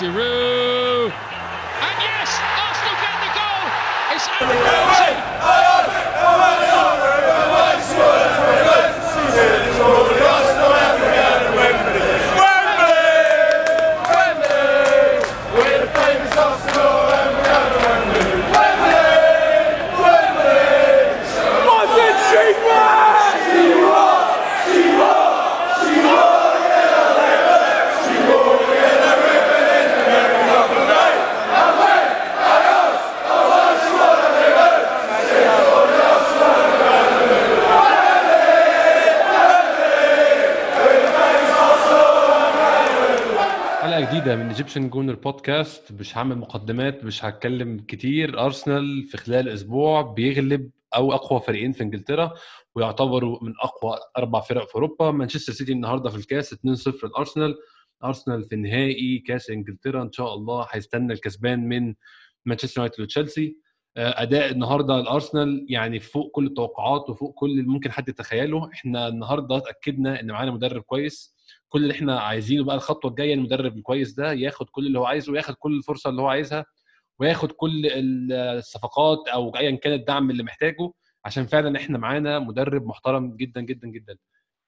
Giroud. Egyptian Gooner podcast مش هعمل مقدمات مش هتكلم كتير. ارسنال في خلال أسبوع بيغلب أو أقوى فريقين في إنجلترا ويعتبروا من أقوى أربع فرق في أوروبا. مانشستر سيتي النهارده في الكاس 2-0 الارسنال ارسنال في نهائي كاس إنجلترا إن شاء الله هيستنى الكسبان من مانشستر يونايتد وتشيلسي أداء النهارده الارسنال يعني فوق كل التوقعات وفوق كل اللي ممكن حد يتخيله. إحنا النهارده اتأكدنا إن معانا مدرب كويس. كل اللي إحنا عايزينه بقى الخطوة الجاية المدرب الكويس ده ياخد كل اللي هو عايزه وياخد كل الفرصة اللي هو عايزها وياخد كل الصفقات أو ايا كان الدعم اللي محتاجه عشان فعلا إحنا معانا مدرب محترم جدا جدا جدا.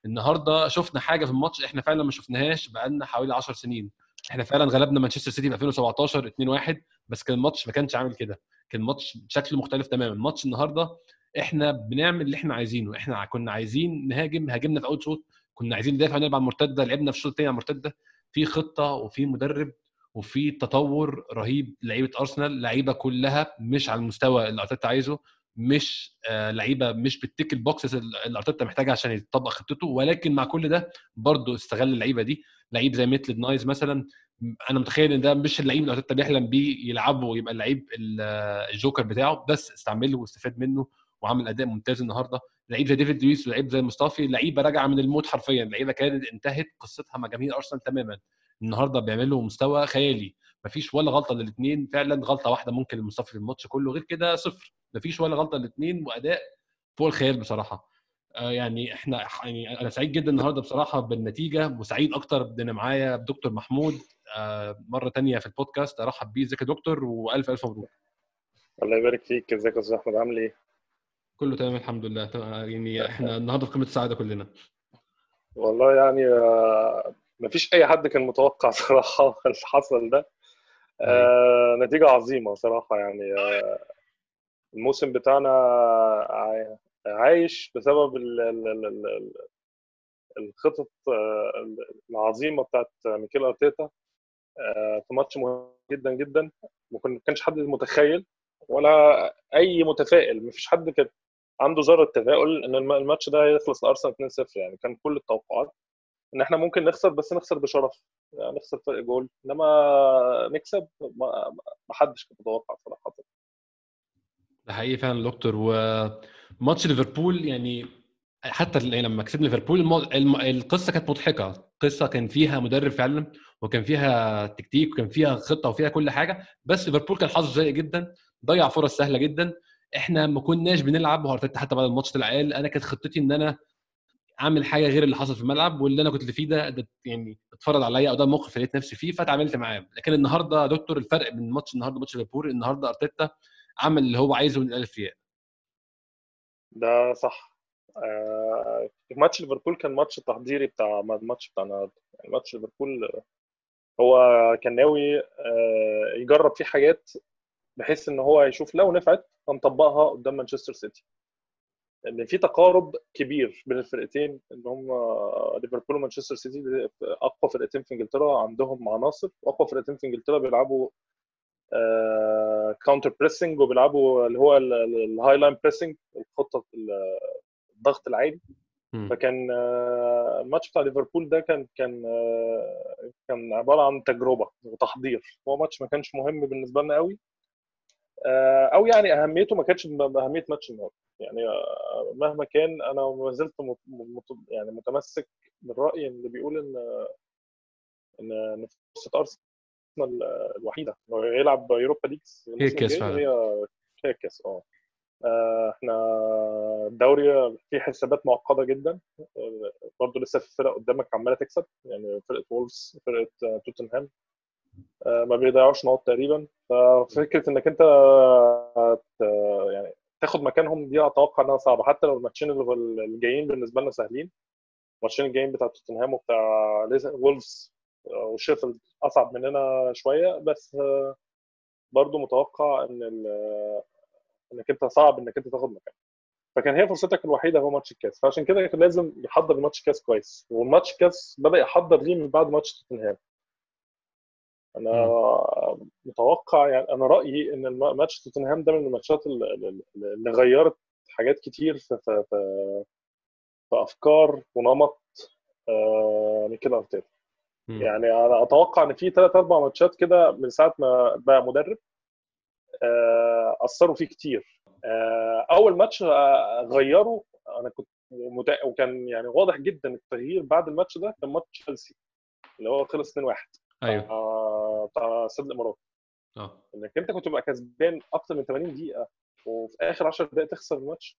النهارده شفنا حاجة في الماتش إحنا فعلا ما شفناهاش بقالنا حوالي 10 سنين. إحنا فعلا غلبنا مانشستر سيتي في 2017 2-1 بس كان الماتش ما كانش عامل كده. كان الماتش شكله مختلف تماما. الماتش النهارده إحنا بنعمل اللي إحنا عايزينه. إحنا كنا عايزين نهاجم هاجمنا في أول شوط كنا عايزين ندافع ونلعب على المرتدة لعبنا في الشوط الثاني على المرتدة. في خطة وفي مدرب وفي تطور رهيب لعيبة أرسنال. لعيبة كلها مش على المستوى اللي أرتيتا عايزه مش آه لعيبة مش بت tick ال boxes اللي أرتيتا محتاجها عشان يطبق خطته. ولكن مع كل ده برضه استغل اللعيبة دي. لعيب زي ميتل نايز مثلا أنا متخيل إن ده مش اللعيب اللي أرتيتا بيحلم بيه يلعبه ويبقى اللعيب الجوكر بتاعه بس استعمله واستفاد منه وعمل أداء ممتاز النهارده. لعيب زي ديفيد لويس ولعيب زي مصطفي لعيبة راجعة من الموت حرفيا لعيبة كانت انتهت قصتها مع جماهير أرسنال تماما. النهارده بيعملوا مستوى خيالي. مفيش ولا غلطة للاثنين فعلا غلطة واحدة ممكن لمصطفي في الماتش كله غير كده صفر. مفيش ولا غلطة للاثنين وأداء فوق الخيال بصراحة. آه يعني إحنا يعني أنا سعيد جدا النهارده بصراحة بالنتيجة وسعيد أكتر ان معايا دكتور محمود آه مرة تانية في البودكاست أرحب بيه إزيك يا دكتور؟ وألف ألف مبروك. الله يبارك فيك. إزيك يا أستاذ أحمد؟ عامل إيه؟ كله تمام الحمد لله. يعني إحنا النهارده في قمة السعادة كلنا. والله يعني مفيش أي حد كان متوقع صراحة اللي حصل ده. آه نتيجة عظيمة صراحة يعني آه الموسم بتاعنا عايش بسبب ال ال ال الخطط العظيمة بتاعت ميكيل أرتيتا. في ماتش مهم جدا جدا ما كانش حد متخيل ولا أي متفائل مفيش حد كان عنده ذرة تفاؤل إن الماتش ده هيخلص لأرسنال 2-0 يعني كان كل التوقعات إن إحنا ممكن نخسر بس نخسر بشرف يعني نخسر فرق جول إنما نكسب ما حدش كان متوقع صراحة. ده حقيقي فعلا دكتور. وماتش ليفربول يعني حتى لما كسبنا ليفربول القصة كانت مضحكة. قصة كان فيها مدرب فعلا وكان فيها تكتيك وكان فيها خطة وفيها كل حاجة بس ليفربول كان حظه سيء جدا ضيع فرص سهلة جدا إحنا ما كناش بنلعب وارتيتا حتى بعد الماتش طلع قال أنا كانت خطتي إن أنا أعمل حاجة غير اللي حصل في الملعب واللي أنا كنت فيه ده, ده يعني اتفرض عليا أو ده اللي لقيت نفسي فيه فتعاملت معاه. لكن النهارده يا دكتور الفرق بين ماتش النهارده وماتش ليفربول النهارده أرتيتا عمل اللي هو عايزه من الالف ياء ده صح. آه ماتش ليفربول كان ماتش تحضيري بتاع الماتش بتاع النهارده. يعني ماتش ليفربول هو كان ناوي آه يجرب فيه حاجات بحيث إن هو يشوف لو نفعت هنطبقها قدام مانشستر سيتي. ان في تقارب كبير بين الفرقتين إن هم ليفربول ومانشستر سيتي أقوى فرقتين في إنجلترا عندهم عناصر وأقوى فرقتين في إنجلترا بيلعبوا counter pressing وبيلعبوا اللي هو ال high line pressing الخطة الضغط العالي. فكان الماتش بتاع ليفربول ده كان كان كان عبارة عن تجربة وتحضير. هو ماتش ما كانش مهم بالنسبة لنا قوي أو يعني أهميته ما كانتش باهميه ماتش النهارده. يعني مهما كان أنا ما زلت يعني متمسك بالراي اللي بيقول إن إن فرصة أرسنال الوحيدة. انه يلعب Europa League هي الكاس هي هي الكاس آه. إحنا الدوري فيه حسابات معقدة جدا. برضه لسه في فرق قدامك عمالة تكسب. يعني فرقة وولفز فرقة توتنهام ما بيضيعوش نقط تقريبا. ففكرة إنك أنت يعني تاخد مكانهم دي أتوقع إنها صعبة. حتى لو الماتشين الجايين بالنسبة لنا سهلين. الماتشين الجايين بتاع توتنهام وبتاع وولفز وشيفيلد أصعب مننا شوية. بس برضو متوقع إن إنك أنت صعب إنك أنت تاخد مكان. فكان هي فرصتك الوحيدة هو ماتش الكاس. فعشان كده كان لازم يحضر الماتش الكاس كويس. والماتش الكاس بدأ يحضر ليه من بعد ماتش توتنهام. أنا متوقع يعني أنا رأيي إن ماتش توتنهام ده من الماتشات اللي غيرت حاجات كتير في في في, في أفكار ونمط آه ميكيل أرتيتا. يعني أنا أتوقع إن في ثلاث أربع ماتشات كده من ساعة ما بقى مدرب آه أثروا فيه كتير. آه أول ماتش غيروا أنا كنت. وكان يعني واضح جدا التغيير بعد الماتش ده كان ماتش تشيلسي اللي هو خلص 2-1 أيوه. آه بتاع سد الامارات آه. إنك أنت كنت تبقى كسبان أكتر من 80 دقيقة وفي آخر 10 دقائق تخسر الماتش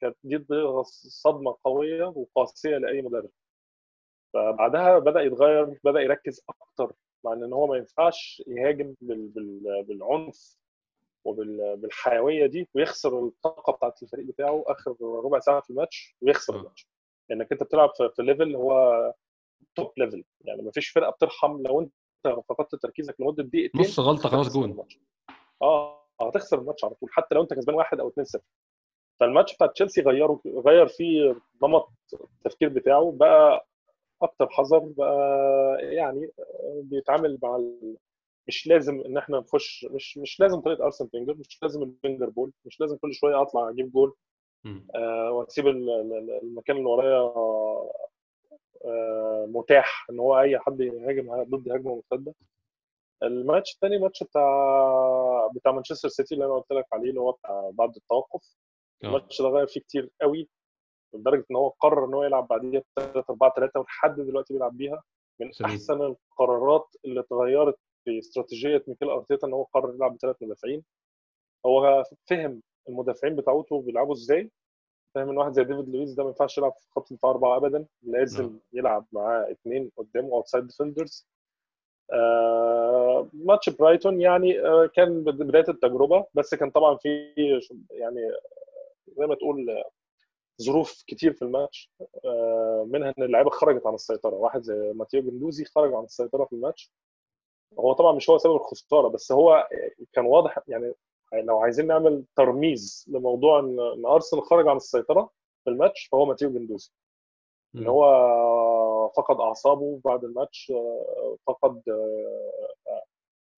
كانت دي صدمة قوية وقاسية لأي مدرب. فبعدها بدأ يتغير بدأ يركز أكتر مع إن هو ما ينفعش يهاجم بالعنف وبالحيويه دي ويخسر الطاقة بتاعت الفريق بتاعه آخر ربع ساعة في الماتش ويخسر الماتش. لانك أنت بتلعب في level هو top level يعني ما فيش فرقة بترحم لو انت فقدت تركيزك لمدة دقيقتين نص غلطة خلاص جون. آه هتخسر الماتش على طول حتى لو انت كسبان واحد أو 2 0 فالماتش بتاع تشيلسي غيروا غير فيه نمط التفكير بتاعه بقى أكتر حذر بقى يعني بيتعامل مع ال... مش لازم إن إحنا نخش مش مش لازم طريقة أرسين فينجر مش لازم ال Wenger ball مش لازم كل شوية أطلع أجيب جول. آه وأسيب المكان اللي ورايا آه متاح إن هو أي حد يهاجم ضد هجمة مرتدة. الماتش الثاني ماتش بتاع بتاع مانشستر سيتي اللي أنا قلت لك عليه اللي هو بتاع بعد التوقف. الماتش ده غير فيه كتير قوي لدرجة إن هو قرر إن هو يلعب بعديها 3 4 3 ولحد دلوقتي بيلعب بيها. من سليم. أحسن القرارات اللي اتغيرت في استراتيجية ميكيل أرتيتا إن هو قرر يلعب بثلاث مدافعين. هو فهم المدافعين بتاعته بيلعبوا إزاي. فاهم؟ إن واحد زي ديفيد لويس ده ما ينفعش يلعب في خط الدفاع أربعة ابدا. لازم م. يلعب معاه اثنين قدامه outside defenders آه ماتش برايتون يعني آه كان بداية التجربة. بس كان طبعا في يعني زي ما تقول ظروف كتير في الماتش. آه منها إن اللعيبة خرجت عن السيطرة. واحد زي ماتيو جندوزي خرج عن السيطرة في الماتش. هو طبعا مش هو سبب الخسارة بس هو كان واضح يعني لو عايزين نعمل ترميز لموضوع ان أرسنال خرج عن السيطرة في الماتش فهو ماتيو جندوزي. ان هو فقد أعصابه بعد الماتش فقد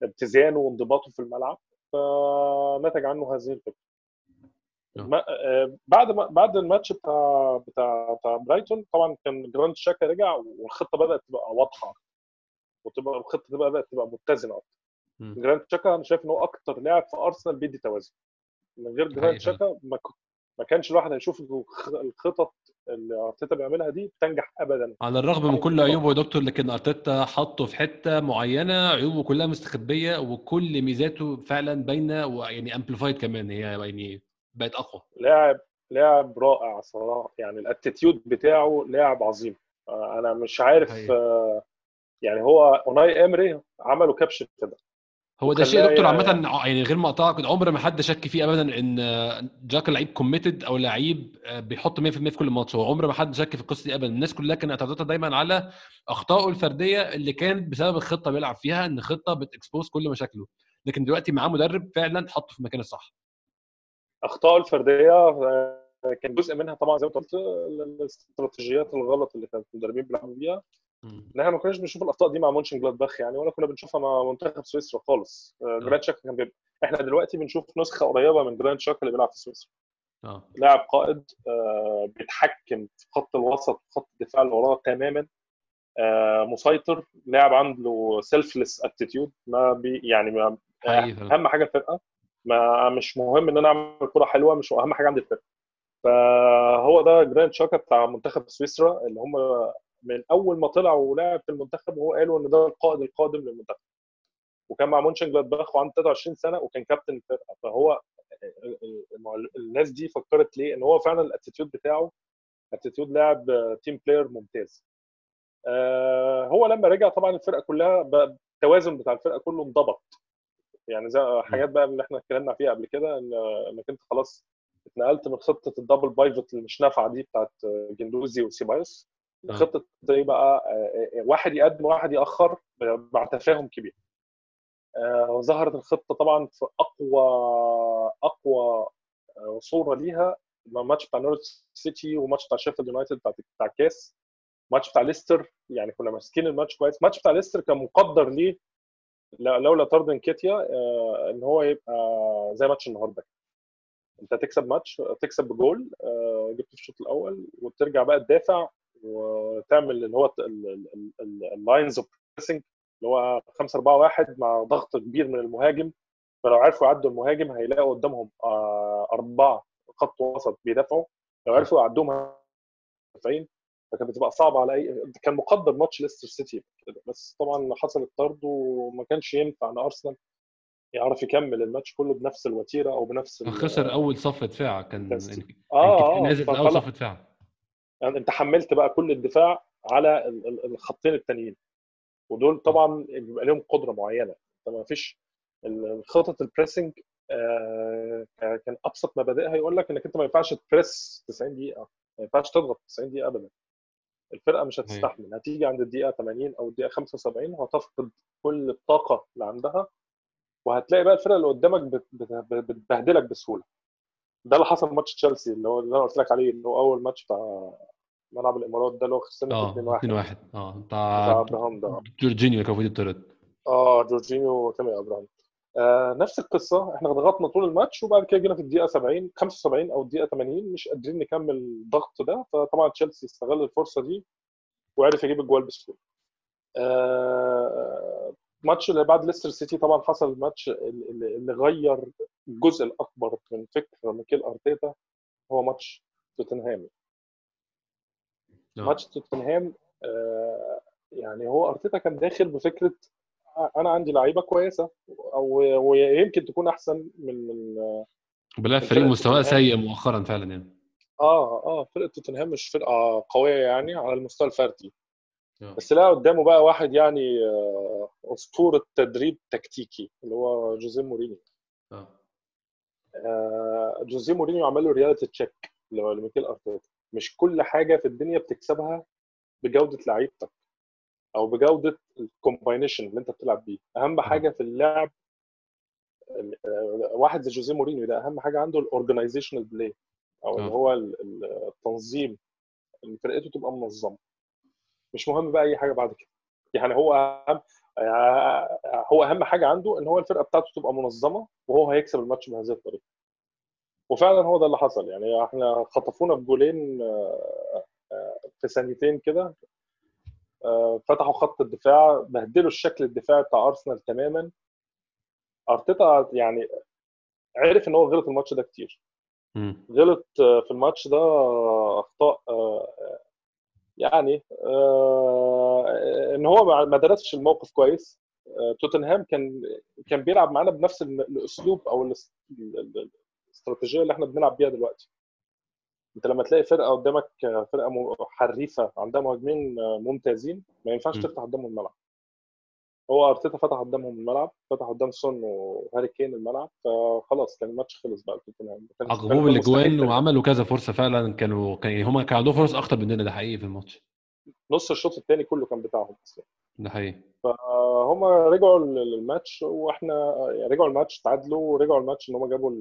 اتزانه وانضباطه في الملعب فنتج عنه هذه الفكرة. ما بعد ما بعد الماتش بتاع بتاع بتاع برايتون طبعا كان جرانيت شاكا رجع والخطة بدأت تبقى واضحة وتبقى الخطة بدأت تبقى متزنة أكتر. جرانيت شاكا أنا شايف إن هو أكتر لاعب في أرسنال بيدي توازن. من غير جرانيت شاكا ما, ما كانش الواحد هيشوف الخطط اللي أرتيتا بيعملها دي بتنجح ابدا. على الرغم من كل عيوبه يا دكتور لكن أرتيتا حطه في حتة معينة عيوبه كلها مستخبية وكل ميزاته فعلا باينة ويعني amplified كمان هي يعني بقت أقوى. لاعب لاعب رائع صراحة يعني ال attitude بتاعه لاعب عظيم. أنا مش عارف هي. يعني هو أوناي إيمري عملوا كابشن كده. هو ده شيء دكتور عامة يعني غير ما اقطعك عمر ما حد شك فيه ابدا إن شاكا لعيب committed أو لعيب بيحط 100% في كل ماتش. هو عمر ما حد شك في القصة دي ابدا. الناس كلها كانت اعتراضاتها دايما على أخطائه الفردية اللي كانت بسبب الخطة بيلعب فيها إن خطة بت expose كل مشاكله. لكن دلوقتي معاه مدرب فعلا حطه في المكان الصح. أخطائه الفردية كان جزء منها طبعا زي ما قلت الاستراتيجيات الغلط اللي كانت المدربين بيلعبوا بيها. ان إحنا ما كناش بنشوف الأخطاء دي مع مونشن جلادباخ يعني ولا كنا بنشوفها مع منتخب سويسرا خالص. جرانيت شاكا كان بيبقى إحنا دلوقتي بنشوف نسخة قريبة من جرانيت شاكا اللي بيلعب في سويسرا. آه. لاعب قائد آه بيتحكم في خط الوسط وخط الدفاع اللي وراه تماما. آه مسيطر لاعب عنده selfless attitude ما بي يعني ما أهم حاجة الفرقة. ما مش مهم إن أنا أعمل كرة حلوة مش أهم حاجة عندي الفرقة. فهو ده جرانيت شاكا بتاع منتخب سويسرا اللي هم من أول ما طلع ولعب في المنتخب وهو قالوا إن ده القائد القادم للمنتخب. وكان مع مونشن جلادباخ وعنده 23 سنة وكان كابتن الفرقة. فهو الناس دي فكرت ليه؟ إن هو فعلا ال attitude بتاعه attitude لاعب team player ممتاز. آه هو لما رجع طبعا الفرقة كلها التوازن بتاع الفرقة كله انضبط. يعني زي حاجات بقى اللي إحنا اتكلمنا فيها قبل كده ان إنك أنت خلاص اتنقلت من خطة ال double pivot اللي مش نافعة دي بتاعت جندوزي وسيبايوس لخطه إيه بقى واحد يقدم وواحد يأخر مع تفاهم كبير. آه ظهرت الخطة طبعا في أقوى أقوى صورة ليها ماتش بتاع نورويتش سيتي وماتش بتاع شيفيلد يونايتد بتاع الكاس ماتش بتاع ليستر يعني كنا ماسكين الماتش كويس. ماتش بتاع ليستر كان مقدر ليه لولا طرد انكيتيا آه إن هو يبقى زي ماتش النهارده. أنت تكسب ماتش تكسب بجول آه جبت في الشوط الأول وترجع بقى تدافع وتعمل اللي هو ال lines of pressing اللي هو 5 4 1 مع ضغط كبير من المهاجم. فلو عرفوا يعدوا المهاجم هيلاقوا قدامهم آه أربعة خط وسط بيدافعوا. لو عرفوا يعدوهم مدافعين فكانت بتبقى صعبة على أي كان مقدر ماتش ليستر سيتي كده. بس طبعا حصل الطرد وما كانش ينفع إن أرسنال يعرف يكمل الماتش كله بنفس الوتيرة أو بنفس خسر أول صف دفاع كان آه نازل أول صف دفاع. يعني انت حملت بقى كل الدفاع على الخطين التانيين. ودول طبعا بيبقى لهم قدرة معينة. انت ما فيش خطه ال pressing آه كان أبسط مبادئها يقول لك إنك أنت ما ينفعش ت press 90 دقيقة. ما ينفعش تضغط 90 دقيقة ابدا. الفرقة مش هتستحمل. هتيجي عند الدقيقة 80 أو الدقيقة 75 وهتفقد كل الطاقة اللي عندها. وهتلاقي بقى الفرقة اللي قدامك بتبهدلك بسهولة. ده اللي حصل ماتش تشيلسي اللي هو اللي أنا قلت لك عليه اللي هو أول ماتش بتاع ملعب الإمارات ده اللي هو خسرنا 2 1 2 1 آه بتاع أبراهام ده. جورجينيو كان المفروض يطرد آه جورجينيو وتامي أبراهام. آه نفس القصة. إحنا ضغطنا طول الماتش وبعد كده جينا في الدقيقة 70 75 أو الدقيقة 80 مش قادرين نكمل الضغط ده. فطبعا تشيلسي استغل الفرصة دي وعرف يجيب الجوال بسهولة. آه الماتش اللي بعد ليستر سيتي طبعا حصل الماتش اللي, غير الجزء الأكبر من فكر ميكيل أرتيتا هو ماتش توتنهام. ماتش توتنهام آه يعني هو أرتيتا كان داخل بفكرة أنا عندي لعيبة كويسة أو ويمكن تكون أحسن من من بالله فريق مستواه سيء مؤخرا فعلا يعني. آه آه فرقة توتنهام مش فرقة قوية يعني على المستوى الفردي. بس لا قدامه بقى واحد يعني أسطورة تدريب تكتيكي اللي هو جوزيه مورينيو. آه. آه جوزيه مورينيو عمل له reality check لميكيل أرتيتا. مش كل حاجة في الدنيا بتكسبها بجودة لعيبتك أو بجودة ال combination اللي أنت بتلعب بيه. أهم حاجة في اللعب واحد زي جوزيه مورينيو ده أهم حاجة عنده ال organizational play أو اللي هو التنظيم ان فرقته تبقى منظمة. مش مهم بقى أي حاجة بعد كده. يعني هو أهم هو أهم حاجة عنده إن هو الفرقة بتاعته تبقى منظمة وهو هيكسب الماتش بهذه الطريقة. وفعلا هو ده اللي حصل. يعني إحنا خطفونا بجولين في ثانيتين كده فتحوا خط الدفاع بهدلوا الشكل الدفاعي بتاع أرسنال تماما. أرتيتا يعني عرف إن هو غلط الماتش ده كتير. غلط في الماتش ده أخطاء يعني إن هو ما درسش الموقف كويس. توتنهام كان كان بيلعب معانا بنفس الأسلوب أو الاستراتيجية اللي إحنا بنلعب بيها دلوقتي. أنت لما تلاقي فرقة قدامك فرقة حريفة عندها مهاجمين ممتازين ما ينفعش تفتح قدامهم الملعب. هو أرتيتا فتح قدامهم الملعب فتح قدام سون وهاري كين الملعب فخلاص كان الماتش خلص بقى. توتنهام عقبوه بالاجوان وعملوا كذا فرصة فعلا كانوا كان هم كان عندهم فرص أخطر مننا ده حقيقي في الماتش. نص الشوط الثاني كله كان بتاعهم أصلا. ده حقيقي. فهم رجعوا للماتش وإحنا رجعوا الماتش تعادلوا ورجعوا الماتش إن هم جابوا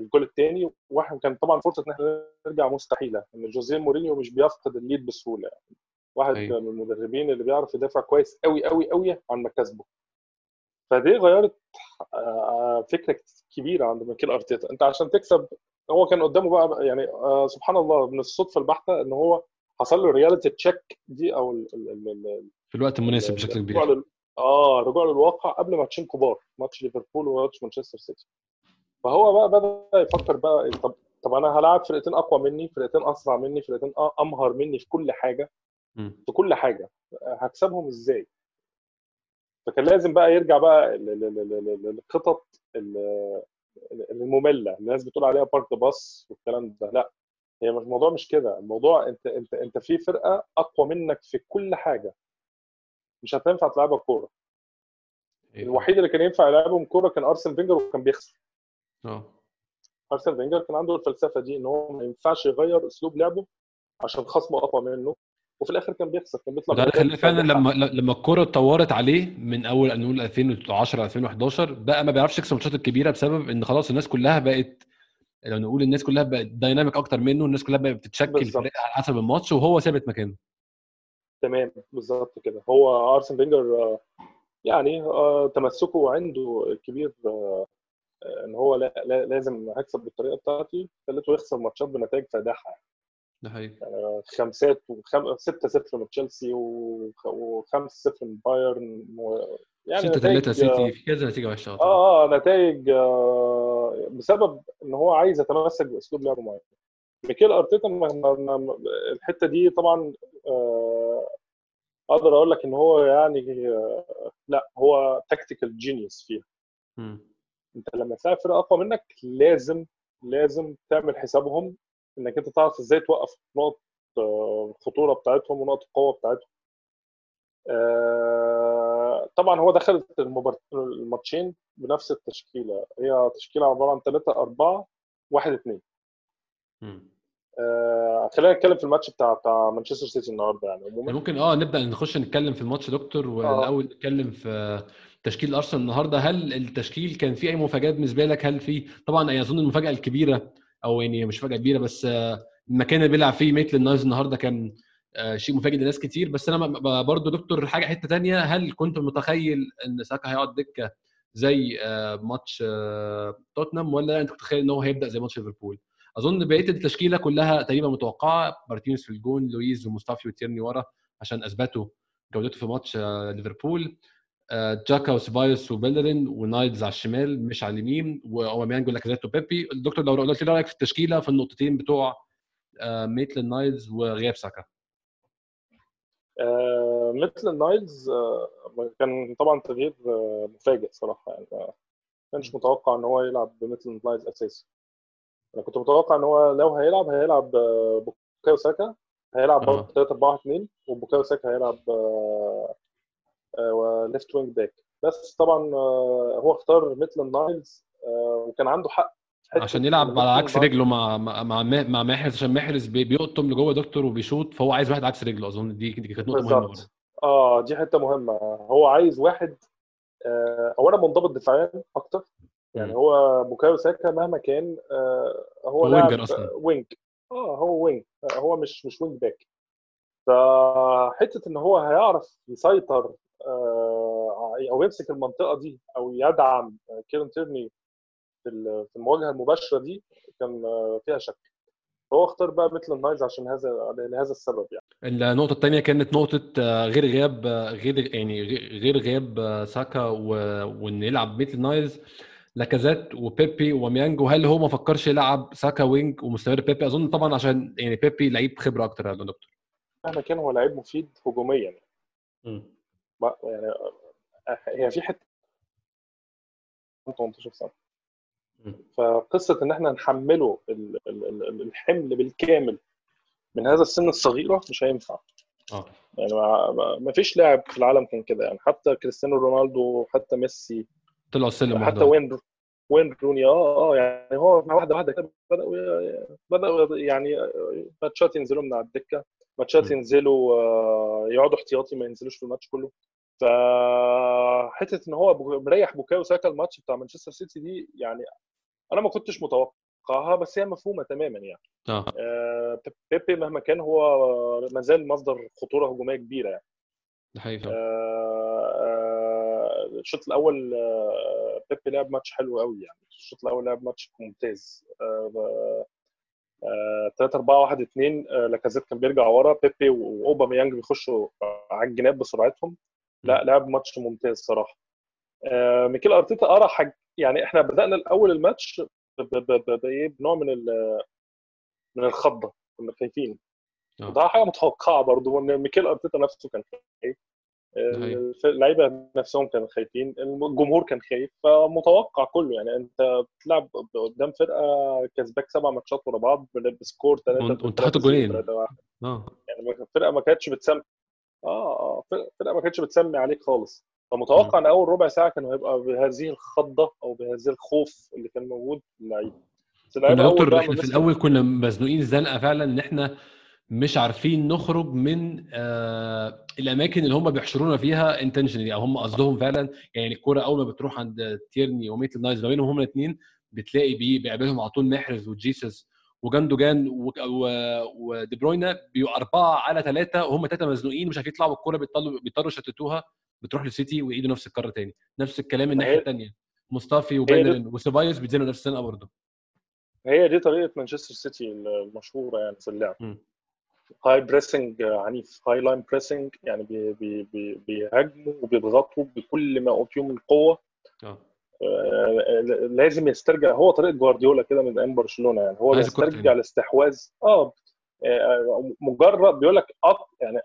الجول الثاني واحد كان طبعا فرصة إن إحنا نرجع مستحيلة إن جوزيه مورينيو مش بيفقد ال lead بسهولة. يعني. واحد أيوة. من المدربين اللي بيعرف يدافع كويس قوي قوي قوي عن مكاسبه. فدي غيرت فكرة كبيرة عند ميكيل أرتيتا. أنت عشان تكسب هو كان قدامه بقى يعني سبحان الله من الصدفة البحتة إن هو حصل له reality check دي أو ال ال ال في الوقت المناسب بشكل كبير. آه رجوع للواقع قبل ماتشين كبار ماتش ليفربول وماتش مانشستر سيتي. فهو بقى بدأ يفكر بقى طب طب أنا هلاعب فرقتين أقوى مني فرقتين أسرع مني فرقتين أمهر مني في كل حاجة. في كل حاجة. هكسبهم إزاي؟ فكان لازم بقى يرجع بقى للخطط المملة. الناس بتقول عليها بارك باص والكلام ده. لا هي مش الموضوع مش كده. الموضوع انت انت أنت في فرقة أقوى منك في كل حاجة. مش هتنفع تلعبها كورة. الوحيد اللي كان ينفع يلعبهم كورة كان أرسن فينجر وكان بيخسر. آه. أرسن فينجر كان عنده الفلسفة دي إن هو ما ينفعش يغير أسلوب لعبه عشان خصمه أقوى منه. وفي الآخر كان بيخسر كان بيطلع خلاه فعلا لما لما الكوره اتطورت عليه من أول نقول 2010 2011 بقى ما بيعرفش يكسب الماتشات الكبيرة بسبب إن خلاص الناس كلها بقت لو نقول الناس كلها بقت dynamic أكتر منه الناس كلها بقت بتتشكل. فريق على حسب الماتش وهو ثابت مكانه. تمام بالظبط كده. هو أرسن فينجر يعني آه، تمسكه عنده الكبير آه، آه، إن هو لا لا لازم هكسب بالطريقة بتاعتي خليته يخسر ماتشات بنتائج فادحة. ده حقيقي خمسات وخم... 6 0 من تشيلسي و5 0 من بايرن و... يعني 6 نتائج- 3 سيتي في كذا نتيجة وحشه آه. آه آه نتائج آه بسبب إن هو عايز يتمسك بأسلوب لعب معين ميكيل أرتيتا الحتة دي طبعا آه أقدر أقول لك إن هو يعني آه لا هو تكتيكال جينيوس فيها مم. أنت لما تلاعب فرقه أقوى منك لازم لازم تعمل حسابهم إنك أنت تعرف إزاي توقف نقط آه، الخطورة بتاعتهم ونقط القوة بتاعتهم. آه، طبعا هو دخل المبار- الماتشين بنفس التشكيلة. هي تشكيلة عبارة عن 3 4 1 2 مم. آه، خلينا نتكلم في الماتش بتاع بتاع مانشستر سيتي النهارده يعني. عموما ممكن آه نبدأ نخش نتكلم في الماتش دكتور والأول نتكلم في تشكيل أرسنال النهارده. هل التشكيل كان فيه أي مفاجآت بالنسبة لك؟ هل في طبعا أظن المفاجأة الكبيرة أو يعني مش مفاجاه كبيرة بس آه، المكان اللي بيلعب فيه ميتل النايز النهارده كان آه، شيء مفاجئ لناس كتير. بس أنا برضو دكتور حاجة حتة تانية. هل كنت متخيل إن ساكا هيقعد دكة زي آه، ماتش توتنهام ولا أنت كنت متخيل إن هو هيبدأ زي ماتش ليفربول؟ أظن بقية التشكيلة كلها تقريبا متوقعة. مارتينيز في الجون لويز ومصطفي وتيرني ورا عشان أثبتوا جودته في ماتش ليفربول. جاكا وسبايوس وبيلرين ونايلز على الشمال مش على اليمين وأوباميانج ولاكازيت وبيبي. الدكتور لو قلت لي رأيك في التشكيلة في النقطتين بتوع آه، ميتلاند نايلز وغياب ساكا. آه، ميتلاند نايلز آه، كان طبعا تغيير آه، مفاجئ صراحة. يعني ما كانش متوقع إن هو يلعب بميتلاند نايلز اساسي أنا كنت متوقع إن هو لو هيلعب هيلعب بوكايو ساكا هيلعب آه. برضه 3 4 2 وبوكايو ساكا هيلعب left wing back بس طبعا آه، هو اختار ميتلاند نايلز آه، وكان عنده حق عشان يلعب على عكس نايلز- رجله مع مع مع, محرز عشان محرز بي- بيقطع لجوه دكتور وبيشوط فهو عايز واحد عكس رجله أظن دي كانت نقطة مهمة برضه آه دي حتة مهمة. هو عايز واحد آه، اولا منضبط دفاعيا أكتر. يعني مم. هو بوكايو ساكا مهما كان آه، هو winger أصلاً. wing آه هو wing آه، هو مش مش wing back فحته إن هو هيعرف يسيطر أو يمسك المنطقة دي أو يدعم آه، كيرن تيرني في ال- في المواجهة المباشرة دي كان آه، فيها شك. فهو اختار بقى ميتلاند نايلز عشان هذا لهذا السبب يعني. النقطة الثانية كانت نقطة آه، غير غياب آه، غير يعني غير غياب آه، ساكا و- وإن يلعب ميتلاند نايلز لاكازيت وبيبي وأوباميانج وهل هو ما فكرش يلعب ساكا wing ومستمر بيبي؟ أظن طبعا عشان يعني بيبي لعيب خبرة أكتر يا دكتور. مهما كان هو لعيب مفيد هجوميا. بقى يعني آه، هي في حتة 18 سنة. فقصة إن إحنا نحمله ال- ال- ال- الحمل بالكامل من هذا السن الصغيرة مش هينفع. آه. يعني ما- فيش لاعب في العالم كان كده. يعني حتى كريستيانو رونالدو حتى ميسي طلعوا السلم حتى وين وين روني آه آه يعني هو واحدة واحدة كده بدأوا بدأوا يعني ماتشات ينزلوا من على الدكة ماتشات. ينزلوا آه، يقعدوا احتياطي ما ينزلوش في الماتش كله. فحتة إن هو مريح بوكايو ساكا الماتش بتاع مانشستر سيتي دي يعني أنا ما كنتش متوقعها بس هي مفهومة تماما يعني. آه. آه، بيبي مهما كان هو ما زال مصدر خطورة هجومية كبيرة يعني. ده حقيقي. آه، آه، الشوط الأول آه، بيبي لعب ماتش حلو قوي يعني. الشوط الأول لعب ماتش ممتاز. 3 4 1 2 لاكازيت كان بيرجع ورا بيبي وأوباميانج بيخشوا على الجناب بسرعتهم. لا لعب ماتش ممتاز صراحة. آه، ميكيل أرتيتا قرأ حاج يعني إحنا بدأنا الأول الماتش بايه بنوع من من الخضة كنا خايفين. آه. وده حاجة متوقعة برضه ان ميكيل أرتيتا نفسه كان خايف. اللعيبة نفسهم كانوا خايفين الجمهور كان خايف فمتوقع كله. يعني أنت بتلعب قدام فرقة كسباك سبع ماتشات ورا بعض ب score 3 وأنت حاطط جولين. آه. يعني الفرقه ما كانتش بتسمي آه آه. فرقة ما كانتش بتسمي عليك خالص. فمتوقع إن أول ربع ساعة كانوا هيبقى بهذه الخضة أو بهذا الخوف اللي كان موجود في اللعيبه كنا دكتور إحنا في الأول كنا مزنوقين زنقة فعلا إن إحنا مش عارفين نخرج من آه الأماكن اللي هم بيحشرونا فيها انتشنالي أو هم قصدهم فعلا. يعني الكورة أول ما بتروح عند تيرني وميتل نايز ما بينهم هم الاثنين بتلاقي بيه بيقابلهم على طول محرز وجيسس وجاندوجان ودي بروينا بيبقوا أربعة على ثلاثة وهم ثلاثة مزنوقين مش عارفين يطلعوا بالكورة بيضطروا بيضطروا يشتتوها بتروح للسيتي ويعيدوا نفس الكره تاني. نفس الكلام الناحية الثانية مصطفي وبيلرين وسيبايوس بيتزنقوا نفس الزنقة برضه. هي دي طريقة مانشستر سيتي المشهورة يعني في اللعب. high pressing عنيف. high line pressing يعني بي بي بي بيهاجموا وبيضغطوا بكل ما اوتيهم من قوه. آه. لازم يسترجع هو طريقة جوارديولا كده من أيام برشلونة يعني هو يسترجع الاستحواذ. آه مجرد بيقول لك يعني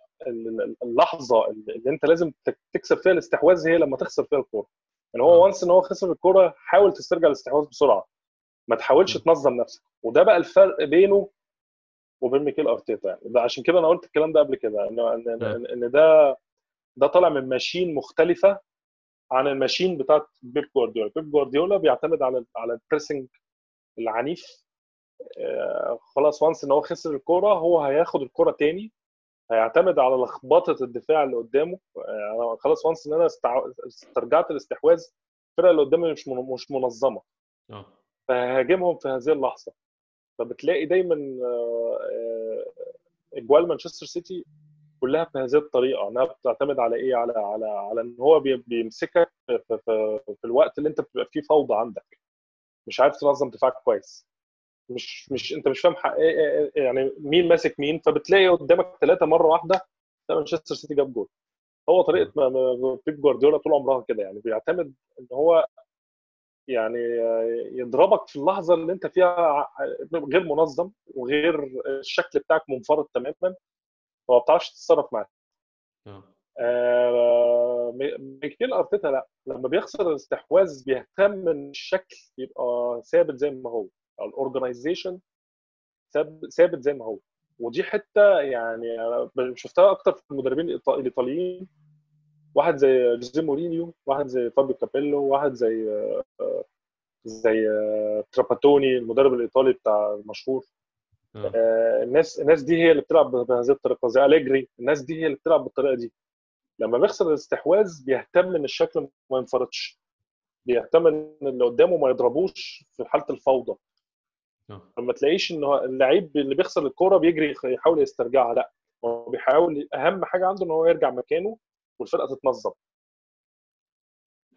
اللحظة اللي أنت لازم تكسب فيها الاستحواذ هي لما تخسر فيها الكورة. يعني هو once إن هو خسر الكورة حاول تسترجع الاستحواذ بسرعة. ما تحاولش تنظم نفسك. وده بقى الفرق بينه وبين ميكيل أرتيتا يعني. ده عشان كده أنا قلت الكلام ده قبل كده ان إن, ده ده طالع من machine مختلفة عن ال machine بتاعت بيب جوارديولا. بيب جوارديولا بيعتمد على على ال pressing العنيف. آه خلاص وانس إن هو خسر الكورة هو هياخد الكورة تاني. هيعتمد على لخبطة الدفاع اللي قدامه. آه خلاص وانس إن أنا استرجعت الاستحواذ الفرقة اللي قدامي مش مش منظمة. أوه. فهاجمهم في هذه اللحظة. فبتلاقي دايما آه، إجوال مانشستر سيتي كلها بهذه الطريقة. أنها بتعتمد على إيه؟ على على على إن هو بيمسكك في, في, في الوقت اللي أنت بتبقى فيه فوضى عندك. مش عارف تنظم دفاعك كويس. مش مش أنت مش فاهم إيه، يعني مين ماسك مين. فبتلاقي قدامك ثلاثة مرة واحدة مانشستر سيتي جاب جول. هو طريقة بيب جوارديولا طول عمرها كده يعني. بيعتمد إن هو يعني يضربك في اللحظة اللي أنت فيها غير منظم وغير الشكل بتاعك منفرد تماما. فما بتعرفش تتصرف معاه. آه, آه، ميكيل ارتيتا لأ. لما بيخسر الاستحواذ بيهتم إن الشكل يبقى ثابت زي ما هو. ال organization ثابت زي ما هو. ودي حتة يعني شفتها أكتر في المدربين الإيطاليين. واحد زي جوزيه مورينيو واحد زي فابيو كابيلو واحد زي زي تراباتوني المدرب الإيطالي بتاع المشهور. آه. آه. الناس الناس دي هي اللي بتلعب بهذه الطريقة زي أليجري الناس دي هي اللي بتلعب بالطريقة دي لما بيخسر الاستحواذ بيهتم إن الشكل ما ينفرطش بيهتم إن اللي قدامه ما يضربوش في حالة الفوضى آه. ما تلاقيش إن اللعيب اللي بيخسر الكورة بيجري يحاول يسترجعها لا هو بيحاول أهم حاجة عنده إن هو يرجع مكانه والفرقة تتنظم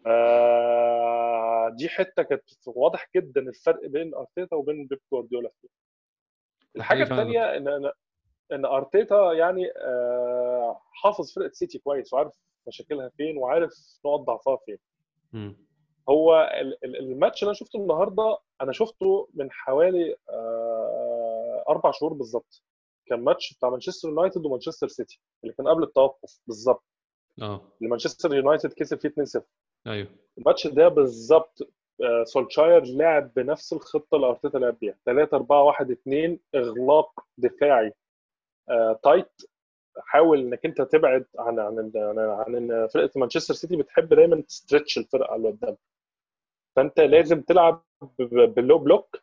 آه دي حتة كانت واضح جدا الفرق بين أرتيتا وبين بيب جوارديولا الحاجة الثانية ان ان أرتيتا يعني آه حافظ فرقة سيتي كويس وعارف مشاكلها فين وعارف نقط ضعفها فين. م. هو الماتش اللي أنا شفته النهارده أنا شفته من حوالي آه أربع شهور بالظبط. كان ماتش بتاع مانشستر يونايتد ومانشستر سيتي اللي كان قبل التوقف بالظبط. آه. مانشستر يونايتد كسب فيه 2-0 أيوه. الماتش ده بالظبط سولشاير لعب بنفس الخطة اللي أرتيتا لعب بيها. 3 4 1 2 إغلاق دفاعي. آه tight حاول إنك أنت تبعد عن عن عن, عن فرقة مانشستر سيتي بتحب دايما ت stretch الفرقة اللي قدام. فأنت لازم تلعب بال low block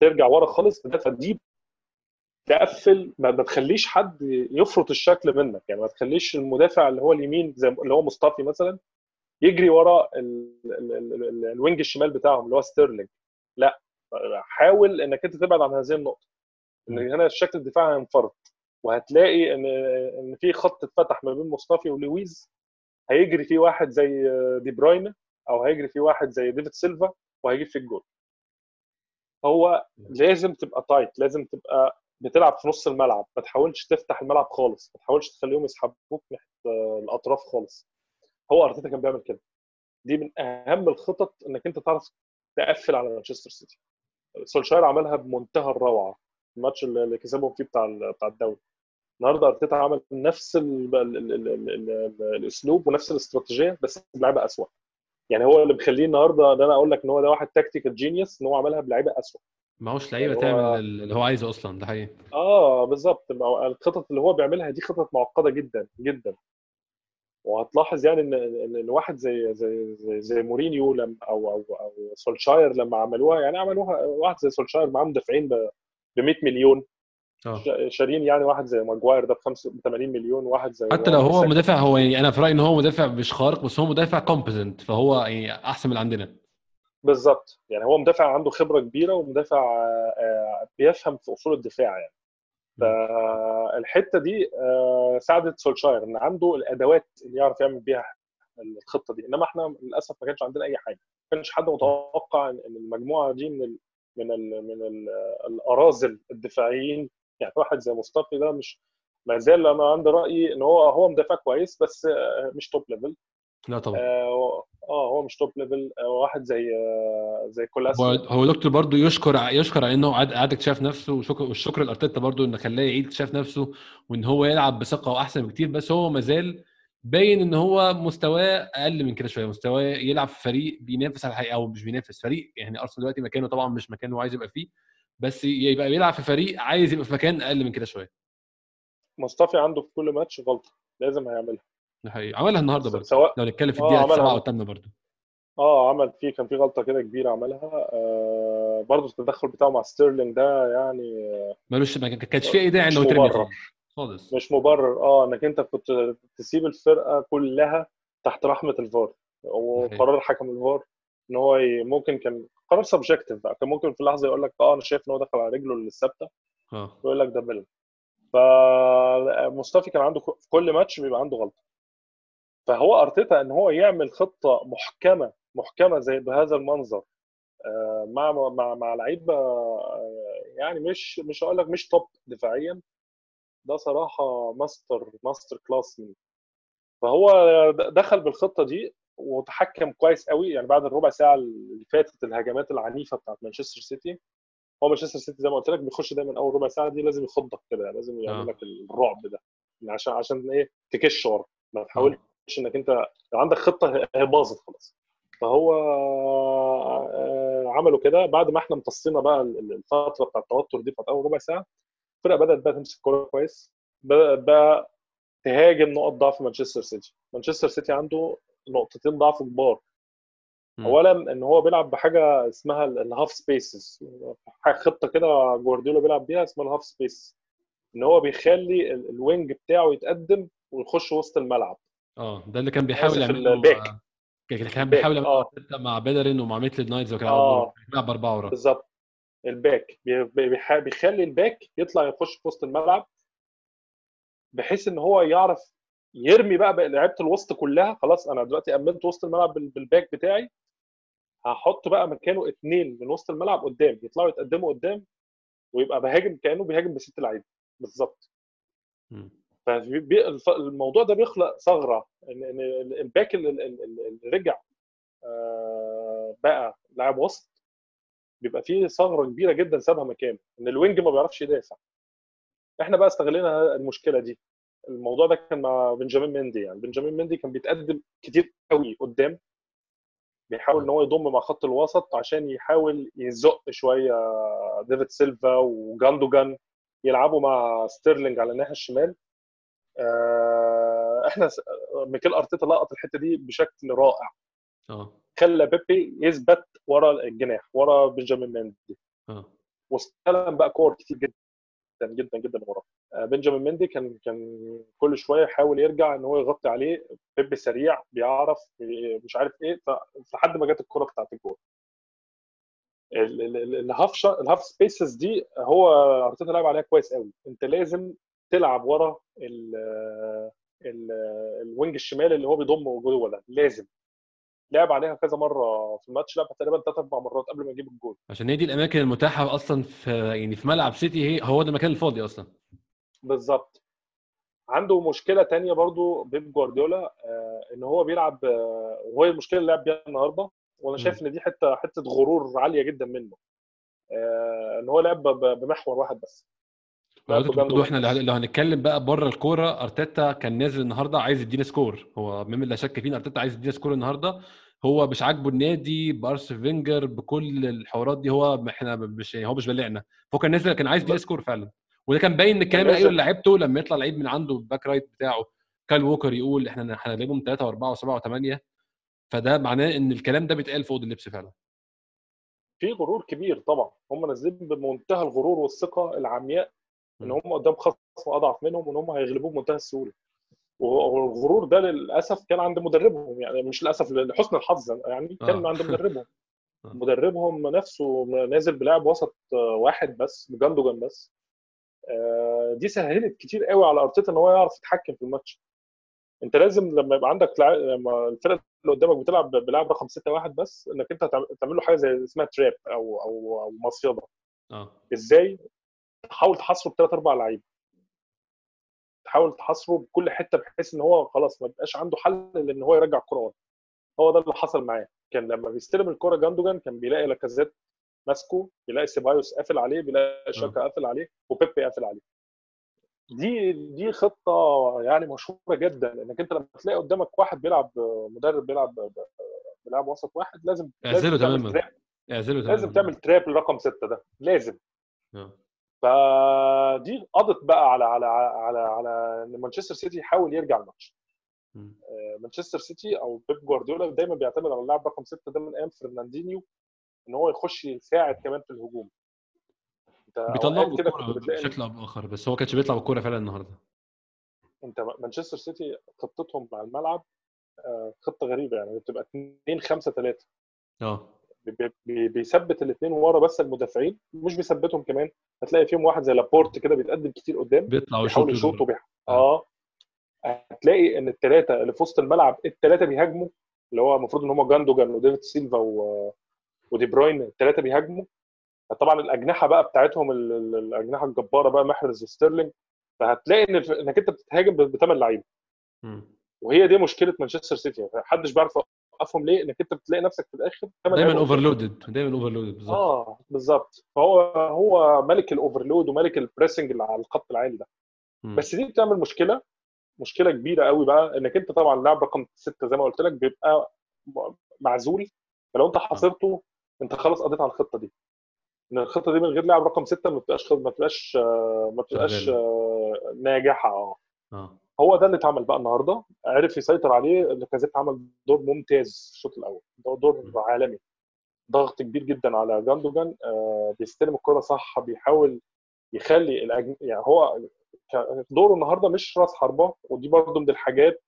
ترجع ورا خالص تدافع deep تقفل ما تخليش حد يفرط الشكل منك. يعني ما تخليش المدافع اللي هو اليمين زي اللي هو مصطفي مثلا يجري ورا ال wing الشمال بتاعهم اللي هو ستيرلينج. لا حاول إنك أنت تبعد عن هذه النقطة. إن هنا الشكل الدفاعي هينفرط وهتلاقي ان إن في خط اتفتح ما بين مصطفي ولويز. هيجري فيه واحد زي دي بروين أو هيجري فيه واحد زي ديفيد سيلفا وهيجيب فيه الجول. هو لازم تبقى tight لازم تبقى بتلعب في نص الملعب. ما تحاولش تفتح الملعب خالص ما تحاولش تخليهم يسحبوك ناحية الأطراف خالص. هو أرتيتا كان بيعمل كده. دي من أهم الخطط إنك أنت تعرف تقفل على مانشستر سيتي. سولشاير عملها بمنتهى الروعة. الماتش اللي كسبهم فيه بتاع بتاع الدوري. النهارده أرتيتا عمل نفس ال ال ال ال ال ال الأسلوب ونفس الاستراتيجية بس بلعيبة اسوء يعني هو اللي مخليه النهارده إن أنا أقول لك إن هو ده واحد تكتيكال جينيوس إن هو عملها بلعيبة اسوء ما هوش لعيبة هو- تعمل اللي هو عايزه أصلا ده حقيقي. آه بالظبط. الخطط اللي هو بيعملها دي خطط معقدة جدا جدا. وهتلاحظ يعني ان ان واحد زي زي زي, زي مورينيو لما أو أو أو سولشاير لما عملوها يعني عملوها واحد زي سولشاير معاه مدافعين ب 100 مليون. شا- شارين يعني واحد زي ماجواير ده ب 80 مليون واحد زي حتى لو هو مدافع هو يعني أنا في رأيي إن هو مدافع مش خارق بس هو مدافع competent فهو يعني أحسن من عندنا. بالظبط. يعني هو مدافع عنده خبرة كبيرة ومدافع آه، بيفهم في أصول الدفاع يعني. فالحتة دي آه، ساعدت سولشاير إن عنده الأدوات اللي يعرف يعمل بيها الخطة دي. إنما إحنا للأسف ما كانش عندنا أي حاجة. ما كانش حد متوقع إن المجموعة دي من ال من ال من ال الأراذل الدفاعيين يعني واحد زي مصطفى ده مش ما زال أنا عندي رايي إن هو هو مدافع كويس بس آه، مش top level لا طبعا. آه آه، هو مش top level آه، واحد زي آه، زي هو كولاسي هو دكتور برضو يشكر يشكر على إنه قعد اكتشاف نفسه وشكر والشكر لأرتيتا برضو إنه خلاه يعيد اكتشاف نفسه وإن هو يلعب بثقة واحسن بكتير بس هو مازال باين إن هو مستواه أقل من كده شوية مستواه يلعب في فريق بينافس على الحقيقة أو مش بينافس فريق يعني أرسنال دلوقتي مكانه طبعا مش مكانه هو عايز يبقى فيه بس يبقى بيلعب في فريق عايز يبقى في مكان أقل من كده شوية. مصطفى عنده في كل ماتش غلطة لازم هيعملها. ده حقيقي. عملها النهارده برضه. سواء لو نتكلم في آه الدقيقة. السابعه أو الثامنه برضه. آه عمل فيه كان في غلطة كده كبيرة عملها. آه برضه التدخل بتاعه مع ستيرلينج ده يعني ملوش ما كانش في أي داعي إنه يترمي. خالص. مش مبرر. آه إنك أنت كنت تسيب الفرقة كلها تحت رحمة الفار. وقرار حكم الفار إن هو ممكن كان قرار subjective بقى. كان ممكن في لحظة يقول لك آه أنا شايف إن هو دخل على رجله الثابته آه. ويقول لك ده بيل فمصطفى كان عنده في كل ماتش بيبقى عنده غلطة. فهو أرتيتا إن هو يعمل خطة محكمة محكمة زي بهذا المنظر. آه، مع مع مع لعيبة آه، يعني مش مش هقول لك مش top دفاعيا. ده صراحة master master class. منه فهو دخل بالخطة دي وتحكم كويس قوي. يعني بعد الربع ساعة اللي فاتت الهجمات العنيفة بتاعت مانشستر سيتي. هو مانشستر سيتي زي ما قلت لك بيخش دايما أول ربع ساعة دي لازم يخضك كده لازم يعمل آه. لك الرعب ده. عشان عشان إيه؟ تكش ورا. ما تحاولش إنك أنت لو عندك خطة هي باظت خلاص. فهو آه، عملوا كده. بعد ما إحنا امتصينا بقى الفترة بتاعت التوتر دي بتاعت أول ربع ساعة الفرقه بدأت بقى تمسك كورة كويس. بدأت بقى تهاجم نقط ضعف مانشستر سيتي. مانشستر سيتي عنده نقطتين ضعف كبار. اولا إن هو بيلعب بحاجة اسمها ال- ال half spaces خطة كده جوارديولا بيلعب بيها اسمها ال half space إن هو بيخلي ال- ال wing بتاعه يتقدم ويخش وسط الملعب. آه ده اللي كان بيحاول آسف، يعمله ال back. آه، كان بيحاول يعمله آه. مع بيلرين ومع ميتلاند نايلز وكان آه. بيلعب باربعه ورا بالظبط ال back بيخلي ال back يطلع يخش في وسط الملعب بحيث إن هو يعرف يرمي بقى لعيبة الوسط كلها خلاص أنا دلوقتي أمنت وسط الملعب بال- بال back بتاعي هحط بقى مكانه اثنين من وسط الملعب قدام يطلعوا يتقدموا قدام ويبقى بهاجم كأنه بيهاجم بست لعيبة بالظبط. فالموضوع ده بيخلق ثغرة. ان ال back اللي رجع آه، بقى لاعب وسط بيبقى فيه ثغرة كبيرة جدا سابها مكانه. إن ال wing ما بيعرفش يدافع. إحنا بقى استغلينا المشكلة دي. الموضوع ده كان مع بنجامين مندي. يعني بنجامين مندي كان بيتقدم كتير قوي قدام. بيحاول إن هو يضم مع خط الوسط عشان يحاول يزق شوية ديفيد سيلفا وجوندوجان يلعبوا مع ستيرلينج على الناحية الشمال. إحنا س- ميكيل أرتيتا لقط الحتة دي بشكل رائع. آه. خلى بيبي يثبت ورا الجناح ورا بنجامين مندي. آه. واستلم بقى كور كتير جدا جدا جدا وراه آه، بنجامين مندي كان كان كل شوية يحاول يرجع إن هو يغطي عليه. بيبي سريع بيعرف مش عارف إيه ف- لحد ما جت الكرة بتاعت الجول. ال- ال- ال- ال half. ال half spaces دي هو أرتيتا لعب عليها كويس قوي. أنت لازم تلعب ورا ال ال ال wing الشمال اللي هو بيضم جوه ده لازم. لعب عليها كذا مرة في الماتش لعب تقريبا ثلاث أربع مرات قبل ما يجيب الجول. عشان هي دي الأماكن المتاحة أصلا في يعني في ملعب سيتي هي هو ده المكان الفاضي أصلا. بالظبط. عنده مشكلة تانية برضو بيب جوارديولا آه، إن هو بيلعب آه، وهي المشكلة اللي لعب بيها النهارده وأنا شايف إن دي حتة حتة غرور عالية جدا منه. آه، إن هو لعب بمحور واحد بس. برضه إحنا لو هنتكلم بقى بره الكورة أرتيتا كان نازل النهارده عايز يدينا score. هو مما لا شك فيه أرتيتا عايز يدينا score النهارده. هو مش عاجبه النادي بارس فينجر بكل الحوارات دي هو إحنا مش هو مش بلعنا. فهو كان نازل كان عايز يدينا score فعلا. وده كان باين ان الكلام اللي قايله لعيبته لما يطلع لعيب من عنده ال back right بتاعه كايل ووكر يقول إحنا هنغلبهم 3 و4 و7 و8 فده معناه إن الكلام ده بيتقال في اوضه اللبس فعلا. في غرور كبير طبعا. هم نازلين بمنتهى الغرور والثقة العمياء إن هم قدام خصم أضعف منهم وإن هم هيغلبوه بمنتهى السهولة. والغرور ده للأسف كان عند مدربهم يعني مش للأسف لحسن الحظ يعني كان آه. عند مدربهم. آه. مدربهم نفسه نازل بلاعب وسط واحد بس بجاندوجان بس. آه، دي سهلت كتير قوي على أرتيتا إن هو يعرف يتحكم في الماتش. أنت لازم لما يبقى عندك لما الفرقة اللي قدامك بتلعب بلاعب رقم 6 1 بس إنك أنت تعمل له حاجة زي اسمها تراب أو أو أو مصيدة. آه. إزاي؟ تحاول تحصره بثلاث أربع لعيبة. تحاول تحصره بكل حتة بحيث إن هو خلاص ما يبقاش عنده حل إلا إن هو يرجع الكرة هو ده اللي حصل معاه. كان لما بيستلم الكرة جاندوجان كان بيلاقي لاكازيت ماسكه بيلاقي سيبايوس قافل عليه بيلاقي شاكا قافل عليه وبيبي قافل عليه. دي دي خطة يعني مشهورة جدا إنك أنت لما تلاقي قدامك واحد بيلعب مدرب بيلعب بيلعب وسط واحد لازم اعزله تماما. اعزله تماما. لازم تعمل تراب لرقم ستة ده. لازم. أه. فدي قضت بقى على على على على إن مانشستر سيتي يحاول يرجع الماتش. آه، مانشستر سيتي أو بيب جوارديولا دايما بيعتمد على اللاعب رقم ستة ده من أيام فرناندينيو إن هو يخش يساعد كمان في الهجوم. بيطلعوا كده بشكل أو بآخر بس هو كانش بيطلع بالكورة فعلا النهارده. أنت مانشستر سيتي خطتهم مع الملعب آه، خطة غريبة يعني بتبقى 2 5 3 آه. بيثبت الاثنين ورا بس المدافعين مش بيثبتهم كمان. هتلاقي فيهم واحد زي لابورت كده بيتقدم كتير قدام بيطلع ويشوط يشوط وبيح... آه. هتلاقي إن الثلاثه اللي في وسط الملعب الثلاثه بيهاجموا اللي هو المفروض إن هم جوندوجان وديفيد سيلفا و... ودي بروين الثلاثه بيهاجموا. طبعا الأجنحة بقى بتاعتهم الأجنحة الجبارة بقى محرز وستيرلينج. فهتلاقي إن إنك أنت بتتهاجم بثمان لعيبه وهي دي مشكلة مانشستر سيتي. يعني محدش بيعرف يوقفهم ليه؟ إنك أنت بتلاقي نفسك في الآخر دايما اوفرلودد دايما اوفرلودد بالظبط. آه بالظبط. فهو هو ملك ال overload وملك ال pressing اللي على الخط العالي ده. م. بس دي بتعمل مشكلة مشكلة كبيرة قوي بقى إنك أنت طبعا لاعب رقم ستة زي ما قلت لك بيبقى معزول. فلو أنت حاصرته أنت خلاص قضيت على الخطة دي. إن الخطة دي من غير لاعب رقم ستة ما بتبقاش ما بتبقاش ما بتبقاش ناجحة آه. آه. هو ده اللي اتعمل بقى النهارده. عرف يسيطر عليه لاكازيت عمل دور ممتاز الشوط الأول. دور عالمي. ضغط كبير جدا على جاندوجان. آه بيستلم الكرة صح بيحاول يخلي الأجن... يعني هو دوره النهارده مش راس حربة ودي برضه من الحاجات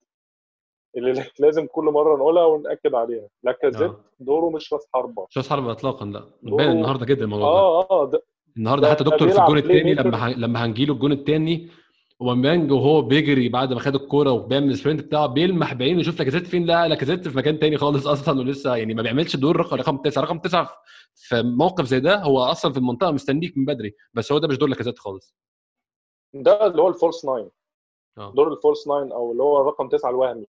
اللي لازم كل مرة نقولها ونأكد عليها. لاكازيت آه. دوره مش راس حربة. مش راس حربة اطلاقا لا. باين النهارده جدا الموضوع آه آه ده النهارده حتى دكتور في الجون الثاني لما ه... لما هنجيله الجون الثاني أوباميانج وهو بيجري بعد ما خد الكورة وبيعمل ال sprint بتاعه بيلمح بعينه يشوف لاكازيت فين لا لاكازيت في مكان تاني خالص أصلا ولسه يعني ما بيعملش دور رقم تسعة. رقم تسعة في موقف زي ده هو أصلا في المنطقة مستنيك من بدري بس هو ده مش دور لاكازيت خالص. ده اللي هو ال false nine. أوه. دور ال false nine أو اللي هو رقم تسعة الوهمي.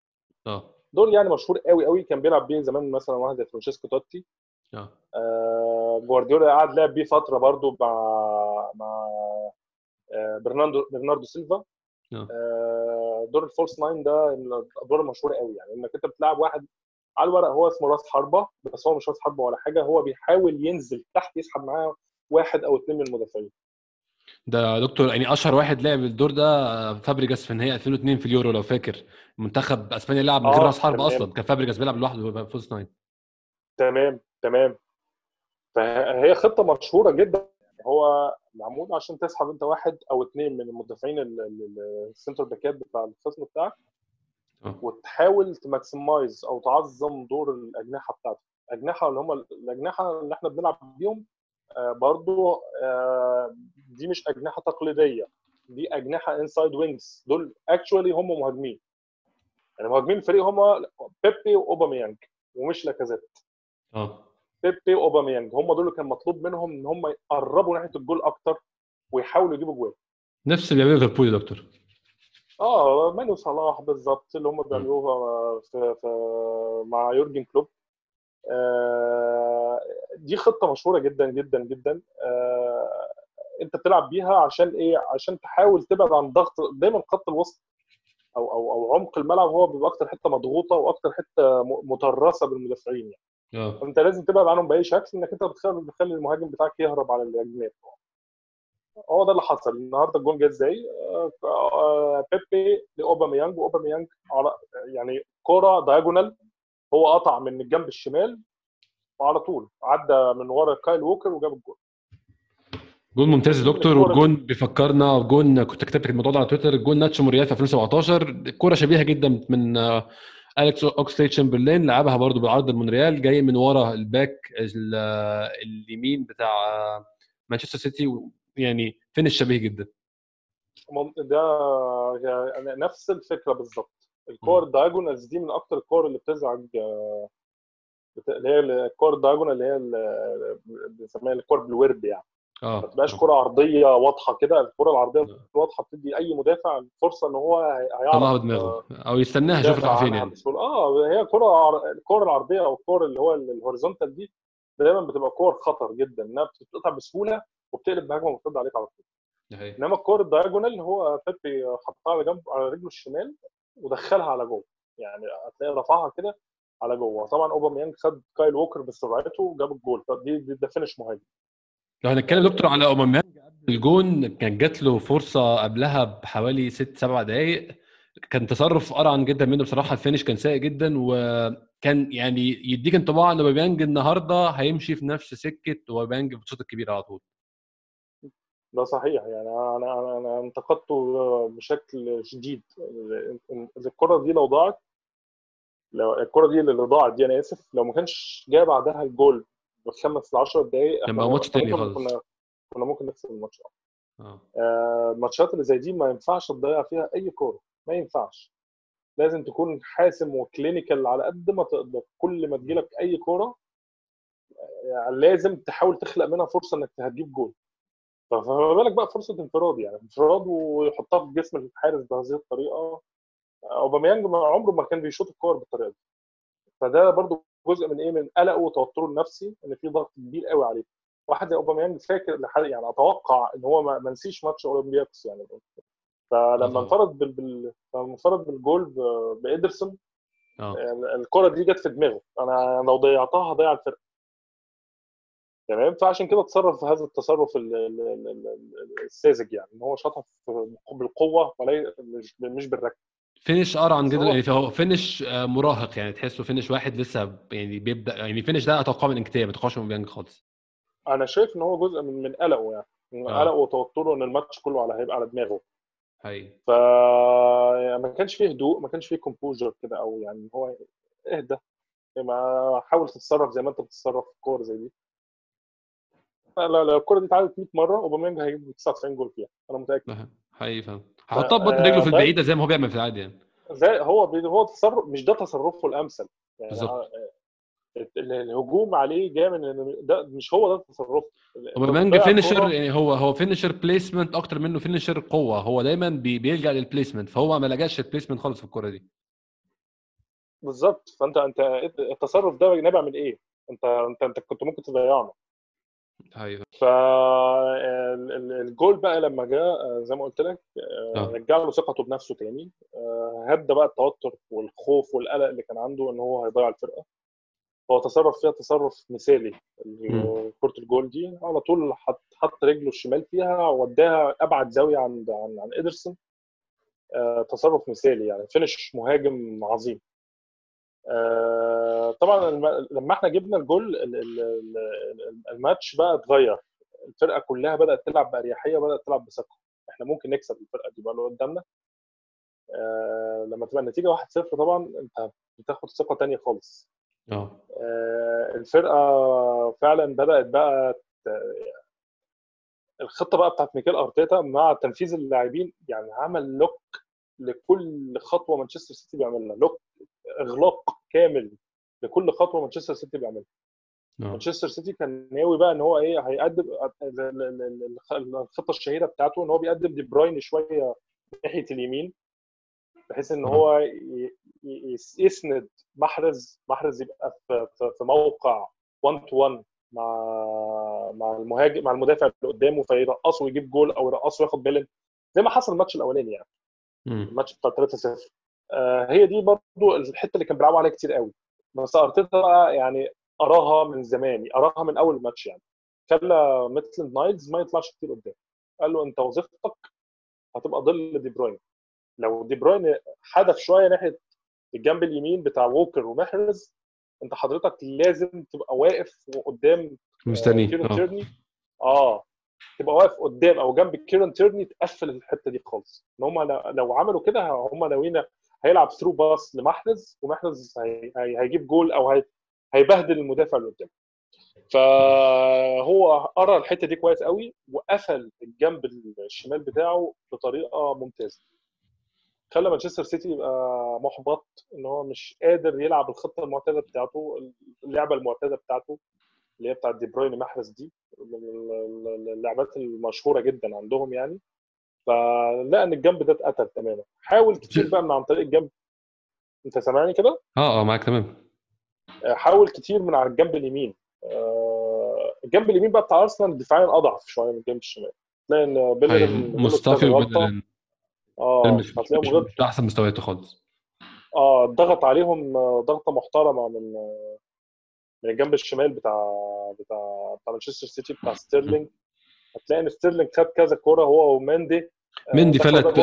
آه. دول يعني مشهور قوي قوي. كان بيلعب بيه زمان مثلا واحد زي فرانشيسكو توتي. آه, آه جوارديولا قعد لعب بيه فترة برضو مع مع برناردو برناردو سيلفا. آه. آه دور ال false nine ده الادوار المشهوره قوي. يعني إنك أنت بتلعب واحد على الورق هو اسمه راس حربة بس هو مش راس حربة ولا حاجة هو بيحاول ينزل تحت يسحب معاه واحد أو اثنين من المدافعين. ده دكتور يعني أشهر واحد لعب الدور ده فابريجاس في النهائي 2002 في اليورو لو فاكر. منتخب أسبانيا لعب من غير آه، راس حربة أصلا كان فابريجاس بيلعب لوحده في false nine. تمام تمام. فهي خطة مشهورة جدا. هو معمول عشان تسحب انت واحد أو اثنين من المدافعين ال center back ات بتاع الخصم بتاعك أوه. وتحاول ت maximize أو تعظم دور الأجنحة بتاعتك. الأجنحة اللي هم الأجنحة اللي إحنا بنلعب بيهم آه، برضو آه، دي مش أجنحة تقليدية دي أجنحة inside wings دول actually هم مهاجمين. يعني مهاجمين الفريق هم بيبي وأوباميانج ومش لاكازيت. آه. بيبي وأوباميانج هم دول اللي كان مطلوب منهم إن هم يقربوا ناحية الجول أكتر ويحاولوا يجيبوا جول نفس اللي بيعمله ليفربول يا دكتور. آه مانو صلاح بالظبط اللي هم بيعملوها في, في مع يورجن كلوب. آه دي خطة مشهورة جدا جدا جدا. آه أنت بتلعب بيها عشان إيه؟ عشان تحاول تبعد عن ضغط دايما خط الوسط أو أو أو عمق الملعب هو بيبقى أكتر حتة مضغوطة وأكتر حتة مترسة بالمدافعين يعني. آه. فانت لازم تبعد عنهم بأي شكل إنك انت بتخلي بتخلي المهاجم بتاعك يهرب على الجناب هو ده اللي حصل. النهارده الجون جه إزاي؟ آه، بيبي لأوباميانج وأوباميانج على يعني كوره diagonal هو قطع من الجنب الشمال وعلى طول. عدى من ورا كايل ووكر وجاب الجول جون ممتاز يا دكتور والجون بيفكرنا جون كنت كتبت الموضوع ده على تويتر جون ناتشو مونريال في 2017 كوره شبيهة جدا من آه، أليكس اوكسليد تشامبرلين لعبها برضو بالعرض المونريال جاي من ورا الباك ال- اليمين بتاع مانشستر سيتي يعني finish شبيه جدا. ده يعني نفس الفكرة بالظبط الكور ال diagonals دي من أكتر الكور اللي بتزعج بت- اللي هي الكور ال diagonal اللي هي بنسميها الكور بالورب يعني. آه ما تبقاش آه. كرة عرضية واضحة كده الكرة العرضية الواضحه بتدي أي مدافع فرصه إن هو هي- هيعرف طلعها بدماغه أو يستناها يشوف فين يعني. آه هي كرة عر- الكره العرضية أو الكره اللي هو ال horizontal دي دايما بتبقى كور خطر جدا إنها بتتقطع بسهولة وبتقلب بهجمة مرتد عليك على طول. إنما الكور ال diagonal هو بيبي حطها على جنب على رجله الشمال ودخلها على جوه. يعني هتلاقي رفعها كده على جوه. طبعا أوباميانج خد كايل ووكر بسرعته وجاب الجول. فدي دي ده finish مهاجم. لو هنتكلم دكتور على اوباميانج قبل الجون كان جات له فرصة قبلها بحوالي ست سبع دقائق كان تصرف أرعن جدا منه بصراحة ال finish كان سيء جدا وكان يعني يديك انطباع إن أوباميانج النهارده هيمشي في نفس سكة أوباميانج في الشوط الكبير على طول. ده صحيح يعني أنا أنا أنا انتقدته بشكل شديد. الكرة دي لو ضاعت لو الكرة دي اللي ضاعت دي أنا آسف لو ما كانش جاء بعدها الجول بخمس ل 10 دقائق كان بقى ماتش تاني خالص. كنا كنا ممكن نكسب الماتش. آه. آه، الماتشات اللي زي دي ما ينفعش تضيع فيها أي كورة. ما ينفعش. لازم تكون حاسم وكلينيكال على قد ما تقدر. كل ما تجيلك أي كورة يعني لازم تحاول تخلق منها فرصة إنك هتجيب جول. فما بالك بقى فرصة انفراد يعني. انفراد ويحطها في جسم الحارس بهذه الطريقة. أوباميانج ما عمره ما كان بيشوط الكور بالطريقة دي. فده برضو جزء من إيه؟ من قلقه وتوتره النفسي إن في ضغط كبير قوي عليه. واحد زي أوباميانج فاكر لحد يعني أتوقع إن هو ما نسيش ماتش أولمبياكوس يعني. فلما. انفرد بال... بال... لما انفرد بالجول ب... بإيدرسون آه. يعني الكرة دي جت في دماغه. أنا لو ضيعتها هضيع الفرقة. تمام؟ فعشان كده اتصرف هذا التصرف ال- ال- ال- ال- الساذج يعني. إن هو شاطها بالقوة مش بالركب finish أرعن جدا هو- يعني هو finish آه، مراهق يعني تحسه finish واحد لسه يعني بيبدأ يعني finish ده أتوقع من نكيتياه ما أتوقعش من اوباميانج خالص. أنا شايف إن هو جزء من من قلقه يعني من آه. قلقه وتوتره إن الماتش كله على هيبقى على دماغه. حقيقي ف ما كانش فيه هدوء ما كانش فيه composure كده أو يعني هو اهدى. ما حاول تتصرف زي ما أنت بتتصرف في كورة زي دي. لا لا الكوره دي اتعادت 100 مرة أوباميانج هيجيب 99 جول فيها. أنا متأكد. حقيقي فاهم هحطها ببطن رجله في آه، البعيدة زي ما هو بيعمل في العادي يعني. زي هو هو تصرف مش ده تصرفه الأمثل. يعني بالظبط. آه، ال- الهجوم عليه جاي من ده مش هو ده تصرفه. اوباميانج بتضيع finisher الكرة- يعني هو هو finisher placement أكتر منه finisher قوة. هو دايما بي بيلجأ لل placement فهو ما لجأش ال placement خالص في الكورة دي. بالظبط. فانت أنت التصرف ده نابع من إيه؟ انت انت أنت كنت ممكن تضيعنا أيوه. فالجول بقى لما جاء زي ما قلت لك آه، آه. رجع له ثقته بنفسه تاني. آه، هدى بقى التوتر والخوف والقلق اللي كان عنده إن هو هيضيع الفرقة. هو تصرف فيها تصرف مثالي. كرة الجول دي على طول حط حط رجله الشمال فيها وداها أبعد زاوية عن عن, عن ادرسون آه، تصرف مثالي يعني فينش مهاجم عظيم. آه، طبعا الم- لما إحنا جبنا الجول ال- ال- ال- الماتش بقى اتغير. الفرقة كلها بدأت تلعب بأريحية بدات تلعب بثقة. إحنا ممكن نكسب الفرقة دي بقى اللي قدامنا. آه، لما تبقى النتيجة 1-0 طبعا أنت بتاخد ثقة تانية خالص. آه. آه، الفرقة فعلا بدأت بقى الخطة بقى بتاعت ميكيل أرتيتا مع تنفيذ اللاعبين يعني عمل lock لكل خطوة مانشستر سيتي بيعملها. lock إغلاق كامل لكل خطوة مانشستر سيتي بيعملها آه. مانشستر سيتي كان ناوي بقى إن هو إيه هيقدم ال- ال- ال- ال- الخطة الشهيرة بتاعته إن هو بيقدم دي بروين شوية ناحية اليمين بحيث إن آه. هو يسند محرز محرز يبقى في موقع 1 to 1 مع مع المهاجم مع المدافع اللي قدامه فيرقصه ويجيب جول أو يرقصه وياخد بيلن زي ما حصل الماتش الأولاني يعني الماتش بتاع 3 0 آه هي دي برضو الحتة اللي كان بيلعبوا عليها كتير قوي. بس أرتيتا بقى يعني قراها من زمان قراها من أول الماتش يعني. خلى ميتلاند نايلز ما يطلعش كتير قدام. قال له أنت وظيفتك هتبقى ظل دي بروين. لو دي بروين حدف شوية ناحية الجنب اليمين بتاع ووكر ومحرز أنت حضرتك لازم تبقى واقف قدام مستني كيران تيرني. آه تبقى واقف قدام أو جنب كيران تيرني تقفل الحتة دي خالص. إن هم لو عملوا كده هم ناويين هيلعب through pass لمحرز ومحرز هي... هي... هيجيب جول أو هي... هيبهدل المدافع اللي قدامه. فهو قرا الحتة دي كويس قوي وقفل الجنب الشمال بتاعه بطريقة ممتازة. خلى مانشستر سيتي يبقى محبط إن هو مش قادر يلعب الخطة المعتادة بتاعته اللعبة المعتادة بتاعته اللي هي بتاعت دي بروين محرز دي اللعبات المشهورة جدا عندهم يعني. فلقى إن الجنب ده اتقتل تماما. حاول كتير بقى من عن طريق الجنب. أنت سامعني كده؟ آه آه معاك تمام. حاول كتير من على الجنب اليمين. الجنب اليمين بقى بتاع أرسنال دفاعيا أضعف شوية من الجنب الشمال. تلاقي إن بيلرين مصطفي وبيلرين آه مش, مش, مش, مش أحسن مستوياته خالص. آه ضغط عليهم ضغطة محترمة من من الجنب الشمال بتاع بتاع بتاع مانشستر سيتي بتاع ستيرلينج. هتلاقي إن ستيرلينج خد كذا كوره هو ومندي مندي فلت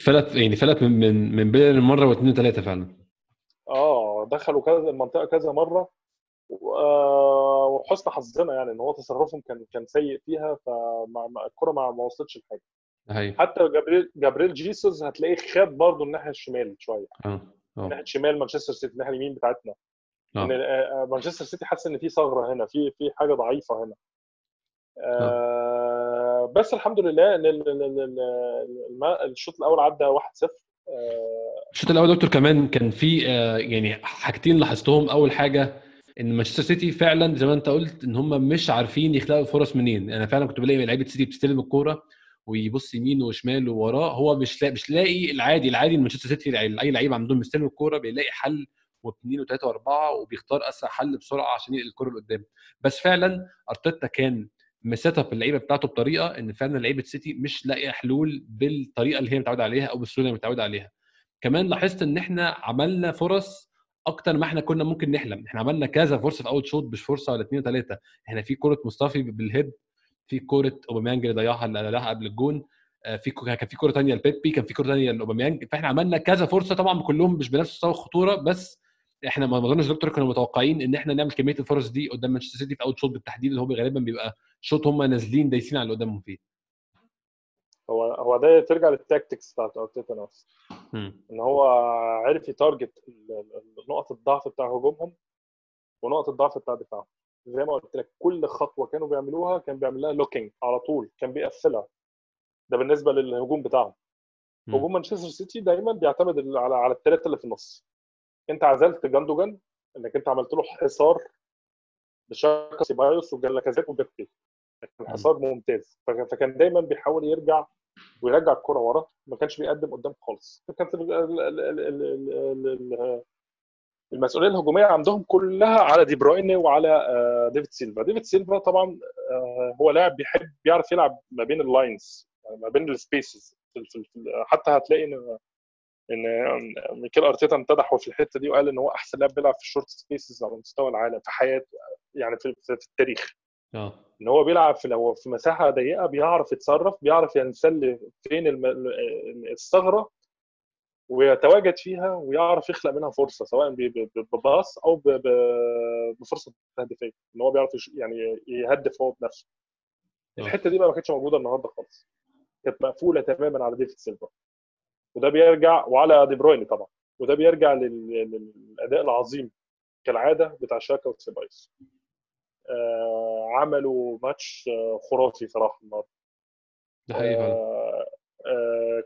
فلت يعني فلت من من من بيلرين مرة واثنين وثلاثه فعلا. آه دخلوا كذا المنطقة كذا مرة. وحسن حظنا يعني إن هو تصرفهم كان كان سيء فيها فالكره ما وصلتش لحاجة. هي. حتى جابريل جابريل جيسوس هتلاقيه خد برضه الناحية الشمال شوية. آه ناحية شمال مانشستر سيتي الناحية اليمين بتاعتنا. إن مانشستر سيتي حاسس إن في ثغرة هنا في في حاجة ضعيفة هنا. آه بس الحمد لله إن الشوط الأول عدى 1-0 الشوط الأول دكتور كمان كان في آه يعني حاجتين لاحظتهم. أول حاجة إن مانشستر سيتي فعلا زي ما أنت قلت إن هم مش عارفين يخلقوا فرص منين. أنا فعلا كنت بلاقي لعيبة سيتي بتستلم الكورة ويبص يمين وشمال ووراه. هو مش لا مش لاقي العادي العادي مانشستر سيتي أي لعيب عندهم بيستلم الكورة بيلاقي حل واثنين وثلاثه وأربعة وبيختار أسرع حل بسرعة عشان ينقل الكورة لقدام. بس فعلا أرتيتا كان مـ set up اللعيبة بتاعته بطريقة إن فعلا لعيبة سيتي مش لاقية حلول بالطريقة اللي هي متعودة عليها أو بالسهوله اللي متعودة عليها. كمان لاحظت إن إحنا عملنا فرص أكتر ما إحنا كنا ممكن نحلم. إحنا عملنا كذا فرصه في أول شوط مش فرصة ولا اثنين وثلاثه إحنا في كورة مصطفى بال head في كورة اوباميانج اللي ضيعها اللي قالها قبل الجون في كان في كورة ثانية لبيبي كان في كورة ثانية لأوباميانج. فإحنا عملنا كذا فرصة طبعا كلهم مش بنفس مستوى الخطورة بس إحنا ما أظنش دكتور كانوا متوقعين إن إحنا نعمل كمية الفرص دي قدام مانشستر سيتي في أول شوط بالتحديد. اللي هو غالبا بيبقى شوط هم نازلين دايسين على اللي قدامهم فيه هو هو ده ترجع لل tactics بتاعت ارتيتا نفسه. إن هو عرف ي target نقط الضعف بتاع هجومهم ونقط الضعف بتاع دفاعهم. زي ما قلت لك كل خطوة كانوا بيعملوها كان بيعمل لها locking على طول كان بيقفلها. ده بالنسبة للهجوم بتاعهم. هجوم مانشستر سيتي دايما بيعتمد على على الثلاثه اللي في النص. أنت عزلت جوندوجان إنك أنت عملت له حصار بشاكا سيبايوس ولاكازيت وبيبي. كان حصار ممتاز. فكان دايما بيحاول يرجع ويرجع الكرة ورا ما كانش بيقدم قدام خالص. كانت المسؤولية الهجومية عندهم كلها على دي بروين وعلى ديفيد سيلفا. ديفيد سيلفا طبعا هو لاعب بيحب بيعرف يلعب ما بين ال lines ما بين ال spaces حتى هتلاقي إن إن ميكيل أرتيتا امتدحه في الحتة دي وقال إن هو أحسن لاعب بيلعب في ال short spaces على مستوى العالم في حياته يعني في, في التاريخ. آه. إن هو بيلعب في لو في مساحة ضيقة بيعرف يتصرف بيعرف ينسل فين الثغرة ويتواجد فيها ويعرف يخلق منها فرصة سواء بباص أو بفرصة تهديفية إن هو بيعرف يعني يهدف هو بنفسه. الحتة دي بقى ما كانتش موجودة النهارده خالص. كانت مقفولة تماما على ديفيد سيلفا. وده بيرجع وعلى دي بروين طبعا. وده بيرجع للأداء العظيم كالعادة بتاع شاكا وسيبايوس آه عملوا ماتش آه خرافي صراحة النهارده. ده حقيقي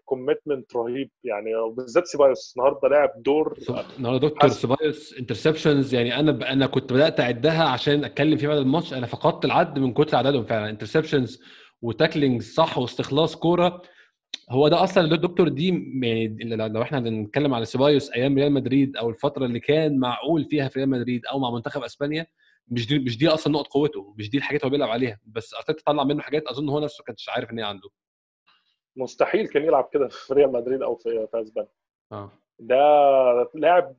commitment رهيب. يعني وبالذات سيبايوس النهارده لعب دور النهارده دكتور سيبايوس interceptions يعني أنا ب... أنا كنت بدأت أعدها عشان أتكلم فيه بعد الماتش. أنا فقدت العد من كتر عددهم فعلا. interceptions و tacklings صح واستخلاص كورة. هو ده أصلا الدكتور دي يعني لو إحنا بنتكلم على سيبايوس أيام ريال مدريد أو الفترة اللي كان معقول فيها في ريال مدريد أو مع منتخب أسبانيا مش دي مش دي أصلا نقط قوته مش دي الحاجات اللي هو بيلعب عليها بس أرتيتا طلع منه حاجات أظن هو نفسه كانش عارف إن هي عنده. مستحيل كان يلعب كده في ريال مدريد أو في في أسبانيا. آه. ده لاعب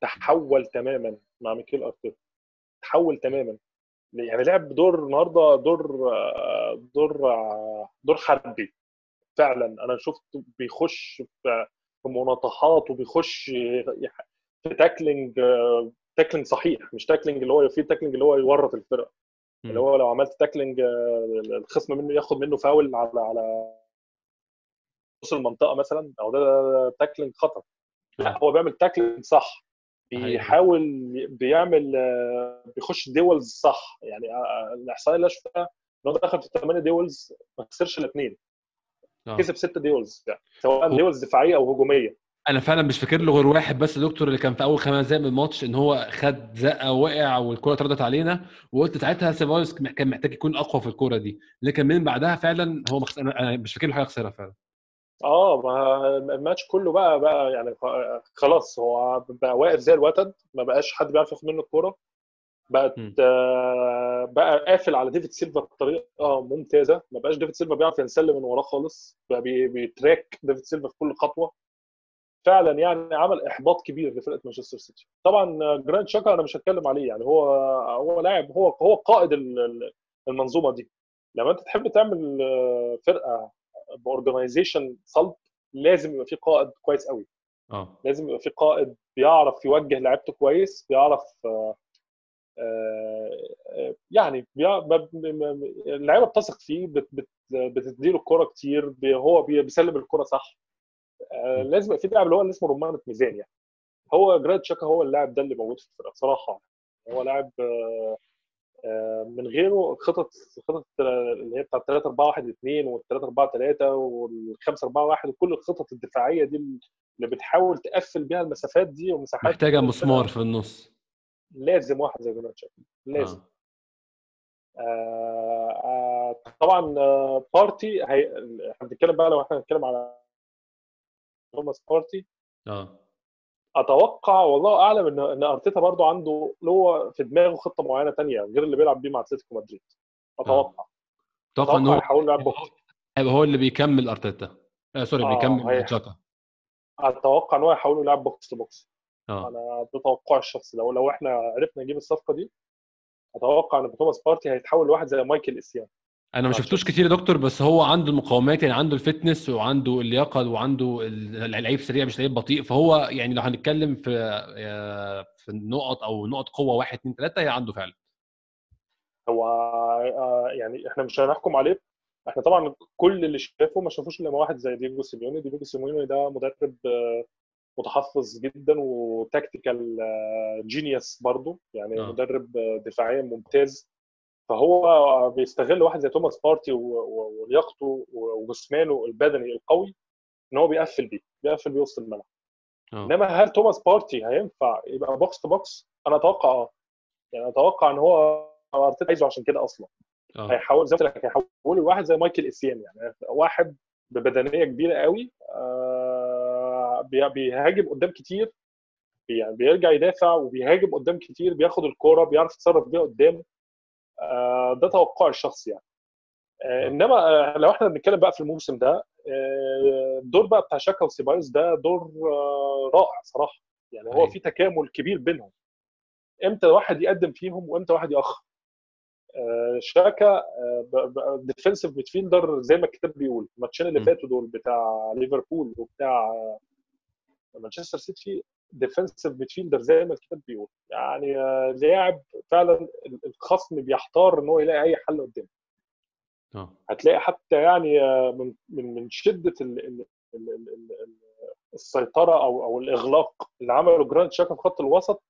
تحول تماما مع ميكيل أرتيتا. تحول تماما. يعني لعب دور النهارده دور دور دور حربي. فعلا أنا شفت بيخش في مناطحات وبيخش في tackling tackling صحيح مش tackling اللي هو في tackling اللي هو يورط الفرقة. اللي هو لو عملت tackling الخصم منه ياخد منه فاول على على نص المنطقة مثلا أو ده tackling خطر لا هو بيعمل tackling صح. بيحاول بيعمل بيخش duels صح. يعني الإحصائية اللي شفتها إن هو دخل في 8 duels ما خسرش إلا اثنين كسب 6 duels يعني سواء duels دفاعية أو هجومية. أنا فعلا مش فاكر له غير واحد بس دكتور اللي كان في أول خمس دقايق من الماتش إن هو خد زقة ووقع والكرة اتردت علينا وقلت ساعتها سيبايوس كان محتاج يكون أقوى في الكوره دي. لكن من بعدها فعلا هو مخس... أنا مش فاكر له حاجة خسرها فعلا. آه ما الماتش كله بقى بقى يعني خلاص هو بقى واقف زي الوتد ما بقاش حد بيعرف ياخد منه الكوره بقت آه بقى قافل على ديفيد سيلفا بطريقة ممتازة. ما بقاش ديفيد سيلفا بيعرف يستلم من وراه خالص بقى بي track ديفيد سيلفا في كل خطوة. فعلا يعني عمل إحباط كبير لفرقة مانشستر سيتي. طبعا جرانيت شاكا أنا مش هتكلم عليه يعني. هو هو لاعب هو هو قائد المنظومة دي. لما أنت تحب تعمل فرقة باورجنايزيشن صلب لازم يبقى في قائد كويس قوي. آه. لازم يبقى في قائد بيعرف يوجه لعيبته كويس بيعرف آه آه يعني اللعيبة بتثق فيه بت بت بتديله الكوره كتير هو بيسلم الكوره صح. آه لازم يبقى في لاعب اللي هو اللي اسمه رمانه ميزان يعني هو جراد شاكا هو اللاعب ده اللي موجود في الفرقة صراحة. هو لاعب آه من غيره خطط خطط اللي هي بتاعت 3 4 1 2 وال 3 4 3 وال 5 4 1 وكل الخطط الدفاعية دي اللي بتحاول تقفل بيها المسافات دي ومساحات محتاجة مسمار في النص. لازم واحد زي جرانيت شاكا لازم. آه. آه آه طبعا بارتي هي... إحنا بنتكلم بقى لو إحنا هنتكلم على توماس بارتي آه. أتوقع والله أعلم إن إن أرتيتا برضو عنده اللي هو في دماغه خطة معينة تانية غير اللي بيلعب بيه مع أتلتيكو مدريد. أتوقع. أتوقع إن هو هيحاول يلعب box. هيبقى هو اللي بيكمل أرتيتا. آه sorry آه بيكمل هي... شاكا أتوقع إن هو هيحاول يلعب box to box. آه. أنا ده توقعي الشخصي. لو لو إحنا عرفنا نجيب الصفقة دي أتوقع إن توماس بارتي هيتحول لواحد زي مايكل إسيان. أنا ما شفتوش كتير يا دكتور بس هو عنده المقومات يعني عنده ال fitness وعنده اللياقة وعنده اللعيب سريع مش لعيب بطيء. فهو يعني لو هنتكلم في في النقط أو نقط قوة واحد اثنين ثلاثة هي عنده فعلا. هو يعني إحنا مش هنحكم عليه. إحنا طبعا كل اللي شافه ما شافوش إلا واحد زي دييجو سيميوني. دييجو سيميوني ده مدرب متحفظ جدا و tactical genius برضه. يعني آه. مدرب دفاعيا ممتاز. فهو بيستغل واحد زي توماس بارتي ولياقته وجسمانه البدني القوي إن هو بيقفل بيه بيقفل بيه وسط الملعب. آه. إنما هل توماس بارتي هينفع يبقى box to box؟ أنا أتوقع آه. يعني أتوقع إن هو أرتيتا عايزه عشان كده أصلا. آه. هيحاول زي ما قلت لك هيحول واحد زي مايكل إسيان يعني واحد ببدنية كبيرة قوي آه بي- بيهاجم قدام كتير يعني بيرجع يدافع وبيهاجم قدام كتير بياخد الكورة بيعرف يتصرف بيها قدام. ده توقعي الشخصي يعني. آه إنما آه لو إحنا بنتكلم بقى في الموسم ده آه، الدور بقى بتاع شاكا وسيبايوس ده دور آه، رائع صراحة. يعني هو. في تكامل كبير بينهم. إمتى واحد يقدم فيهم وإمتى واحد يأخر؟ آه، شاكا defensive midfielder زي ما الكتاب بيقول. الماتشين اللي. فاتوا دول بتاع ليفربول وبتاع آه، مانشستر سيتي defensive midfielder زي ما الكتاب بيقول. يعني لاعب فعلا الخصم بيحتار إن هو يلاقي أي حل قدامه. آه. هتلاقي حتى يعني من من من شدة ال ال ال ال ال السيطرة أو أو الإغلاق اللي عمله جرانيت شاكا في خط الوسط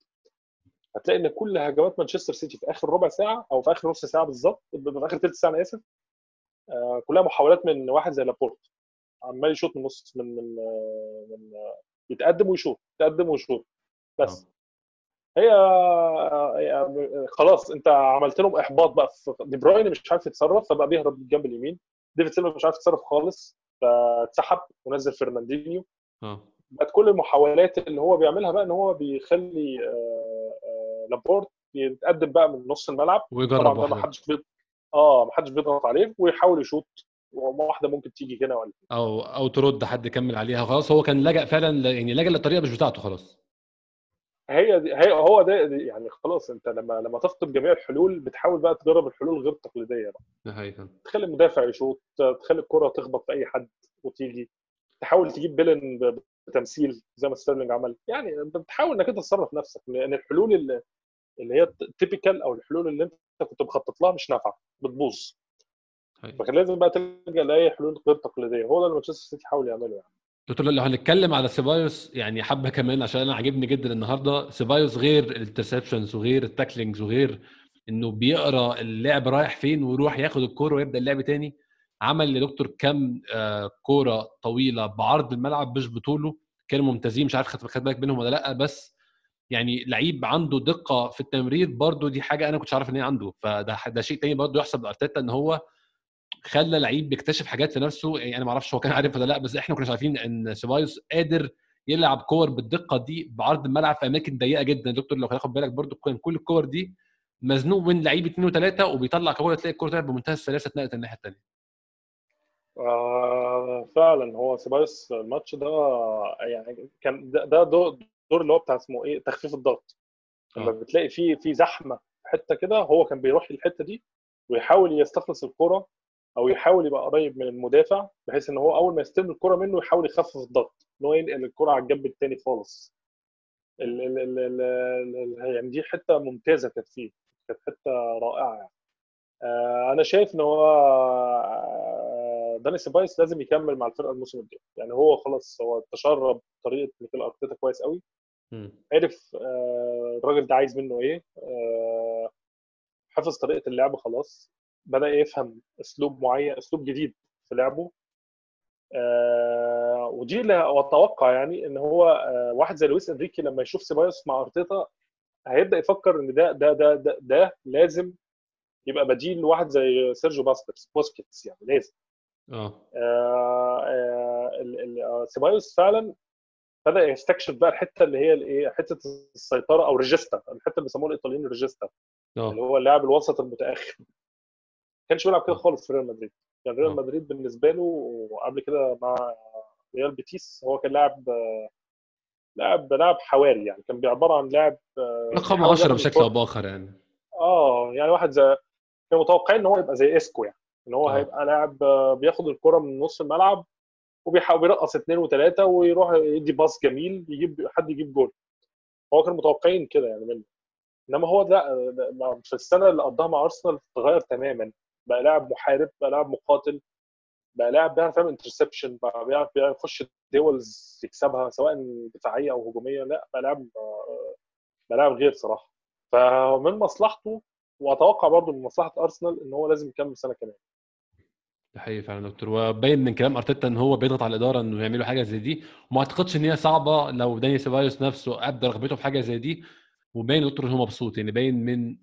هتلاقي إن كل هجمات مانشستر سيتي في آخر ربع ساعة أو في آخر نص ساعة بالظبط في آخر ثلث ساعة أنا آسف آه، كلها محاولات من واحد زي لابورت. عمال يشوط من نص من من من يتقدم ويشوط. يتقدم ويشوط بس. هي هي- خلاص انت عملت لهم إحباط بقى دي بروين مش عارف يتصرف فبقى بيهرب الجنب اليمين. ديفيد سيلفا مش عارف يتصرف خالص فاتسحب ونزل فرناندينيو. آه. بقت كل المحاولات اللي هو بيعملها بقى إن هو بيخلي آه، آه، لابورت يتقدم بقى من نص الملعب. ويجرب طبعا ما حدش بيض... آه ما حدش بيضغط عليه ويحاول يشوط. واحدة ممكن تيجي هنا ولا أو أو ترد حد يكمل عليها. خلاص هو كان لجأ فعلا يعني لجأ للطريقة مش بتاعته خلاص. هي دي هي هو ده يعني خلاص أنت لما لما تفقد جميع الحلول بتحاول بقى تجرب الحلول غير التقليدية بقى. تخلي المدافع يشوط تخلي الكرة تخبط في أي حد وتيجي. تحاول تجيب بلنتي بتمثيل زي ما ستيرلينج عمل. يعني بتحاول إنك أنت تصرف نفسك. لأن الحلول اللي اللي هي typical أو الحلول اللي أنت كنت مخطط لها مش نافعة بتبوظ. فكان لازم بقى تلجأ لأي حلول غير تقليدية. هو ده اللي مانشستر سيتي حاول يعمله يعني. دكتور لو هنتكلم على سيبايوس يعني حبة كمان عشان أنا عاجبني جدا النهارده. سيبايوس غير ال interceptions وغير ال tacklings وغير إنه بيقرأ اللعب رايح فين ويروح ياخد الكورة ويبدأ اللعب تاني عمل لدكتور كم آه، كورة طويلة بعرض الملعب مش بطوله. كانوا ممتازين مش عارف خدت بالك منهم ولا لأ بس يعني لعيب عنده دقة في التمرير برضو دي حاجة أنا كنتش عارف إن هي عنده. فده ده شيء تاني برضو يحسب لأرتيتا إن هو خلى لعيب بيكتشف حاجات في نفسه. يعني أنا ما أعرفش هو كان عارف ولا لأ بس إحنا كنا عارفين إن سيبايوس قادر يلعب كور بالدقة دي بعرض الملعب في أماكن ضيقة جدا. دكتور لو هتاخد بالك برضو كان كل الكور دي مزنوق من لعيب اثنين وثلاثه وبيطلع كوره تلاقي الكوره طلعت بمنتهى السلاسة اتنقلت الناحية الثانية آه فعلا هو سيبايوس الماتش ده يعني كان ده, دور, دور اللي هو بتاع اسمه إيه؟ تخفيف الضغط. لما آه. بتلاقي في في زحمة في حتة كده هو كان بيروح الحته دي ويحاول يستخلص الكره أو يحاول يبقى قريب من المدافع بحيث إن هو أول ما يستلم الكرة منه يحاول يخفف الضغط إن هو ينقل الكرة على الجنب الثاني خالص. ال ال ال ال ال يعني دي حتة ممتازة كانت فيه كانت حتة رائعة يعني. آه أنا شايف إن هو آه، داني سيبايس لازم يكمل مع الفرقة الموسم الجاي. يعني هو خلاص هو تشرب طريقة ميكيل أرتيتا كويس قوي. عرف آه، الراجل ده عايز منه إيه؟ آه، حفظ طريقة اللعب خلاص. بدأ يفهم أسلوب معين أسلوب جديد في لعبه. آه، ودي اللي أتوقع يعني إن هو آه، واحد زي لويس إنريكي لما يشوف سيبايوس مع أرتيتا هيبدأ يفكر إن ده ده ده ده, ده لازم يبقى بديل لواحد زي سيرجيو باسكتس بوسكيتس يعني لازم. آه. آه، آه، آه، سيبايوس فعلا بدأ يستكشف بقى الحتة اللي هي الإيه حتة السيطرة أو regista الحتة اللي بيسموها الإيطاليين regista اللي آه هو اللاعب الوسط المتأخر. كانش بيلعب كده خالص في ريال مدريد كان. ريال مدريد بالنسبة له وقبل كده مع ريال بيتيس هو كان لاعب لاعب لاعب حواري يعني كان عباره عن لاعب آه، رقم بيحاول 10 ياخد بشكل. أو بآخر يعني آه يعني واحد زي كانوا متوقعين إن هو يبقى زي إيسكو يعني إن هو آه. هيبقى لاعب آه، بياخد الكرة من نص الملعب وبيحاول بيرقص اثنين وثلاثه ويروح يدي pass جميل يجيب حد يجيب جول هو كانوا متوقعين كده يعني منه إنما هو لا في السنة اللي قضاها مع أرسنال اتغير تماما بقى لاعب محارب بقى لاعب مقاتل بقى لاعب بيعرف يعمل interception بقى بيعرف يخش duels يكسبها سواء دفاعية أو هجومية لا بقى لاعب بقى لاعب غير صراحة. فمن مصلحته وأتوقع برضه من مصلحة أرسنال إن هو لازم يكمل سنة كمان. ده حقيقي فعلا دكتور. وباين من كلام أرتيتا إن هو بيضغط على الإدارة إنه يعملوا حاجة زي دي. وما أعتقدش إن هي صعبة لو داني سيبايوس نفسه ابدى رغبته في حاجة زي دي. وباين دكتور إن هو مبسوط. يعني باين من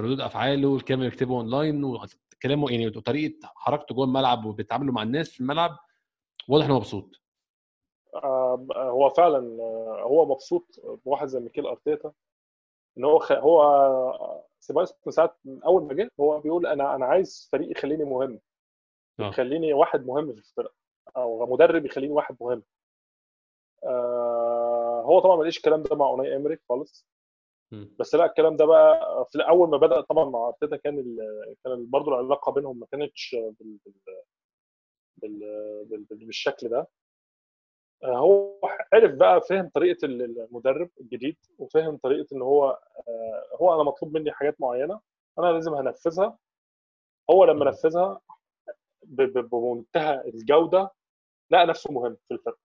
ردود أفعاله الكلام اللي بيكتبه أونلاين وكلامه يعني وطريقه حركته جوه الملعب وبيتعاملوا مع الناس في الملعب واضح إنه مبسوط آه، هو فعلا آه، هو مبسوط بواحد زي ميكيل أرتيتا إن هو خ... هو سيبايوس من ساعة من أول ما جه هو بيقول أنا أنا عايز فريق يخليني مهم آه. يخليني واحد مهم في الفرقة أو مدرب يخليني واحد مهم آه هو طبعا ما لقيش الكلام ده مع أوناي امري خالص. بس لا الكلام ده بقى في اول ما بدأ طبعا مع أرتيتا كان. كان برضه العلاقة بينهم ما كانتش بال... بال... بال... بال... بال... بالشكل ده آه، هو عرف بقى فهم طريقة المدرب الجديد وفهم طريقة إن هو آه، هو أنا مطلوب مني حاجات معينة أنا لازم هنفذها هو لما. نفذها بمنتهى الجودة لقى نفسه مهم في الفرقة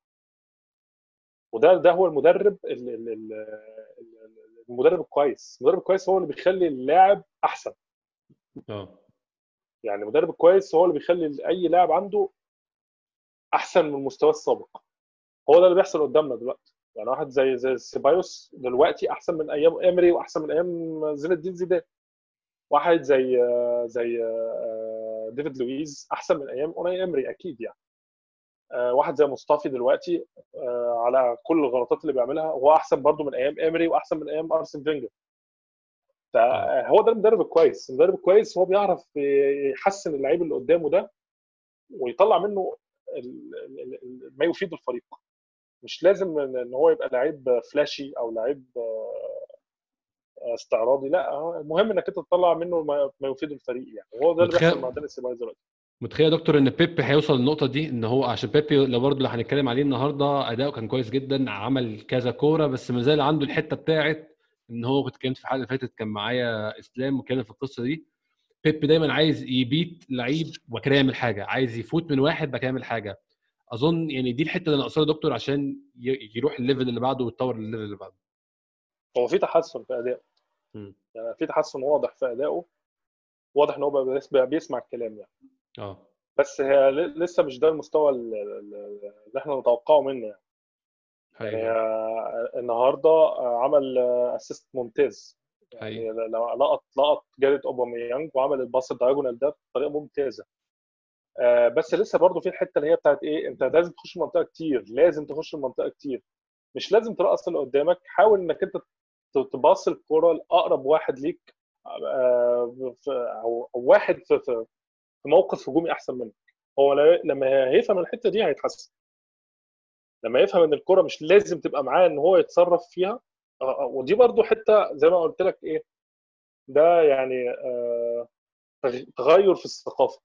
وده ده هو المدرب ال- ال- ال- ال- المدرب الكويس. المدرب الكويس هو اللي بيخلي اللاعب أحسن. آه. يعني المدرب الكويس هو اللي بيخلي أي لاعب عنده أحسن من مستواه السابق. هو ده اللي بيحصل قدامنا دلوقتي. يعني واحد زي زي سيبايوس دلوقتي أحسن من أيام امري وأحسن من أيام زين الدين زيدان. واحد زي زي آه، ديفيد لويز أحسن من أيام أوناي امري أكيد يعني. آه، واحد زي مصطفي دلوقتي آه، على كل الغلطات اللي بيعملها هو أحسن برضو من أيام امري وأحسن من أيام أرسن فينجر. فهو ده المدرب الكويس. المدرب الكويس هو بيعرف يحسن اللعيب اللي قدامه ده ويطلع منه ما يفيد الفريق. مش لازم ان هو يبقى لعيب flashy أو لعيب استعراضي لا المهم إنك أنت تطلع منه ما يفيد الفريق يعني. وهو ده اللي بيحصل مع سيبايوس دلوقتي. متخيل يا دكتور إن بيبي هيوصل للنقطة دي؟ إن هو عشان بيبي لو برضه اللي هنتكلم عليه النهارده أداؤه كان كويس جدا عمل كذا كورة بس ما زال عنده الحتة بتاعت إن هو كنت اتكلمت في الحلقة اللي فاتت كان معايا إسلام وكان في القصة دي. بيبي دايما عايز يبيت لعيب وبعد كده يعمل حاجة عايز يفوت من واحد بعد يعمل حاجة. أظن يعني دي الحتة اللي ناقصاها دكتور عشان يروح ال level اللي بعده ويتطور ال level اللي بعده. هو في تحسن في ادائه يعني في تحسن واضح في ادائه واضح إن هو بيسمع الكلام يعني. آه. بس هي لسه مش ده المستوى اللي إحنا نتوقعه منه يعني. يعني النهارده عمل assist ممتاز. يعني لقط لقط جرية أوباميانج وعمل ال pass ال diagonal ده بطريقة ممتازة. بس لسه برضه في الحتة اللي هي بتاعت إيه أنت لازم تخش المنطقة كتير لازم تخش المنطقة كتير. مش لازم ترقص اللي قدامك حاول إنك أنت تباص الكره لأقرب واحد ليك أو واحد في في موقف هجومي أحسن منك. هو لما هيفهم الحتة دي هيتحسن. لما يفهم إن الكرة مش لازم تبقى معاه إن هو يتصرف فيها ودي برضو حتة زي ما قلت لك إيه ده يعني تغير في الثقافة.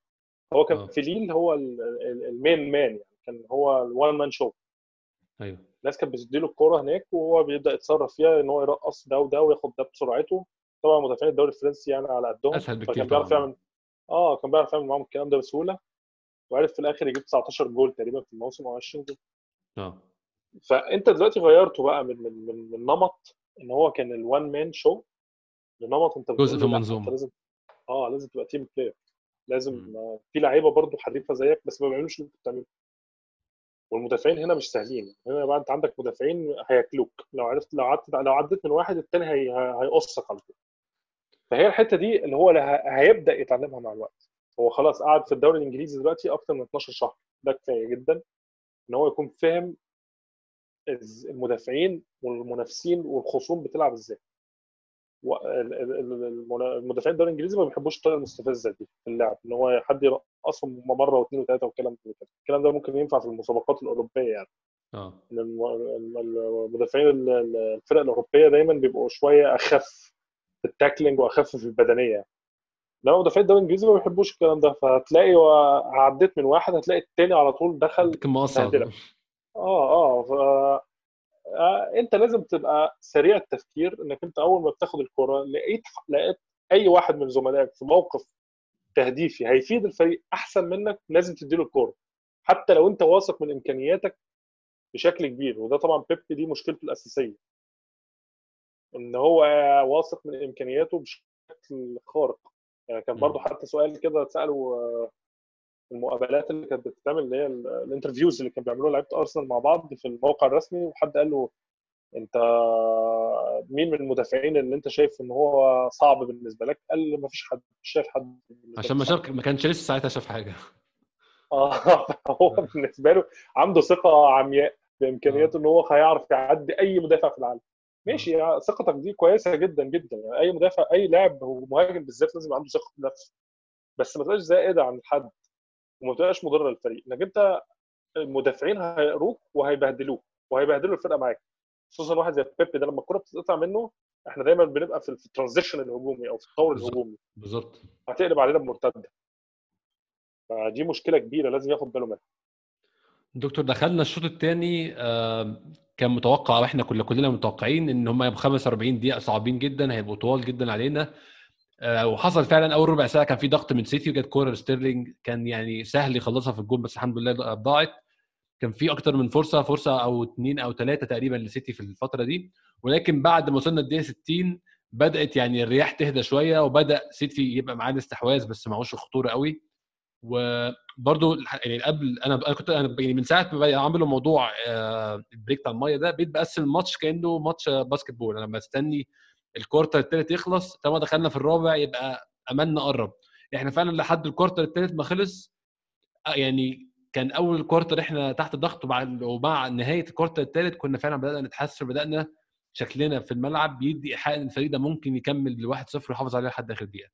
هو كان في ليل هو ال main man يعني كان هو ال one man show أيوه. الناس كانت بتديله الكوره هناك وهو بيبدأ يتصرف فيها إن هو يرقص ده وده وياخد ده بسرعته. طبعا مدافعين الدوري الفرنسي يعني على قدهم أسهل بكتير فكان بيعرف يعمل آه كان بيعرف يعمل معاهم الكلام ده بسهولة. وعرف في الآخر يجيب 19 جول تقريبا في الموسم أو 20 جول. آه. فأنت دلوقتي غيرته بقى من من من, من نمط إن هو كان ال one man show لنمط أنت جزء في المنظومه لازم آه لازم تبقى team player لازم م. في لعيبة برضه حريفة زيك بس ما بيعملوش اللي أنت بتعمله. والمدافعين هنا مش سهلين. هنا بقى أنت عندك مدافعين هياكلوك. لو عرفت لو عدت لو عديت من واحد التاني هي... هيقصك على طول. فهي الحتة دي اللي هو هيبدأ يتعلمها مع الوقت. هو خلاص قعد في الدوري الإنجليزي دلوقتي أكتر من 12 شهر. ده كفاية جدا إن هو يكون فاهم المدافعين والمنافسين والخصوم بتلعب إزاي. المدافعين الدوري الإنجليزي ما بيحبوش الطريقة المستفزة دي في اللعب إن هو حد يرقصهم مرة واثنين وثلاثه والكلام ده. الكلام ده ممكن ينفع في المسابقات الأوروبية يعني. آه. المدافعين الفرق الأوروبية دايما بيبقوا شوية أخف التاكلينج واخف في البدنيه لو مدافعين الدوري الإنجليزي ما بيحبوش الكلام ده فهتلاقي عديت من واحد هتلاقي التاني على طول دخل آه آه ف... آه أنت لازم تبقى سريع التفكير إنك أنت أول ما بتاخد الكره لقيت لقيت أي واحد من زملائك في موقف تهديفي هيفيد الفريق أحسن منك لازم تديله الكورة. حتى لو أنت واثق من إمكانياتك بشكل كبير وده طبعا بيب دي مشكلته الأساسية. إن هو واثق من إمكانياته بشكل خارق. يعني كان برضه حتى سؤال كده اتساله المقابلات اللي كانت بتتعمل اللي هي الانترفيوز اللي كانوا بيعملوها لعيبة أرسنال مع بعض في الموقع الرسمي وحد قال له أنت مين من المدافعين اللي أنت شايف إن هو صعب بالنسبة لك؟ قال ما فيش حد مش شايف حد عشان ما شاف ما كانش لسه ساعتها شاف حاجة. آه هو بالنسبة له عنده ثقة عمياء بإمكانياته إن هو هيعرف يعدي أي مدافع في العالم. ماشي ثقتك دي كويسة جدا جدا. يعني أي مدافع أي لاعب مهاجم بالذات لازم عنده ثقة في نفسه بس ما تبقاش زائدة عن الحد وما تبقاش مضرة للفريق. إنك أنت المدافعين هيقروك وهيبهدلوك وهيبهدلوا الفرقة معاك. خصوصا واحد زي بيب ده لما الكرة بتتقطع منه إحنا دايما بنبقى في الترانزيشن الهجومي أو في التطور الهجومي. بالظبط. هتقلب علينا بمرتدة. فدي مشكلة كبيرة لازم ياخد باله منها. دكتور دخلنا الشوط الثاني كان متوقع وإحنا كنا كلنا متوقعين إن هم يبقوا 45 دقيقة صعبين جدا هيبقوا طوال جدا علينا. وحصل فعلا أول ربع ساعة كان في ضغط من سيتي وجت كوره ستيرلينج كان يعني سهل يخلصها في الجول بس الحمد لله ضاعت. كان في أكتر من فرصة فرصة أو اثنين أو ثلاثة تقريبا لسيتي في الفترة دي. ولكن بعد ما وصلنا الدقيقة 60 بدأت يعني الرياح تهدى شوية وبدأ سيتي يبقى معاه الاستحواذ بس معهوش الخطوره قوي. وبرده يعني قبل أنا كنت أنا يعني من ساعة ما عملوا موضوع ال break بتاع المية ده بقيت بقسم الماتش كأنه ماتش basketball أنا بستني ال quarter الثالث يخلص طالما دخلنا في الرابع يبقى أملنا قرب. إحنا فعلا لحد ال quarter الثالث ما خلص يعني كان أول quarter إحنا تحت ضغط ومع ومع نهاية ال quarter الثالث كنا فعلا بدأنا نتحسن بدأنا شكلنا في الملعب بيدي إيحاء إن الفريق ده ممكن يكمل ل 1-0 ويحافظ عليه لحد آخر دقيقة.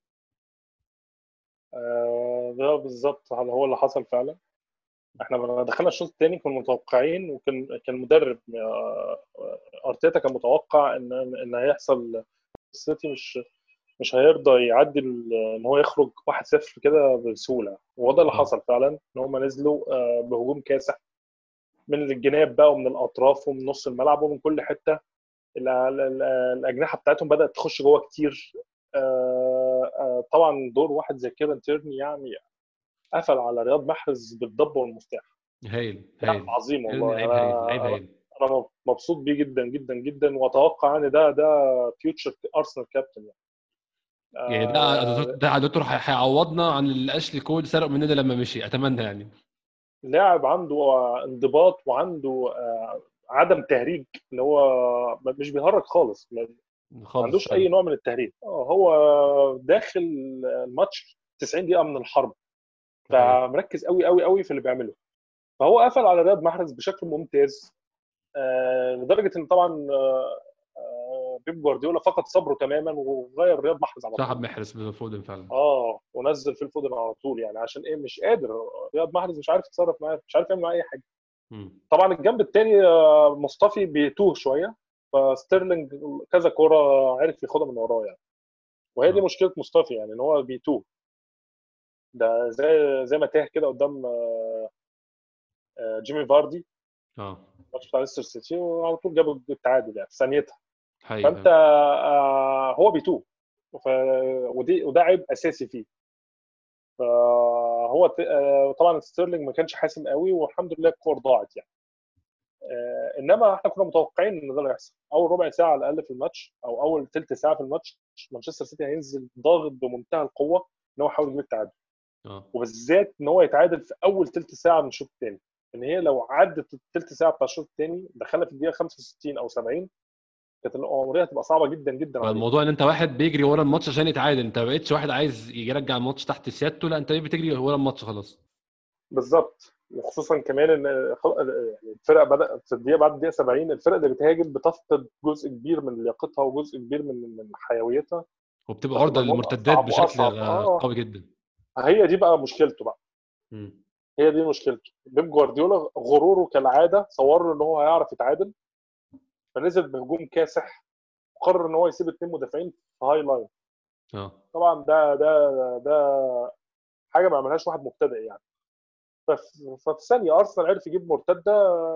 آه، ده بالظبط هو اللي حصل فعلا. إحنا دخلنا الشوط الثاني كنا متوقعين وكان كان المدرب آه، أرتيتا كان متوقع إن إن هيحصل السيتي مش مش هيرضى يعدي إن هو يخرج 1-0 كده بسهولة. وده اللي حصل فعلا إن هم نزلوا آه، بهجوم كاسح من الجناب بقى ومن الأطراف ومن نص الملعب ومن كل حتة. الأجنحة بتاعتهم بدأت تخش جوه كتير آه، طبعا دور واحد زي كيرن تيرني يعني قفل على رياض محرز بالضبة والمفتاح. هايل هايل. عظيم والله. لعيب هايل لعيب هايل. أنا مبسوط بيه جدا جدا جدا وأتوقع ان ده ده future ارسنال كابتن يعني. يعني ده آه، ده يا دكتور هيعوضنا عن اللي اشلي كول سرق مننا لما مشي أتمنى يعني. لاعب عنده انضباط وعنده عدم تهريج اللي هو مش بيهرج خالص ما عندوش أي نوع من التهريج آه هو داخل الماتش 90 دقيقة من الحرب. فمركز قوي قوي قوي في اللي بيعمله. فهو قفل على رياض محرز بشكل ممتاز. آه لدرجة إن طبعا آه, آه، بيب جوارديولا فقد صبره تماما وغير رياض محرز على طول. سحب محرز بال فودن فعلا. آه ونزل في الفودن على طول يعني عشان إيه؟ مش قادر. رياض محرز مش عارف يتصرف معاه مش عارف يعمل معاه أي حاجة. طبعا الجنب الثاني آه، مصطفي بيتوه شوية. فستيرلينج كذا كورة عرف ياخدها من وراه يعني. وهي دي مشكلة مصطفى يعني إن هو بيتوه ده زي زي ما تاه كده قدام آه، آه، جيمي فاردي. آه. الماتش بتاع ليستر سيتي وعلى طول جابوا التعادل يعني في ثانيتها. فأنت آه هو بيتوه ف... ودي وده عيب أساسي فيه. فهو آه طبعا ستيرلينج ما كانش حاسم قوي والحمد لله الكور ضاعت يعني. آه، إنما إحنا كنا متوقعين إن ده اللي هيحصل. أول ربع ساعة على الأقل في الماتش أو أول ثلث ساعة في الماتش مانشستر سيتي هينزل ضاغط بمنتهى القوة إن هو يحاول يجيب التعادل. آه. وبالذات إن هو يتعادل في أول ثلث ساعة من الشوط الثاني إن هي لو عدت الثلث ساعة بتاع الشوط الثاني دخلنا في الدقيقة 65 أو 70 كانت الأمورية هتبقى صعبة جدا جدا الموضوع إن أنت واحد بيجري ورا الماتش عشان يتعادل. أنت ما بقتش واحد عايز يرجع الماتش تحت سيادته لا أنت بتجري ورا الماتش خلاص. بالظبط. وخصوصا كمان إن يعني الفرق بدات في الدقيقة بعد الدقيقة 70 الفرق اللي بتهاجم بتفقد جزء كبير من لياقتها وجزء كبير من من حيويتها. وبتبقى عرضة للمرتدات بشكل آه. قوي جدا. هي دي بقى مشكلته بقى. م. هي دي مشكلته. بيب جوارديولا غروره كالعادة صور له إن هو هيعرف يتعادل فنزل بهجوم كاسح وقرر إن هو يسيب اثنين مدافعين في high line آه. طبعا ده ده ده حاجة ما عملهاش واحد مبتدئ يعني. ففي ثانية أرسنال عرف يجيب مرتدة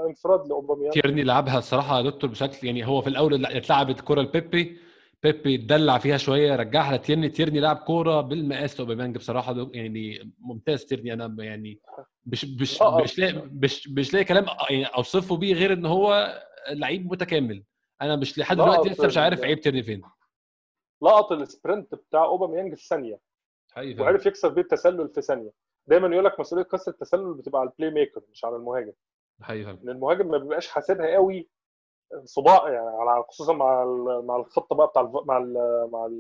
انفراد لأوباميانج. تيرني لعبها الصراحة يا دكتور بشكل يعني هو في الأول اتلعبت كرة لبيبي بيبي اتدلع فيها شوية رجعها لتيرني تيرني لعب كوره بالمقاس لأوباميانج بصراحة يعني ممتاز تيرني أنا يعني مش مش آه، آه. مش لاقي مش مش لاقي كلام يعني أوصفه بيه غير إن هو لعيب متكامل. أنا مش لحد دلوقتي لسه مش عارف عيب تيرني فين. لقط ال sprint بتاع أوباميانج في ثانية. وعرف يكسر بيه التسلل في ثانية. دايما يقول لك مسؤولية كسر التسلل بتبقى على ال playmaker مش على المهاجم. حقيقي لأن المهاجم ما بيبقاش حاسبها قوي صباع يعني على خصوصا مع مع الخطة بقى بتاع مع ال مع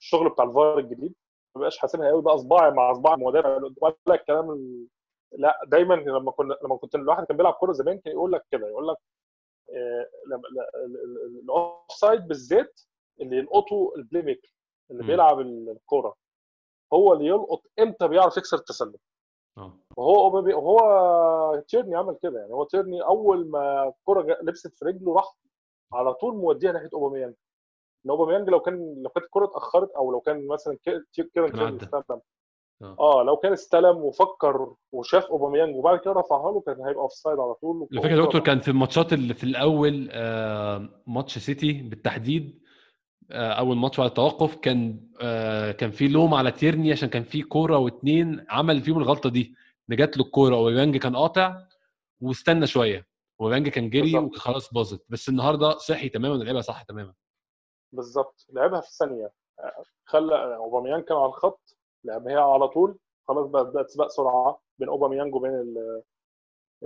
الشغل بتاع الفار الجديد ما بيبقاش حاسبها قوي بقى صباعي مع صباع المدافع ولا الكلام ال... لا دايما لما كنا لما كنت الواحد كان بيلعب كورة زمان كان يقول لك كده يقول لك آه، ال offside بالذات اللي يلقطه ال playmaker اللي بيلعب الكورة. هو اللي يلقط إمتى بيعرف يكسر التسلل. آه. وهو وهو تيرني عمل كده يعني. هو تيرني أول ما الكره لمست في رجله راح على طول موديها ناحية أوباميانج. إن أوباميانج لو كان لو كانت الكرة اتأخرت أو لو كان مثلا تيرني كان استلم. آه. آه لو كان استلم وفكر وشاف أوباميانج وبعد كده رفعها له كان هيبقى offside على طول. الفكرة يا دكتور كان في الماتشات اللي في الأول آه ماتش سيتي بالتحديد آه، أول ماتش بعد التوقف كان آه، كان في لوم على تيرني عشان كان في كورة واثنين عمل فيهم الغلطة دي. إن جات له الكورة وأوباميانج كان قاطع واستنى شوية. ويانج كان جري وخلاص باظت. بس النهارده صحي تماما لعبها صح تماما. بالظبط. لعبها في ثانية خلى أوباميانج كان على الخط لعبها على طول. خلاص بدات سباق سرعة بين أوباميانج وبين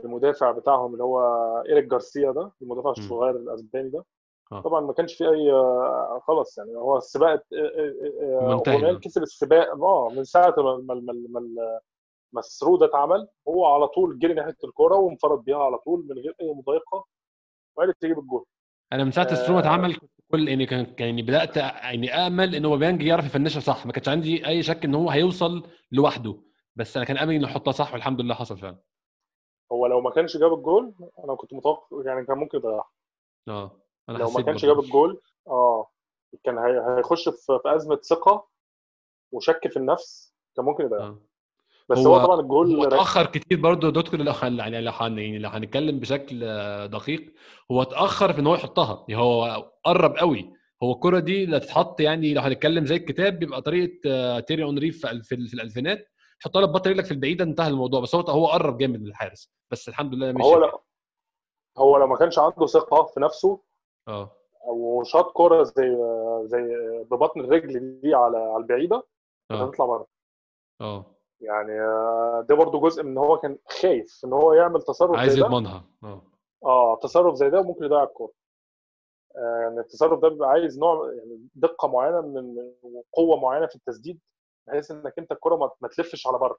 المدافع بتاعهم اللي هو إيريك جارسيا ده المدافع الصغير الأسباني ده. آه. طبعا ما كانش في أي آه، خلاص يعني هو السباق منتهي. كسب السباق آه من ساعة ما ما ما ال through ده اتعمل هو على طول جري ناحية الكورة وانفرد بيها على طول من غير أي مضايقة وعرف يجيب الجول. أنا من ساعة آه. ال through اتعمل كنت كل يعني كان يعني بدأت يعني آمل إن اوباميانج يعرف يفنشها صح. ما كانش عندي أي شك إن هو هيوصل لوحده بس أنا كان املي إنه يحطها صح والحمد لله حصل فعلا. هو لو ما كانش جاب الجول أنا كنت متوقع يعني كان ممكن يضيعها. آه. أنا لو ما كانش. جاب الجول آه كان هي- هيخش في أزمة ثقة وشك في النفس كان ممكن يضيعها. آه. بس هو- هو, طبعا الجول هو اتأخر كتير برضه دكتور لو هن- يعني لو يعني لو هنتكلم بشكل دقيق هو اتأخر في إن هو يحطها. يعني هو قرب قوي. هو الكرة دي لا تتحط يعني لو هنتكلم زي الكتاب بيبقى طريقة آه، تيري أونري في في الألفينات حطها لك بطل رجلك في البعيده انتهى الموضوع. بس هو هو قرب جامد من الحارس بس الحمد لله مشي. هو لا هو لو ما كانش عنده ثقة في نفسه آه وشاط كوره زي زي ببطن الرجل دي على على البعيدة كانت آه هتطلع بره. آه يعني آه، ده برضو جزء من إن هو كان خايف إن هو يعمل تصرف عايز زي ده. يضمنها. آه آه تصرف زي ده وممكن يضيع الكورة. آه، يعني التصرف ده بيبقى عايز نوع يعني دقة معينة من وقوة معينة في التسديد بحيث إنك أنت الكورة ما تلفش على بره.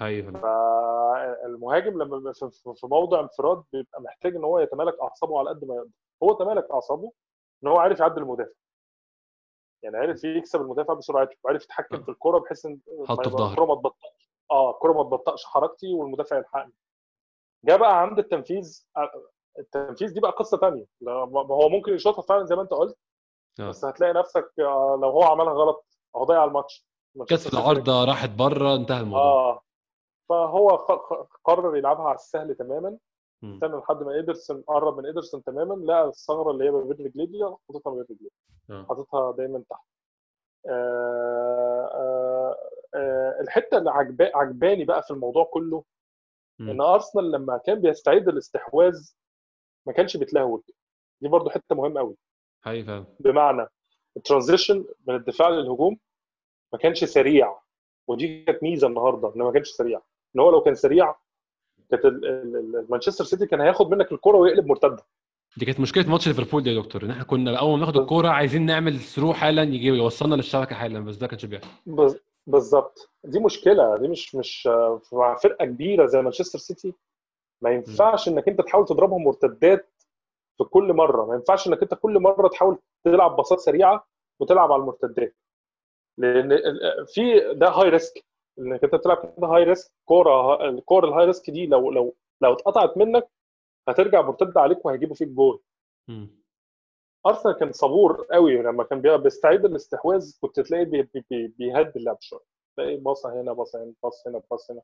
أيوه. فالمهاجم لما في- موضع انفراد بيبقى محتاج إن هو يتمالك أعصابه على قد ما يقدر. هو تمالك أعصابه إن هو عارف يعدي المدافع. يعني عارف يكسب المدافع بسرعته وعارف يتحكم في الكوره بحيث إن في ما- تبطئش آه الكوره ما تبطئش حركتي والمدافع يلحقني. جاء بقى عند التنفيذ التنفيذ دي بقى قصة ثانية هو ممكن يشوطها فعلا زي ما أنت قلت آه. بس هتلاقي نفسك آه، لو هو عملها غلط هو ضيع الماتش. في العارضة راحت بره انتهى الموضوع. آه. فهو قرر يلعبها على السهل تماما. استنى لحد ما إيدرسون قرب من إيدرسون تماما لقى الثغرة اللي هي ما بين رجليه دي حاططها بين رجليه آه. حاططها دايما تحت. آه آه آه الحتة اللي عجبا عجباني بقى في الموضوع كله مم. إن أرسنال لما كان بيستعيد الاستحواذ ما كانش بيتلهوج دي برضو حتة مهمة قوي فعلا. بمعنى الترانزيشن من الدفاع للهجوم ما كانش سريع ودي كانت ميزة النهارده إنه ما كانش سريع. إن هو لو كان سريع كانت مانشستر سيتي كان هياخد منك الكرة ويقلب مرتدة. دي كانت مشكلة ماتش ليفربول ده يا دكتور إن إحنا كنا أول ما ناخد الكوره عايزين نعمل ثرو حالا يجي يوصلنا للشبكة حالا بس ده كانش بيحصل. بالظبط. دي مشكلة دي مش مش مع فرقة كبيرة زي مانشستر سيتي. ما ينفعش إنك أنت تحاول تضربهم مرتدات في كل مرة. ما ينفعش إنك أنت كل مرة تحاول تلعب باصات سريعة وتلعب على المرتدات. لأن في ده high risk إنك أنت تلعب كده high risk كورة الكورة ال high risk دي لو لو لو اتقطعت منك هترجع مرتدة عليك وهيجيبوا فيك جول. أرسنال كان صبور قوي لما كان بي- بيستعيد الاستحواذ كنت تلاقيه بي بي بي بيهدي اللعب شوية. تلاقي باصه هنا باصه هنا باص هنا باص هنا.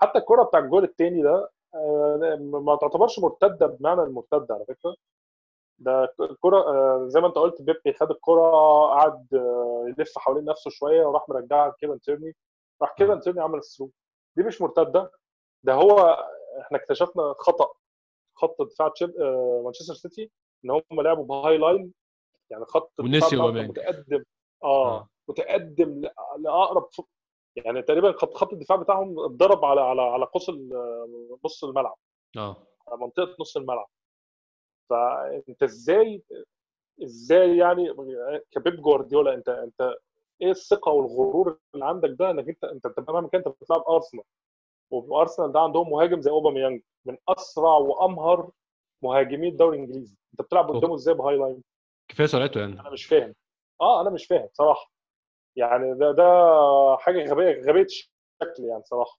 حتى الكره بتاع الجول الثاني ده آه، ما تعتبرش مرتدة بمعنى المرتدة على فكرة. ده الكره آه، زي ما أنت قلت بيبي خد الكره قعد آه، يلف حوالين نفسه شوية وراح مرجعها لكيران تيرني. راح كيفن تيرني عمل ال through دي مش مرتدة. ده هو إحنا اكتشفنا خطأ. خط دفاع تشيل- آه، مانشستر سيتي إن هم لعبوا ب high line. يعني خط ونسيوا. متقدم. آه آه. متقدم ل- لأقرب ف- يعني تقريبا خط خط الدفاع بتاعهم اتضرب على على على قوس نص الملعب. آه. على منطقة نص الملعب. فأنت إزاي إزاي يعني كبيب جوارديولا أنت أنت إيه الثقة والغرور اللي عندك ده؟ إنك انت أنت انت مهما كان أنت بتلعب ارسنال وارسنال ده عندهم مهاجم زي اوباميانج من أسرع وأمهر مهاجمين الدوري الإنجليزي. أنت بتلعب قدامه إزاي ب high line كفاية سرعته يعني. أنا مش فاهم. آه أنا مش فاهم صراحة يعني ده ده حاجة غبيه غبية بشكل يعني صراحة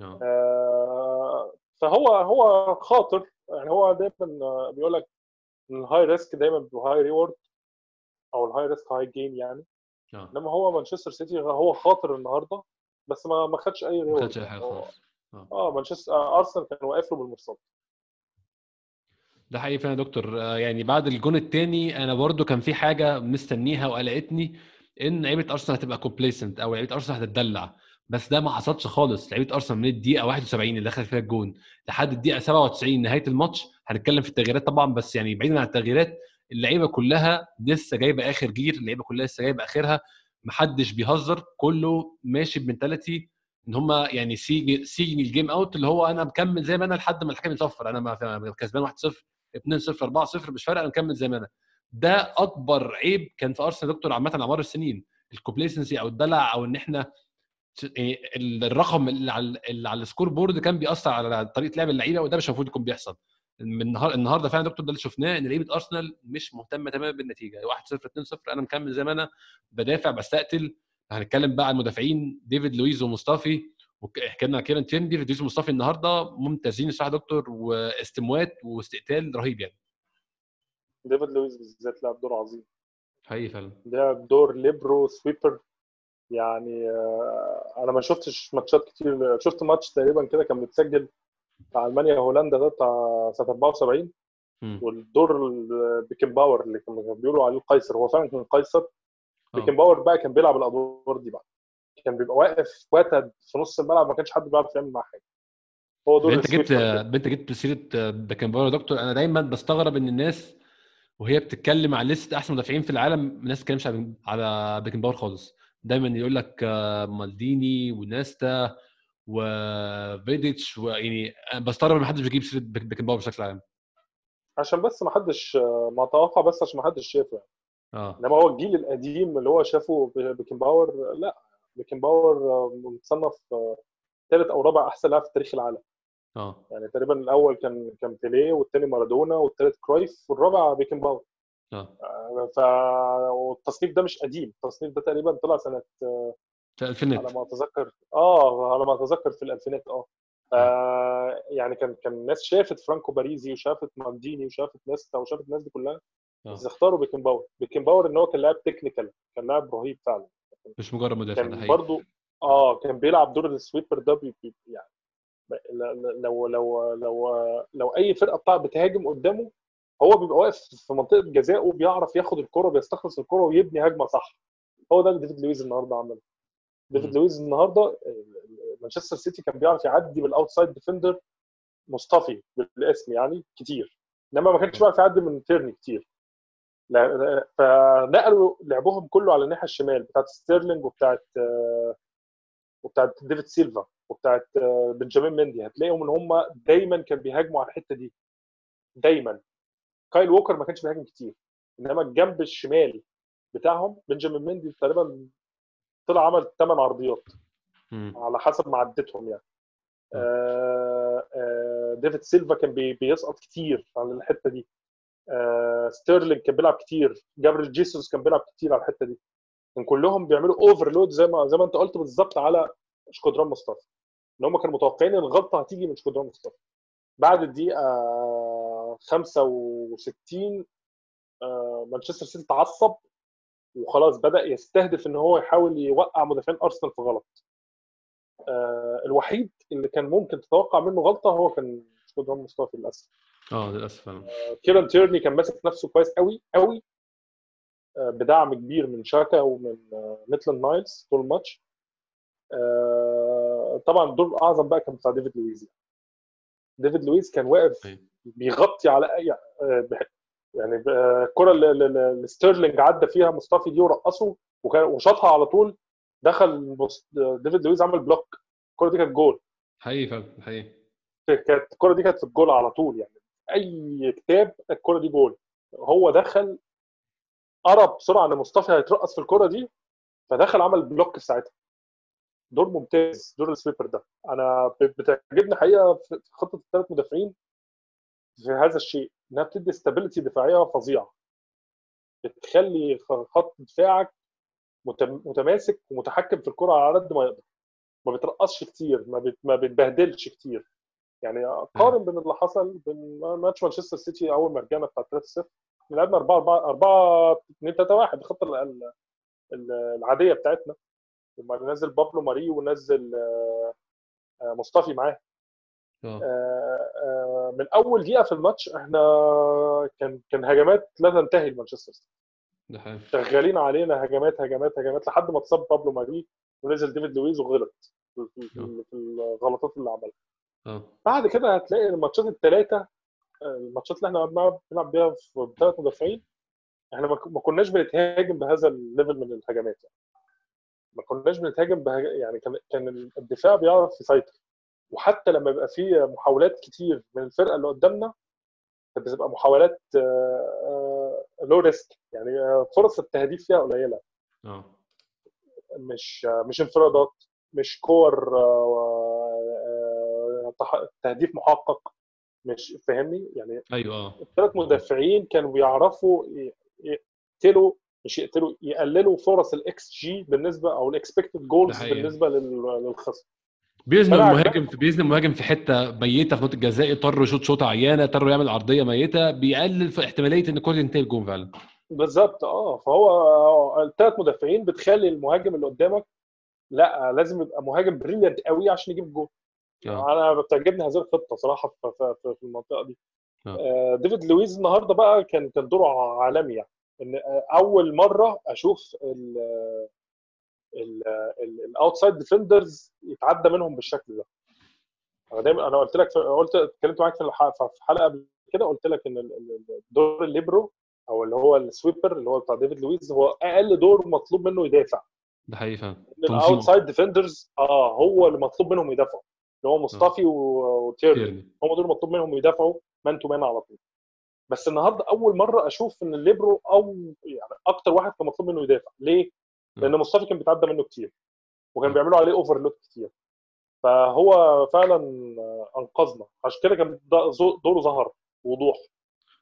آه. آه، فهو هو خاطر يعني هو دايما آه، بيقول لك ال high risk دايما ب high reward أو ال high risk high gain يعني. إنما هو مانشستر سيتي هو خاطر النهارده بس ما ما خدش أي ما reward خدش أي حاجة خالص. آه. مانشستر آه، أرسنال كان واقف له بالمرصاد. ده حقيقي فعلا يا دكتور. آه، يعني بعد الجون الثاني أنا برضو كان في حاجة مستنيها وقلقتني إن لعيبة أرسنال هتبقى complacent أو لعيبة أرسنال هتتدلع. بس ده ما حصلش خالص. لعيبة أرسنال من الدقيقة 71 اللي دخل فيها الجون. لحد الدقيقة 97 نهاية الماتش. هنتكلم في التغييرات طبعا بس يعني بعيدا عن التغييرات اللعيبة كلها لسه جايبة آخر جير اللعيبة كلها لسه جايبة آخرها. محدش بيهزر كله ماشي ب mentality إن هم يعني سيجي see the game out اللي هو أنا مكمل زي ما أنا لحد ما الحكم يصفر. أنا كسبان 1-0 2-0 4-0 مش فارقة أنا مكمل زي ما أنا. ده أكبر عيب كان في أرسنال دكتور عامة على مر السنين. ال complacency أو الدلع أو إن إحنا إيه، الرقم اللي على اللي على ال score board كان بيأثر على طريقة لعب اللعيبة وده مش المفروض يكون بيحصل. من النهار النهارده فعلا دكتور ده اللي شفناه إن لعيبة أرسنال مش مهتمة تماما بالنتيجة. 1 0 2 0 أنا مكمل زي ما أنا بدافع بستقتل. هنتكلم بقى عن المدافعين ديفيد لويز ومصطفي وحكينا عن كيران تيرني ديفيد لويز ومصطفي النهارده ممتازين الصراحة دكتور واستموات واستقتال رهيب يعني. ديفيد لويز بالذات لعب دور عظيم. حقيقي فعلا. لعب دور libero sweeper. يعني آه، أنا ما شفتش ماتشات كتير شفت ماتش تقريبا كده كان متسجل. بتاع ألمانيا هولندا ده بتاع سنة 74 والدور بيكنباور اللي كانوا بيقولوا عليه القيصر هو فعلا كان قيصر. بيكنباور بقى كان بيلعب الأدوار دي بقى. كان بيبقى واقف وتد في نص الملعب ما كانش حد بيعرف يعمل معاه حاجة. هو دور انت جبت انت جبت سيرة بيكنباور يا دكتور أنا دايما بستغرب إن الناس وهي بتتكلم عن لستة أحسن مدافعين في العالم الناس ما تتكلمش على بيكنباور خالص. دايما يقول لك مالديني ونيستا وفيديتش ويعني بستغرب ان محدش بيجيب سيرة بيكنباور بشكل عام. عشان بس ما حدش ما أتوقع بس عشان ما حدش شافه يعني. آه. إنما هو الجيل القديم اللي هو شافه بيكن باور لا بيكنباور متصنف ثالث أو رابع أحسن لاعب في تاريخ العالم. آه. يعني تقريبا الأول كان كان بيليه والثاني مارادونا والثالث كرويف والرابع بيكنباور آه, آه، ف والتصنيف ده مش قديم. التصنيف ده تقريبا طلع سنة في الالفينات على ما أتذكر آه على ما أتذكر في الالفينات آه. آه يعني كان كان الناس شافت فرانكو باريزي وشافت مالديني وشافت نيستا وشافت الناس دي كلها آه. بس اختاروا بيكنباور. بيكنباور إن هو كان لاعب technical كان لاعب رهيب فعلا. مش مجرد مدافع كان برضه آه كان بيلعب دور ال sweeper ده يعني لو لو لو لو أي فرقة بتاع بتهاجم قدامه هو بيبقى واقف في منطقة جزائه بيعرف ياخد الكرة بيستخلص الكرة ويبني هجمة صح. هو ده اللي ديفيد لويز النهارده عمله. ديفيد لويز النهارده مانشستر سيتي كان بيعرف يعدي بال outside defender مصطفي بالاسم يعني كتير. إنما ما كانش بيعرف يعدي من تيرني كتير. فنقلوا لعبهم كله على الناحية الشمال بتاعت ستيرلينج وبتاعت وبتاعت ديفيد سيلفا وبتاعت بنجامين مندي. هتلاقيهم إن هم دايما كانوا بيهاجموا على الحتة دي. دايما. كايل ووكر ما كانش بيهاجم كتير. إنما الجنب الشمال بتاعهم بنجامين مندي تقريبا طلع عمل ثمان عرضيات على حسب ما عدتهم يعني آه آه ديفيد سيلفا كان بي بيسقط كتير على الحتة دي. آه ستيرلينج كان بيلعب كتير. جابريل جيسوس كان بيلعب كتير على الحتة دي. كان كلهم بيعملوا overload زي ما زي ما انت قلت بالظبط على شكودران مصطفى. إن هم كانوا متوقعين إن الغلطة هتيجي من شكودران مصطفى. بعد الدقيقة 65 آه مانشستر سيتي تعصب. وخلاص بدأ يستهدف إن هو يحاول يوقع مدافعين أرسنال في غلط. آه الوحيد اللي كان ممكن تتوقع منه غلطة هو كان شكودران مصطفى للأسف. آه للأسف آه كيران تيرني كان ماسك نفسه كويس قوي قوي آه بدعم كبير من شاكا ومن آه ميتلاند نايلز طول الماتش. آه طبعا الدور الاعظم بقى كان بتاع ديفيد لويز. ديفيد لويز كان واقف بيغطي على أي آه، يعني الكرة اللي ستيرلينج عدى فيها مصطفي دي ورقصه وشاطها على طول دخل ديفيد لويز عمل block. الكرة دي كانت جول. حقيقي فعلا حقيقي. كانت الكرة دي كانت في الجول على طول يعني. أي كتاب الكرة دي جول. هو دخل قرب بسرعة إن مصطفى هيترقص في الكرة دي فدخل عمل block في ساعتها. دور ممتاز دور ال sweeper ده. أنا بتعجبني حقيقة في خطة الثلاث مدافعين في هذا الشيء. إنها بتدي stability دفاعية فظيعة. بتخلي خط دفاعك متماسك ومتحكم في الكرة على قد ما يقدر. ما بترقصش كتير ما, ما بتبهدلش كتير. يعني قارن بين اللي حصل بين ماتش مانشستر سيتي أول ما رجعنا بتاع 3-0 لعبنا 4 4 4 2 3 1 الخطة العادية بتاعتنا. وما نزل بابلو ماري ونزل آه، مصطفي معاه. من أول دقيقة في الماتش إحنا كان كان هجمات لا تنتهي لمانشستر سيتي. شغالين علينا هجمات هجمات هجمات لحد ما اتصاب بابلو ماري ونزل ديفيد لويز وغلط في, في الغلطات اللي عملها. أوه. بعد كده هتلاقي الماتشات الثلاثه الماتشات اللي إحنا بنلعب بيها في ثلاث مدافعين إحنا ما كناش بنتهاجم بهذا ال level من الهجمات يعني. ما كناش بنتهاجم بهج... يعني كان كان الدفاع بيعرف يسيطر. وحتى لما يبقى في محاولات كتير من الفرقة اللي قدامنا بتبقى محاولات low آه، risk آه، يعني آه، فرص التهديف فيها قليلة. آه. مش مش انفرادات مش كور تهديف محقق مش فاهمني؟ يعني أيوه الثلاث مدافعين كانوا بيعرفوا يقتلوا مش يقتلوا يقللوا فرص الاكس جي بالنسبة أو ال expected goals. بالنسبة لل- للخصم. بيزنق المهاجم في بيزنق المهاجم في حتة ميتة في منطقة الجزاء اضطر يشوط شوطة عيانة اضطر يعمل عرضية ميتة بيقلل في احتمالية إن الكره تنتهي الجون فعلا. بالظبط آه. فهو الثلاث مدافعين بتخلي المهاجم اللي قدامك لأ لازم يبقى مهاجم brilliant قوي عشان يجيب الجول آه. أنا بتعجبني هذه الخطة صراحة في, في, في- المنطقة دي. آه. آه، ديفيد لويز النهارده بقى كان كان دوره عالمي يعني. إن أول مرة أشوف ال outside defenders يتعدى منهم بالشكل ده. أنا دايما أنا قلت لك قلت اتكلمت معاك في حلقة قبل كده قلت لك إن دور الليبرو أو اللي هو ال sweeper اللي هو بتاع ديفيد لويز هو أقل دور مطلوب منه يدافع. ده حقيقي ال outside defenders آه هو اللي مطلوب منهم يدافعوا. اللي هو مصطفى و- وتيرني. تيرني. هم دول مطلوب منهم يدافعوا man to man على طول. بس النهارده أول مرة أشوف إن الليبرو أو يعني أكتر واحد كان مطلوب منه يدافع. ليه؟ لأن مصطفى كان بيتعدى منه كتير وكان. بيعملوا عليه overload كتير. فهو فعلا أنقذنا. عشان كده كان دوره ظهر بوضوح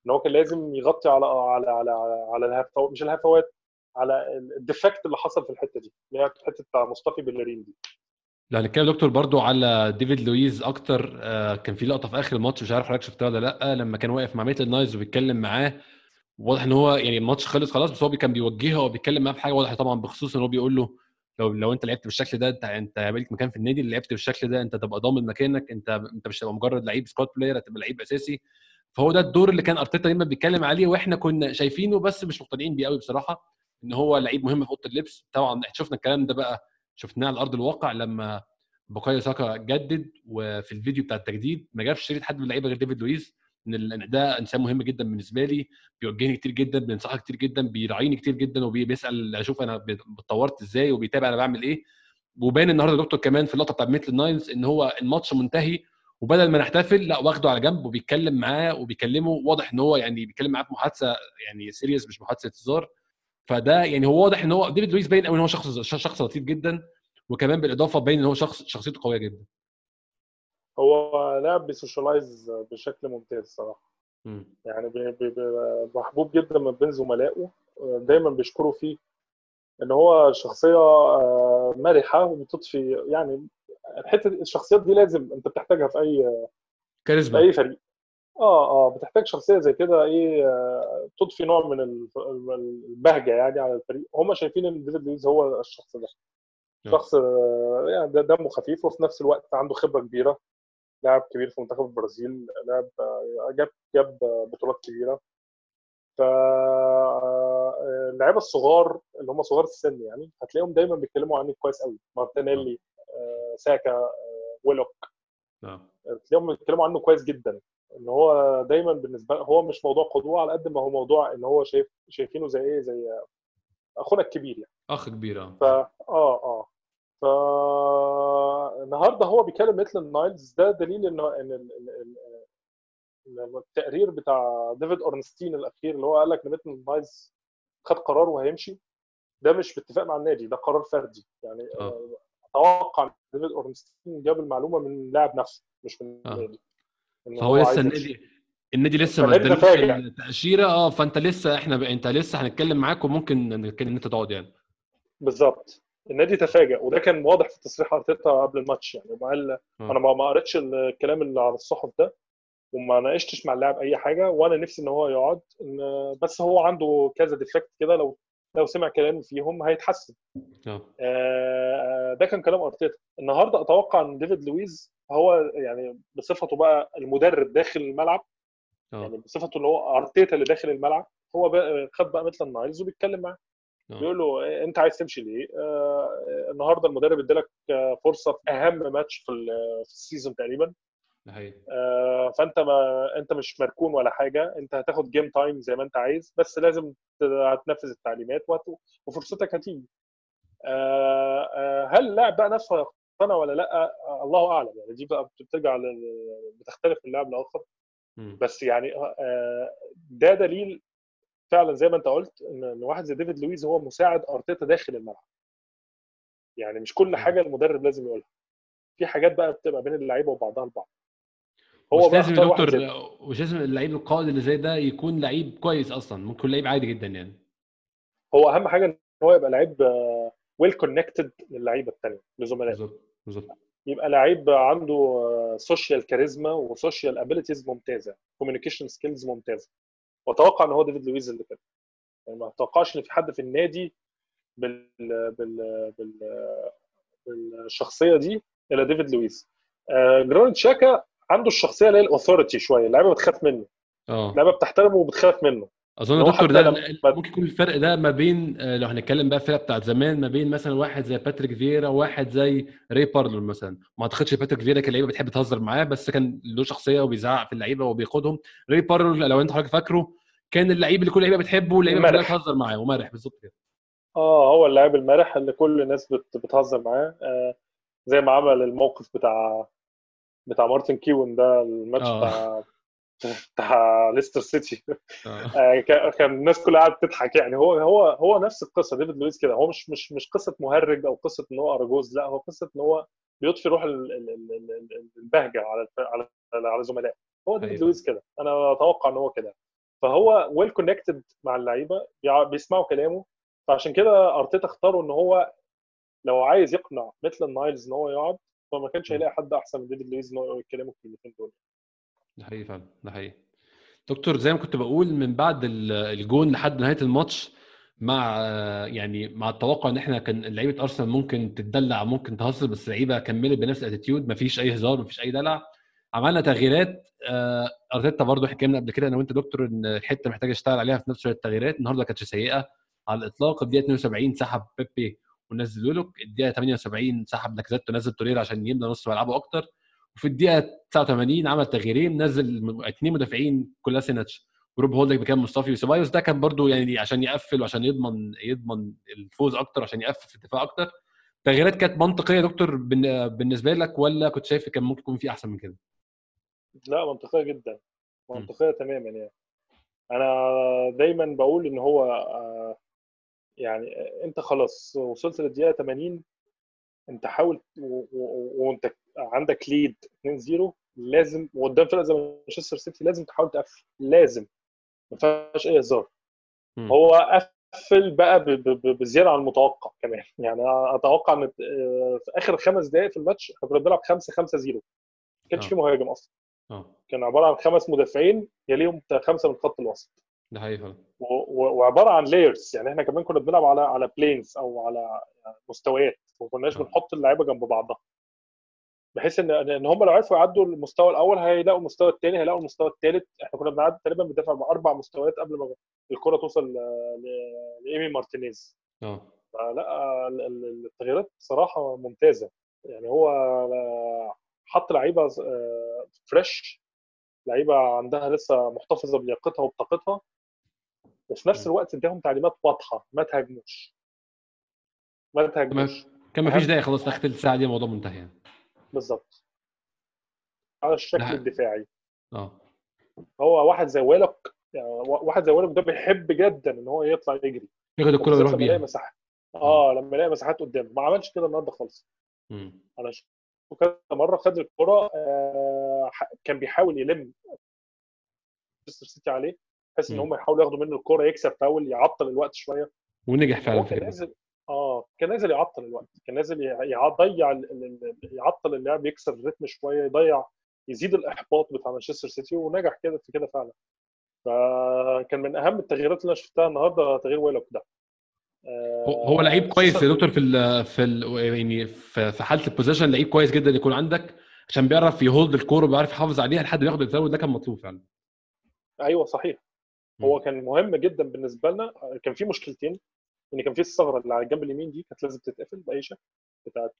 إن هو كان لازم يغطي على على على على الهفوات مش الهفوات على ال defect اللي حصل في الحتة دي اللي هي الحته بتاع مصطفى بيليرين دي. لو هنتكلم دكتور برضو على ديفيد لويز أكتر. آه، كان في لقطة في آخر الماتش مش عارف حضرتك شفتها ولا لأ لما كان واقف مع ميتلاند نايلز وبيتكلم معاه واضح إن هو يعني الماتش خلص خلاص بس هو كان بيوجهه وبيتكلم معاه في حاجة واضحة طبعا بخصوص إن هو بيقول له لو لو أنت لعبت بالشكل ده أنت أنت هيبقى مكان في النادي اللي لعبت بالشكل ده أنت تبقى ضامن مكانك أنت أنت مش هتبقى مجرد لعيب squad player هتبقى لعيب أساسي. فهو ده الدور اللي كان أرتيتا دايما بيتكلم عليه وإحنا كنا شايفينه بس مش مقتنعين بيه قوي بصراحة إن هو لعيب مهم في أوضة اللبس. طبعا شفنا الكلام ده بقى شفناه على أرض الواقع لما بوكايو ساكا جدد وفي الفيديو بتاع التجديد ما جابش شريط حد من اللعيبة غير ديفيد لويز. إن ده إنسان مهم جدا بالنسبة لي بيوجهني كتير جدا بينصحني كتير جدا بيراعيني كتير جدا وبيسال أشوف أنا اتطورت إزاي وبيتابع أنا بعمل إيه. وباين النهارده دكتور كمان في اللقطة بتاعت ميتلاند نايلز إن هو الماتش منتهي وبدل ما نحتفل لأ واخده على جنب وبيتكلم معاه وبيكلمه واضح إن هو يعني بيتكلم معاه في محادثة يعني serious مش محادثة هزار فده يعني هو واضح إن هو ديفيد لويز باين قوي إن هو شخص شخص لطيف جدا وكمان بالإضافة باين إن هو شخص شخصيته قوية جدا. هو لاعب بي socialize بشكل ممتاز صراحة. مم. يعني بي بي محبوب جدا من بين زملائه. دايما بيشكروا فيه إن هو شخصية آه، مرحة وبتضفي يعني الحتة الشخصيات دي لازم أنت بتحتاجها في أي كاريزما. أي فريق. آه آه بتحتاج شخصية زي كده إيه آه، تضفي نوع من ال- البهجة يعني على الفريق. هم شايفين إن ديفيد لويز هو الشخص ده. نعم. شخص آه، يعني دمه خفيف وفي نفس الوقت عنده خبرة كبيرة. لاعب كبير في منتخب البرازيل لاعب جاب جاب بطولات كبيرة. ف آه، اللعيبة الصغار اللي هم صغار السن يعني هتلاقيهم دايما بيتكلموا عنه كويس قوي. مارتينيلي آه، ساكا آه، ويلوك. نعم. تلاقيهم بيتكلموا عنه كويس جدا. إن هو دايما بالنسبة هو مش موضوع قدوة على قد ما هو موضوع إن هو شايف شايفينه زي إيه زي أخونا الكبير يعني. أخ كبير آه. ف آه آه. ف النهارده هو بيكلم ميتلاند نايلز ده دليل إن ال- ال- ال- ال- التقرير بتاع ديفيد أورنستين الأخير اللي هو قال لك إن ميتلاند نايلز خد قرار وهيمشي ده مش باتفاق مع النادي ده قرار فردي يعني آه. أتوقع إن ديفيد أورنستين جاب المعلومة من اللاعب نفسه مش من آه. النادي فهو لسه. النادي النادي لسه ما ادالوش تفاجأ. التأشيرة آه فأنت لسه إحنا ب... أنت لسه هنتكلم معاك وممكن ان انت تقعد يعني بالظبط النادي تفاجئ وده كان واضح في تصريح أرتيتا قبل الماتش. يعني وما قال آه. أنا ما قريتش الكلام اللي على الصحف ده وما ناقشتش مع اللاعب أي حاجة وأنا نفسي إن هو يقعد بس هو عنده كذا defect كده لو لو سمع كلام فيهم هيتحسن. آه. آه، ده كان كلام أرتيتا. النهارده أتوقع إن ديفيد لويز هو يعني بصفته بقى المدرب داخل الملعب يعني آه بصفته اللي هو أرتيتا اللي داخل الملعب هو بقى خد بقى ميتلاند نايلز وبيتكلم معاه. آه. بيقول له إيه، أنت عايز تمشي ليه؟ آه النهارده المدرب ادالك آه، فرصة في أهم ماتش في في ال season تقريبا. آه فأنت ما أنت مش مركون ولا حاجة أنت هتاخد game time زي ما أنت عايز بس لازم هتنفذ التعليمات وهت- وفرصتك هتيجي. آه آه هل اللاعب بقى نفسه هيقتنع ولا لأ؟ آه الله أعلم يعني دي بقى بترجع بتختلف من لاعب لآخر. بس يعني آه ده دليل فعلا زي ما أنت قلت إن واحد زي ديفيد لويز هو مساعد أرتيتا داخل الملعب. يعني مش كل حاجة المدرب لازم يقولها. في حاجات بقى بتبقى بين اللعيبة وبعضها البعض هو مش لازم يا دكتور مش لازم اللعيب القائد اللي زي ده يكون لعيب كويس أصلا. ممكن لعيب عادي جدا يعني. هو أهم حاجة إن هو يبقى لعيب well connected للعيبة الثانية لزملائه. بالظبط بالظبط. يبقى لعيب عنده social charisma و social abilities ممتازة communication skills ممتازة. واتوقع إن هو ديفيد لويز اللي كده. يعني ما اتوقعش إن في حد في النادي بال بال بال بالشخصية دي إلا ديفيد لويز. آه جرانيت تشاكا عنده الشخصية اللي هي ال authority شوية اللعيبة بتخاف منه. آه. اللعيبة بتحترمه وبتخاف منه. أظن دكتور ده ممكن يكون الفرق ده ما بين آه، لو هنتكلم بقى الفرق بتاعت زمان ما بين مثلا واحد زي باتريك فيرا وواحد زي ري بارلر مثلا. ما أعتقدش باتريك فيرا كان لعيبه بتحب تهزر معاه بس كان له شخصية وبيزعق في اللعيبة وبيقودهم. ري بارلر لو أنت حضرتك فاكره كان اللعيب اللي كل اللعيبة بتحبه واللعيبة كلها بتهزر معاه ومرح بالظبط كده. آه هو اللاعب المرح اللي كل الناس بت... بتهزر معاه. آه زي ما عمل الموقف بتاع بتاع مارتن كيون ده الماتش آه. بتاع بتاع ليستر سيتي. آه. آه، كان الناس كلها قاعدة تضحك يعني. هو هو هو نفس القصة. ديفيد لويز كده. هو مش مش مش قصة مهرج أو قصة إن هو اراجوز لا هو قصة إن هو بيطفي روح البهجة على على على زملائه. هو ديفيد أيوة. لويس كده. أنا أتوقع إن هو كده. فهو well connected مع اللعيبة بيسمعوا كلامه. فعشان كده أرتيتا اختاره إن هو لو عايز يقنع ميتلاند نايلز إن هو يقعد فما كانش هيلاقي حد أحسن من ديفيد لويز إن هو يتكلموا الكلمتين دول. ده حقيقي فعلا ده حقيقي. دكتور زي ما كنت بقول من بعد الجون لحد نهاية الماتش مع يعني مع التوقع إن إحنا كان لعيبة أرسنال ممكن تتدلع ممكن تهزر بس اللعيبه كملت بنفس ال attitude مفيش أي هزار مفيش أي دلع. عملنا تغييرات آه، أرتيتا برضه حكينا قبل كده أنا وانت دكتور إن الحتة محتاجة اشتغل عليها في نفس التغييرات النهارده ما كانتش سيئة. على الإطلاق الدقيقة 72 سحب بيبي ونزل ويلوك الدقيقة 78 سحب لاكازيت ونزل توريرا عشان يبدا نص ملعبه أكتر. وفي الدقيقة 89 عمل تغييرين نزل اثنين مدافعين كولاسيناتش وروب هولدك مكان مصطفي وسيبايوس. ده كان برضو يعني عشان يقفل وعشان يضمن يضمن الفوز أكتر عشان يقفل في الدفاع أكتر. تغييرات كانت منطقية دكتور بالنسبة لك ولا كنت شايف كان ممكن يكون في أحسن من كده؟ لا منطقية جدا منطقية. تماما يعني. أنا دايما بقول إن هو آه، يعني أنت خلاص وصلت للدقيقة 80 أنت حاول وأنت عندك ليد 2-0 لازم وقدام فرقة زي مانشستر سيتي لازم تحاول تقفل لازم. ما فيهاش أي هزار. هو قفل بقى بزيادة عن المتوقع كمان. يعني أتوقع إن في آخر خمس دقائق في الماتش إحنا كنا بنلعب 5 5 0 ما كانش آه. في مهاجم أصلا. أوه. كان عبارة عن خمس مدافعين يليهم خمسة من خط الوسط. ده حقيقي وعبارة عن layers يعني إحنا كمان كنا بنلعب على على planes أو على مستويات ما كناش آه. بنحط اللعيبة جنب بعضها. بحيث ان إن هم لو عرفوا يعدوا المستوى الأول هيلاقوا المستوى الثاني هيلاقوا المستوى الثالث إحنا كنا بنعدي تقريبا بندافع بأربع مستويات قبل ما الكرة توصل لإيمي مارتينيز. آه. فلا التغييرات صراحة ممتازة. يعني هو حط لعيبة fresh آه، لعيبة عندها لسه محتفظة بلياقتها وبطاقتها وفي نفس الوقت اداهم تعليمات واضحة ما تهاجموش. ما تهاجموش. كان ما فيش داعي خلاص في آخر الساعة دي الموضوع منتهي يعني. بالظبط. على الشكل ده. الدفاعي. آه. هو واحد زي ويلوك يعني واحد زي ويلوك ده بيحب جدا إن هو يطلع يجري. ياخد الكوره ويروح بيها. مساحات آه لما يلاقي مساحات قدامه. ما عملش كده النهارده خالص. امم أنا كذا مرة خد الكوره آه كان بيحاول يلم مانشستر سيتي عليه بحيث إن هم يحاولوا ياخدوا منه الكوره يكسب فاول يعطل الوقت شوية. ونجح فعلا في كده آه كان نازل يعطل الوقت كان نازل يضيع يعطل اللعب يكسر الريتم شوية يضيع يزيد الإحباط بتاع مانشستر سيتي ونجح كده في كده فعلا. فكان من أهم التغييرات اللي أنا شفتها النهارده تغيير ويلوك ده. هو لعيب آه، كويس يا دكتور في ال في ال يعني في حالة ال possession لعيب كويس جدا يكون عندك عشان بيعرف يهولد الكورة وبيعرف يحافظ عليها لحد ما ياخد الفاول ده كان مطلوب فعلا. أيوه صحيح. هو كان مهم جدا بالنسبة لنا. كان في مشكلتين ان كان في الثغرة اللي على الجنب اليمين دي كانت لازم تتقفل بأي شكل بتاعت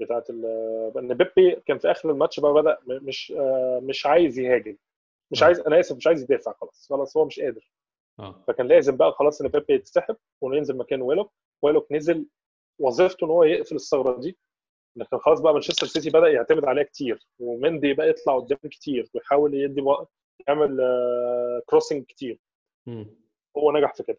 بتاعت إن بيبي كان في آخر الماتش بقى بدأ مش مش عايز يهاجم مش عايز أنا آسف مش عايز يدافع خلاص خلاص هو مش قادر. أوه. فكان لازم بقى خلاص إن بيبي يتسحب وننزل مكان ويلوك. ويلوك نزل وظيفته إن هو يقفل الثغره دي. لكن خلاص بقى مانشستر سيتي بدأ يعتمد عليها كتير. ومندي بقى يطلع قدام كتير ويحاول يدي يعمل crossing كتير. هو نجح في كده.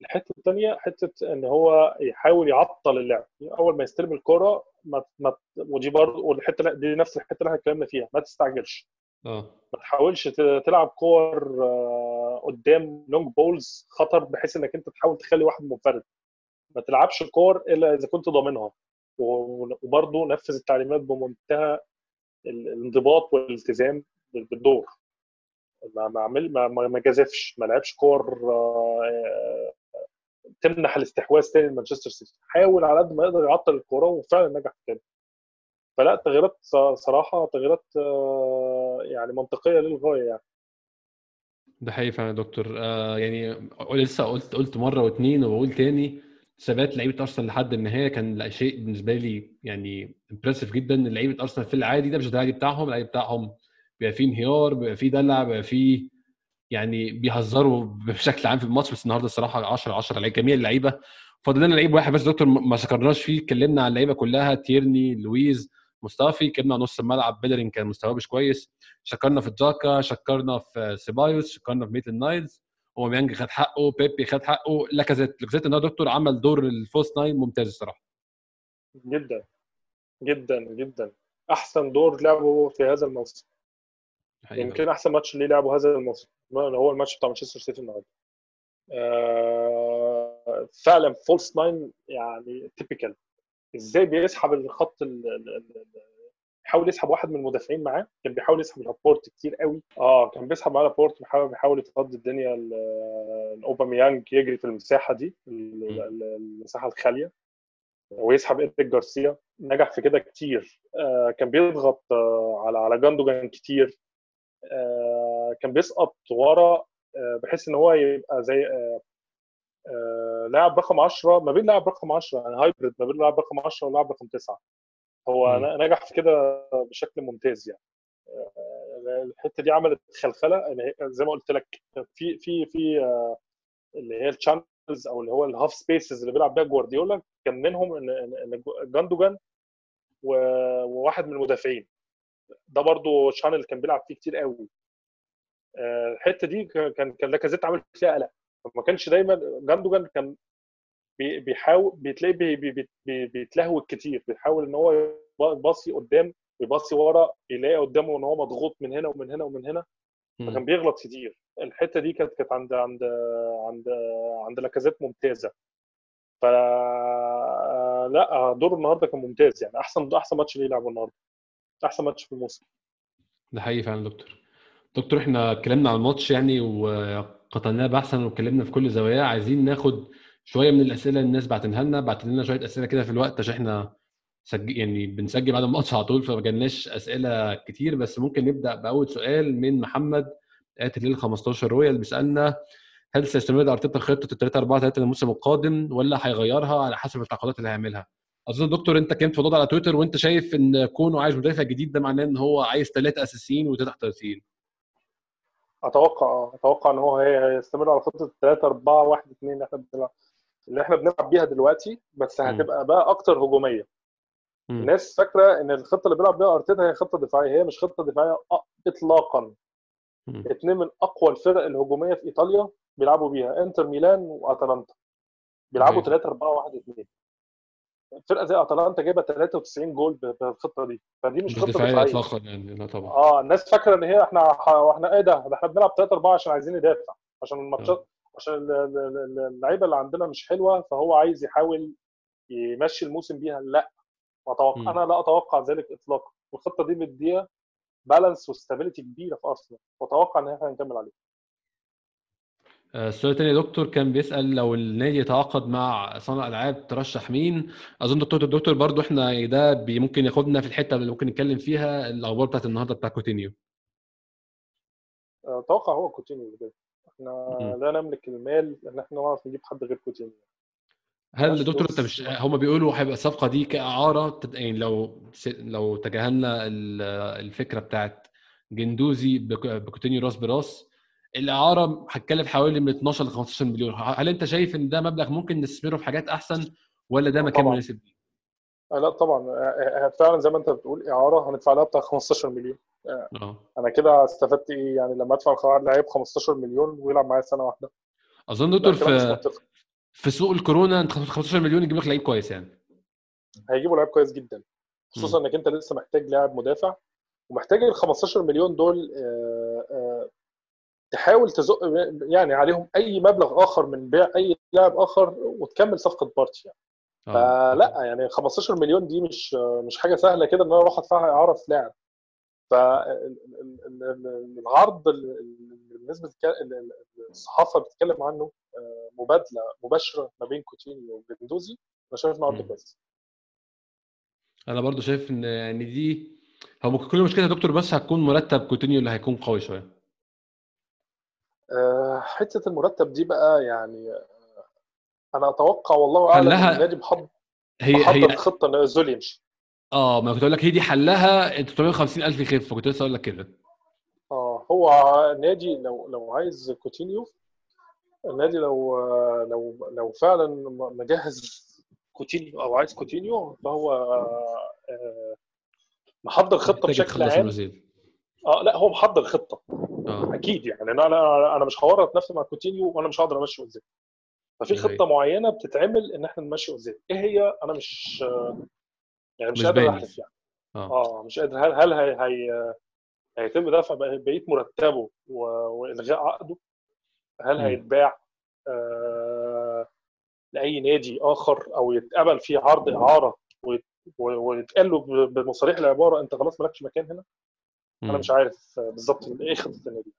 الحتة الثانية حتة إن هو يحاول يعطل اللعب. أول ما يستلم الكره ما, ما ودي برضه والحتة دي نفس الحتة اللي إحنا اتكلمنا فيها ما تستعجلش. ما تحاولش تلعب كور آه، قدام long balls خطر بحيث إنك أنت تحاول تخلي واحد منفرد. ما تلعبش كور إلا إذا كنت ضامنها. وبرضه نفذ التعليمات بمنتهى الانضباط والالتزام بالدور. ما ما عمل ما ما جازفش. ما لعبش كور آه، تمنح الاستحواذ تاني لمانشستر سيتي. حاول على قد ما يقدر يعطل الكورة وفعلا نجح كده فلا تغييرات صراحة تغييرات آه، يعني منطقية للغاية يعني. ده حقيقي فعلا يا دكتور. آه يعني لسه قلت قلت مرة واثنين وبقول تاني ثبات لعيبة أرسنال لحد النهاية كان شيء بالنسبة لي يعني impressive جدا. لعيبة أرسنال في العادي ده مش العادي بتاعهم العادي بتاعهم بيبقى فيه انهيار بيبقى فيه دلع بيبقى فيه يعني بيهزروا بشكل عام في الماتش. بس النهارده الصراحة 10 10 على جميع اللعيبة. فاضل لنا لعيب واحد بس دكتور ما ذكرناش فيه. اتكلمنا عن اللعيبة كلها تيرني لويز مصطفي عن نص الملعب بيلرين كان مستواه مش كويس. شكرنا في جاكا شكرنا في سيبايوس شكرنا في ميتلاند نايلز. أوباميانج خد حقه بيبي خد حقه. لاكازيت لاكازيت النهارده دكتور عمل دور ال false nine ممتاز الصراحة. جدا جدا جدا. أحسن دور لعبه في هذا الموسم. يمكن أحسن ماتش اللي لعبه هذا الموسم. هو الماتش بتاع مانشستر سيتي النهارده. آه فعلا false nine يعني typical إزاي بيسحب الخط بيحاول يسحب واحد من المدافعين معاه. كان بيحاول يسحب لابورت كتير قوي. آه كان بيسحب معاه لابورت بيحاول بيحاول يتفضي الدنيا لأوباميانج يجري في المساحة دي المساحة الخالية ويسحب إيريك جارسيا. نجح في كده كتير. آه كان بيضغط آه على على جاندوجان كتير. آه كان بيسقط ورا آه بحيث إن هو يبقى زي آه لاعب رقم 10 ما بين لاعب رقم 10 يعني hybrid ما بين لاعب رقم 10 ولاعب رقم 9 هو م. نجح في كده بشكل ممتاز يعني. آه الحتة دي عملت خلخلة يعني زي ما قلت لك في في في آه اللي هي ال channels أو اللي هو ال half spaces اللي بيلعب بيها جوارديولا كان منهم إن إن جاندوجان وواحد من المدافعين. ده برضو channel كان بيلعب فيه كتير قوي. الحتة دي كان كان لاكازيت عامل فيها قلق. ما كانش دايما جاندوجان كان بيحاول بتلاقيه بي بي بي بيتلهوج كتير بيحاول إن هو يباصي قدام ويباصي ورا يلاقي قدامه إن هو مضغوط من هنا ومن هنا ومن هنا. فكان بيغلط كتير. الحتة دي كانت كانت عند عند عند عند لاكازيت ممتازة. ف لا دور النهارده كان ممتاز يعني. أحسن أحسن ماتش ليه لعبه النهارده. أحسن ماتش في الموسم. ده حقيقي فعلا دكتور. دكتور إحنا اتكلمنا عن الماتش يعني وقتلناه بحثا واتكلمنا في كل زواياه عايزين ناخد شوية من الأسئلة اللي الناس بعتنها لنا بعت لنا شوية أسئلة كده في الوقت عشان إحنا سجل يعني بنسجل بعد الماتش على طول فما جالناش أسئلة كتير. بس ممكن نبدأ بأول سؤال من محمد at الليل 15 رويال بيسألنا هل سيستمر أرتيتا خطة 3 4 3 الموسم القادم ولا هيغيرها على حسب التعاقدات اللي هيعملها؟ أظن دكتور أنت كنت في على تويتر وأنت شايف إن كونه عايز مدافع جديد ده معناه إن هو عايز ثلاثة أساسيين وثلاثه احتياطيين أتوقع آه أتوقع إن هو هيستمر على خطة 3 4 1 2 اللي إحنا بنلعب اللي إحنا بنلعب بيها دلوقتي بس هتبقى بقى أكتر هجومية. م. الناس فاكرة إن الخطة اللي بيلعب بيها أرتيتا هي خطة دفاعية هي مش خطة دفاعية اطلاقا. اثنين من أقوى الفرق الهجومية في إيطاليا بيلعبوا بيها إنتر ميلان وأتلانتا. بيلعبوا 3 4 1 2 فرقه زي أتلانتا جايبة 93 جول بالخطة دي. فدي مش خطة دفاعية اطلاقا يعني لا طبعا. آه الناس فاكرة إن هي إحنا إحنا إيه ده؟ إحنا بنلعب 3 4 عشان عايزين ندافع عشان الماتشات عشان اللعيبة اللي عندنا مش حلوة فهو عايز يحاول يمشي الموسم بيها. لا. أتوقع أنا لا أتوقع ذلك اطلاقا. الخطة دي مدية بالانس وستابيليتي كبيرة في أرسنال. واتوقع إن إحنا هنكمل عليها السؤال الثاني دكتور كان بيسأل لو النادي يتعاقد مع صانع ألعاب ترشح مين؟ أظن دكتور الدكتور برضو إحنا ده ممكن ياخدنا في الحتة اللي ممكن نتكلم فيها الأخبار بتاعت النهارده بتاع كوتينيو. أتوقع هو كوتينيو اللي إحنا م. لا نملك المال إن إحنا نعرف نجيب حد غير كوتينيو. هل دكتور أنت مش هم بيقولوا هيبقى الصفقة دي كإعارة؟ يعني لو لو تجاهلنا الفكرة بتاعت جندوزي بكوتينيو راس براس الإعارة هتكلف حوالي من 12 ل 15 مليون. هل أنت شايف إن ده مبلغ ممكن نستثمره في حاجات أحسن ولا ده مكان مناسب لا طبعا. فعلا زي ما أنت بتقول إعارة هندفع لها بتاع 15 مليون. أوه. أنا كده استفدت إيه؟ يعني لما أدفع لاعب 15 مليون ويلعب معايا سنة واحدة. أظن دكتور في في سوق الكورونا أنت 15 مليون يجيب لك لعيب كويس يعني. هيجيبوا لاعب كويس جدا. خصوصا إنك أنت لسه محتاج لاعب مدافع ومحتاج ال 15 مليون دول آه، آه، تحاول تزق يعني عليهم أي مبلغ آخر من بيع أي لاعب آخر وتكمل صفقة بارتي يعني. آه. فلا يعني 15 مليون دي مش مش حاجة سهلة كده إن أنا أروح أدفعها اعاره في لاعب فالعرض بالنسبة الصحافة بتتكلم عنه مبادلة مباشرة ما بين كوتينيو وجندوزي. أنا شايف إنه عرض كويس. أنا برضو شايف إن يعني دي هو ممكن كل مشكلة يا دكتور بس هتكون مرتب كوتينيو اللي هيكون قوي شوية. حتة المرتب دي بقى يعني أنا أتوقع والله أعلم حلها النادي محضر هي محضر هي خطة إن أوزيل يمشي. آه ما كنت أقول لك هي دي حلها 350000 يخف فكنت لسه أقول لك كده. آه هو النادي لو لو عايز كوتينيو النادي لو لو لو فعلا مجهز كوتينيو أو عايز كوتينيو فهو آه، محضر خطة بشكل عام. آه لا هو محضر خطة. آه. أكيد يعني. أنا أنا مش هورط نفسي مع كوتينيو وأنا مش هقدر أمشي اوزيل ففي خطة. معينة بتتعمل إن إحنا نمشي اوزيل إيه هي؟ أنا مش يعني مش, مش قادر أحلف يعني. آه. آه مش قادر. هل هل هي هي هيتم دفع بقيه مرتبه وإلغاء عقده؟ هل مم. هيتباع؟ آه لأي نادي آخر أو يتقبل فيه عرض إعارة ويتقال له بمصاريح العبارة أنت خلاص مالكش مكان هنا؟ أنا. مش عارف بالظبط إيه خطه النادي.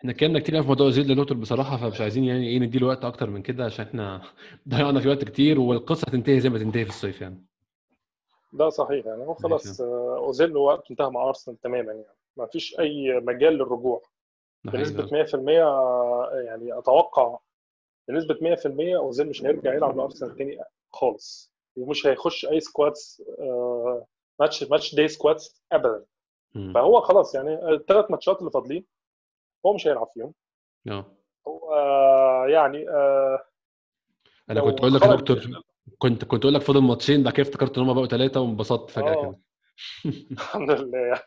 إحنا اتكلمنا كتير في موضوع زيد لوتر بصراحة فمش عايزين يعني إيه نديله وقت أكتر من كده عشان إحنا ضيعنا في وقت كتير والقصة هتنتهي زي ما تنتهي في الصيف يعني. ده صحيح. يعني هو خلاص آه، أوزيل وقته انتهى مع أرسنال تماما يعني. ما فيش أي مجال للرجوع. بنسبة فعلا. 100% آه، يعني أتوقع بنسبة 100% أوزيل مش هيرجع يلعب لأرسنال تاني خالص. ومش هيخش أي squads آه، match match day squads ابدا. فهو خلاص يعني الثلاث ماتشات اللي فاضلين هو مش هيلعب فيهم. آه. هو آه، يعني آه، أنا كنت أقول لك دكتور كنت كنت أقول لك فاضل ماتشين بعد كده افتكرت إن هم بقوا ثلاثة وانبسطت فجأة آه. كده. الحمد لله.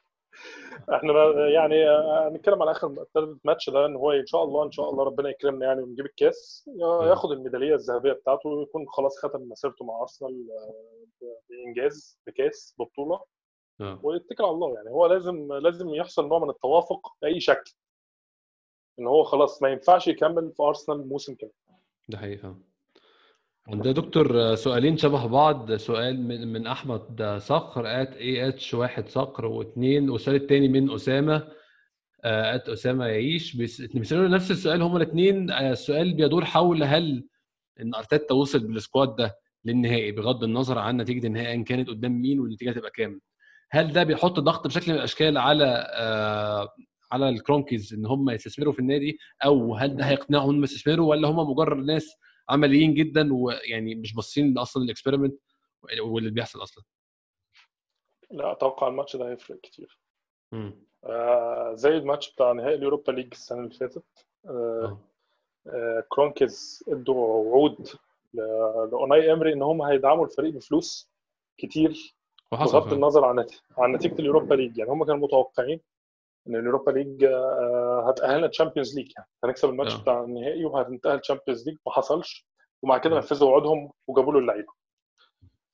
إحنا يعني آه، هنتكلم على آخر ثالث ماتش ده إن هو إن شاء الله إن شاء الله ربنا يكرمنا يعني ونجيب الكاس. يا- ياخد الميدالية الذهبية بتاعته ويكون خلاص ختم مسيرته مع أرسنال بإنجاز بكاس ببطولة. ويتكل على الله يعني هو لازم لازم يحصل نوع من التوافق بأي شكل. إن هو خلاص ما ينفعش يكمل في أرسنال موسم كامل. ده حقيقي عندنا دكتور سؤالين شبه بعض. سؤال من, من أحمد صقر at اي اتش واحد صقر واثنين والسؤال الثاني من أسامة at أسامة يعيش. بيس- بيسألوا نفس السؤال هما الاثنين السؤال بيدور حول هل إن أرتيتا وصل بال squad ده للنهائي بغض النظر عن نتيجة النهائي أن كانت قدام مين والنتيجة هتبقى كام. هل ده بيحط ضغط بشكل من الأشكال على آه على ال Kroenkes إن هم يستثمروا في النادي؟ أو هل ده هيقنعهم انهم يستثمروا؟ ولا هم مجرد ناس عمليين جدا ويعني مش باصين أصلا ال experiment واللي بيحصل أصلا؟ لا أتوقع الماتش ده هيفرق كتير. آه زي الماتش بتاع نهائي اليوروبا ليج السنة اللي فاتت آه آه. آه Kroenkes ادوا وعود ل- لأوناي إمري إن هم هيدعموا الفريق بفلوس كتير. وحصل بغض النظر عن عن نتيجة اليوروبا ليج يعني هم كانوا متوقعين إن اليوروبا ليج آه، هتأهلنا تشامبيونز ليج يعني. هنكسب الماتش آه. بتاع النهائي وهنتاهل تشامبيونز ليج ما حصلش. ومع كده آه. نفذوا وعودهم وجابوا له اللعيبة.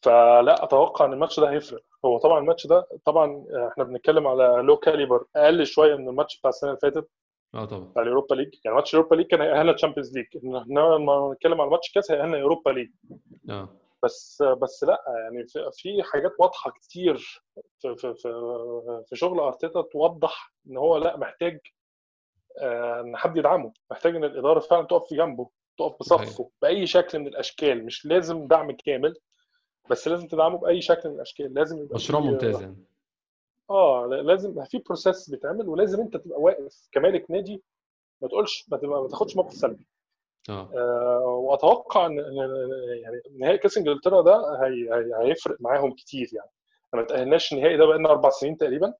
فلا أتوقع إن الماتش ده هيفرق. هو طبعا الماتش ده طبعا إحنا بنتكلم على لو caliber أقل شوية من الماتش بتاع السنة اللي فاتت. آه طبعا. بتاع اليوروبا ليج. يعني ماتش اليوروبا ليج كان هيأهلنا تشامبيونز ليج. انما لما نتكلم على ماتش كاس هيأهلنا يوروبا ليج. آه. بس بس لا يعني في, حاجات واضحة كتير في في في, في شغل أرتيتا توضح إن هو لا محتاج آه، إن حد يدعمه محتاج إن الإدارة فعلا تقف في جنبه تقف بصفه بأي شكل من الأشكال مش لازم دعم كامل بس لازم تدعمه بأي شكل من الأشكال لازم يبقى مشروع ممتاز يعني. آه لازم في بروسيس بيتعمل ولازم أنت تبقى واقف كمالك نادي ما تقولش ما, ما تاخدش موقف سلبي. آه. آه وأتوقع ان يعني نهائي كأس إنجلترا ده هي هي هيفرق معاهم كتير يعني. ما تاهلناش النهائي ده بقالنا أربع سنين تقريبا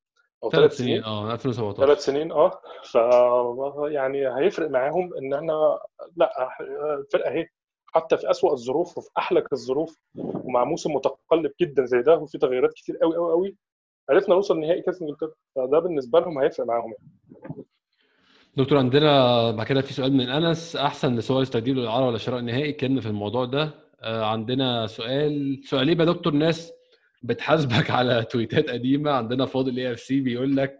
أو ثلاث سنين سنين. آه 2017 ثلاث سنين آه. ف يعني هيفرق معاهم إن إحنا لأ الفرقة أهي حتى في أسوأ الظروف وفي أحلك الظروف ومع موسم متقلب جدا زي ده وفي تغيرات كتير قوي قوي قوي عرفنا نوصل نهائي كأس إنجلترا. فده بالنسبة لهم هيفرق معاهم يعني. دكتور عندنا بعد كده في سؤال من أنس. أحسن لسؤال تجديد الاعاره ولا شراء نهائي؟ كان في الموضوع ده. آه، عندنا سؤال. سؤالين يا دكتور؟ ناس بتحاسبك على tweetات قديمة. عندنا فاضل AFC بيقول لك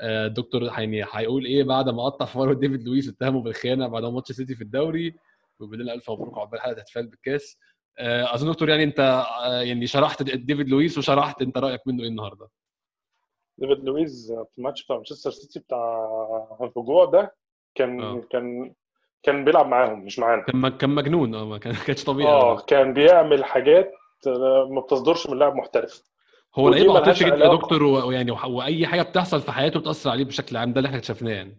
آه، دكتور يعني هيقول إيه بعد ما قطع فروة ديفيد لويس واتهمه بالخيانة بعد ماتش سيتي في الدوري؟ لنا ألف مبروك عقبال حلقه احتفال بالكاس. آه، أظن دكتور يعني أنت يعني شرحت ديفيد لويس وشرحت أنت رأيك منه إيه النهارده؟ ديفيد لويز في الماتش بتاع مانشستر سيتي بتاع الرجوع ده كان أوه. كان كان بيلعب معاهم مش معانا. كان كان مجنون آه ما كانش طبيعي. آه كان بيعمل حاجات ما بتصدرش من لاعب محترف. هو لعيب عاطفي جدا يا دكتور ويعني وأي حاجة بتحصل في حياته بتأثر عليه بشكل عام ده اللي إحنا اكتشفناه يعني.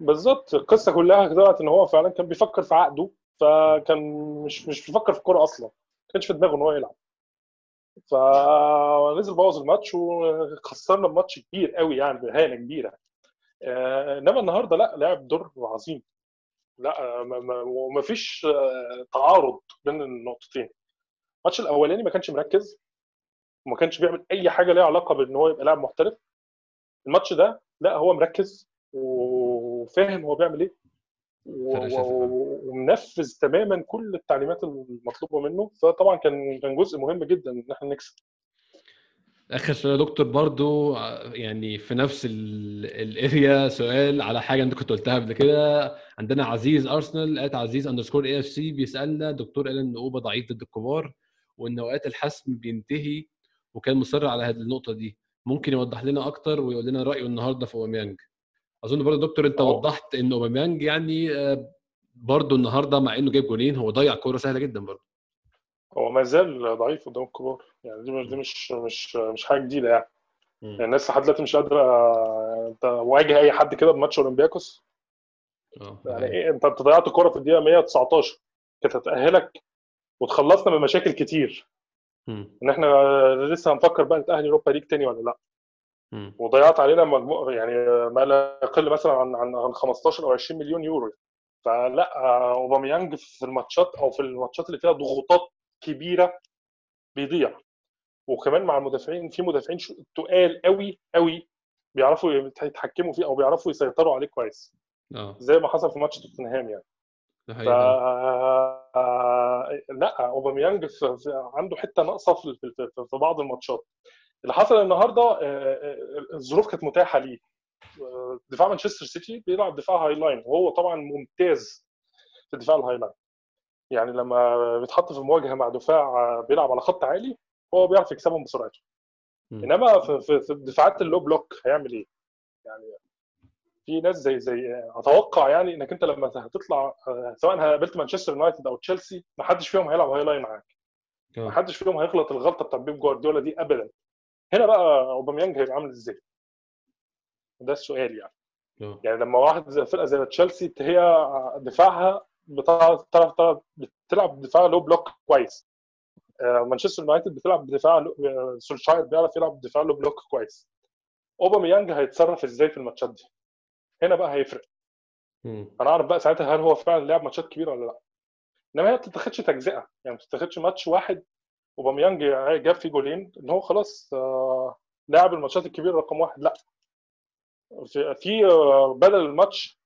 بالظبط. القصة كلها طلعت إن هو فعلا كان بيفكر في عقده فكان مش مش بيفكر في الكورة أصلا. ما كانش في دماغه إن هو يلعب. فنزل بوظ الماتش وخسرنا بماتش كبير قوي يعني بهانة كبيرة. آه، إنما النهارده لا لعب دور عظيم. لا وما فيش آه، تعارض بين النقطتين. الماتش الأولاني ما كانش مركز وما كانش بيعمل أي حاجة ليها علاقة بإن هو يبقى لاعب محترف. الماتش ده لا هو مركز وفاهم هو بيعمل إيه. ومنفذ تماما كل التعليمات المطلوبة منه فطبعا كان كان جزء مهم جدا إن إحنا نكسب. اخر سؤال يا دكتور برضو يعني في نفس ال area سؤال على حاجة أنت كنت قلتها قبل كده. عندنا عزيز أرسنال at عزيز underscore AFC بيسألنا دكتور قال ان اوبا ضعيف ضد الكبار وإن أوقات الحسم بينتهي وكان مصر على هذه النقطة دي. ممكن يوضح لنا أكتر ويقول لنا رأيه النهارده في أوباميانج؟ أظن برضه دكتور أنت أوه. وضحت إن أوباميانج يعني آه، برضه النهارده مع إنه جايب جولين هو ضيع كورة سهلة جدا برضه. هو ما زال ضعيف قدام الكبار. يعني دي مش دي مش مش مش حاجة جديدة يعني, يعني الناس لحد دلوقتي مش قادرة أنت واجه أي حد كده بماتش أولمبياكوس؟ آه يعني إيه أنت أنت ضيعت الكوره في الدقيقة 119 كانت هتأهلك وتخلصنا من مشاكل كتير. إن إحنا لسه هنفكر بقى نتأهل اوروبا ليج تاني ولا لأ. وضيعت علينا مجموع يعني ما لا يقل مثلا عن عن 15 أو 20 مليون يورو. فلا أوباميانج في الماتشات أو في الماتشات اللي فيها ضغوطات كبيرة بيضيع. وكمان مع المدافعين في مدافعين تقال قوي قوي بيعرفوا يتحكموا فيه أو بيعرفوا يسيطروا عليه كويس. أوه. زي ما حصل في ماتش توتنهام يعني. ف... لا أوباميانج عنده حتة ناقصة. في بعض الماتشات. اللي حصل النهارده آه، آه، الظروف كانت متاحة ليه. دفاع مانشستر سيتي بيلعب دفاع high line وهو طبعا ممتاز في دفاع ال high line يعني لما بيتحط في مواجهة مع دفاع بيلعب على خط عالي هو بيعرف يكسبهم بسرعته. إنما في الدفاعات ال low block هيعمل إيه؟ يعني في ناس زي زي أتوقع يعني إنك أنت لما هتطلع سواء قابلت مانشستر يونايتد أو تشيلسي ما حدش فيهم هيلعب high line معاك. ما حدش فيهم هيغلط الغلطة بتاع بيب جوارديولا دي ابدا. هنا بقى أوباميانج هيبقى عامل إزاي؟ ده السؤال يعني. يعني لما واحد زي فرقة زي تشيلسي هي دفاعها بتعرف بتلعب دفاع low block كويس. آه، مانشستر يونايتد بتلعب بدفاع آه، سولشاير بيعرف يلعب بدفاع low block كويس. أوباميانج هيتصرف إزاي في الماتشات دي؟ هنا بقى هيفرق. أنا أعرف بقى ساعتها هل هو فعلا لعب ماتشات كبيرة ولا لأ. إنما هي ما بتتاخدش تجزئة. يعني ما بتتاخدش ماتش واحد اوباميانج جاب فيه جولين إن هو خلاص آه، لاعب الماتشات الكبيرة رقم واحد. لا. في, آه، بدل الماتش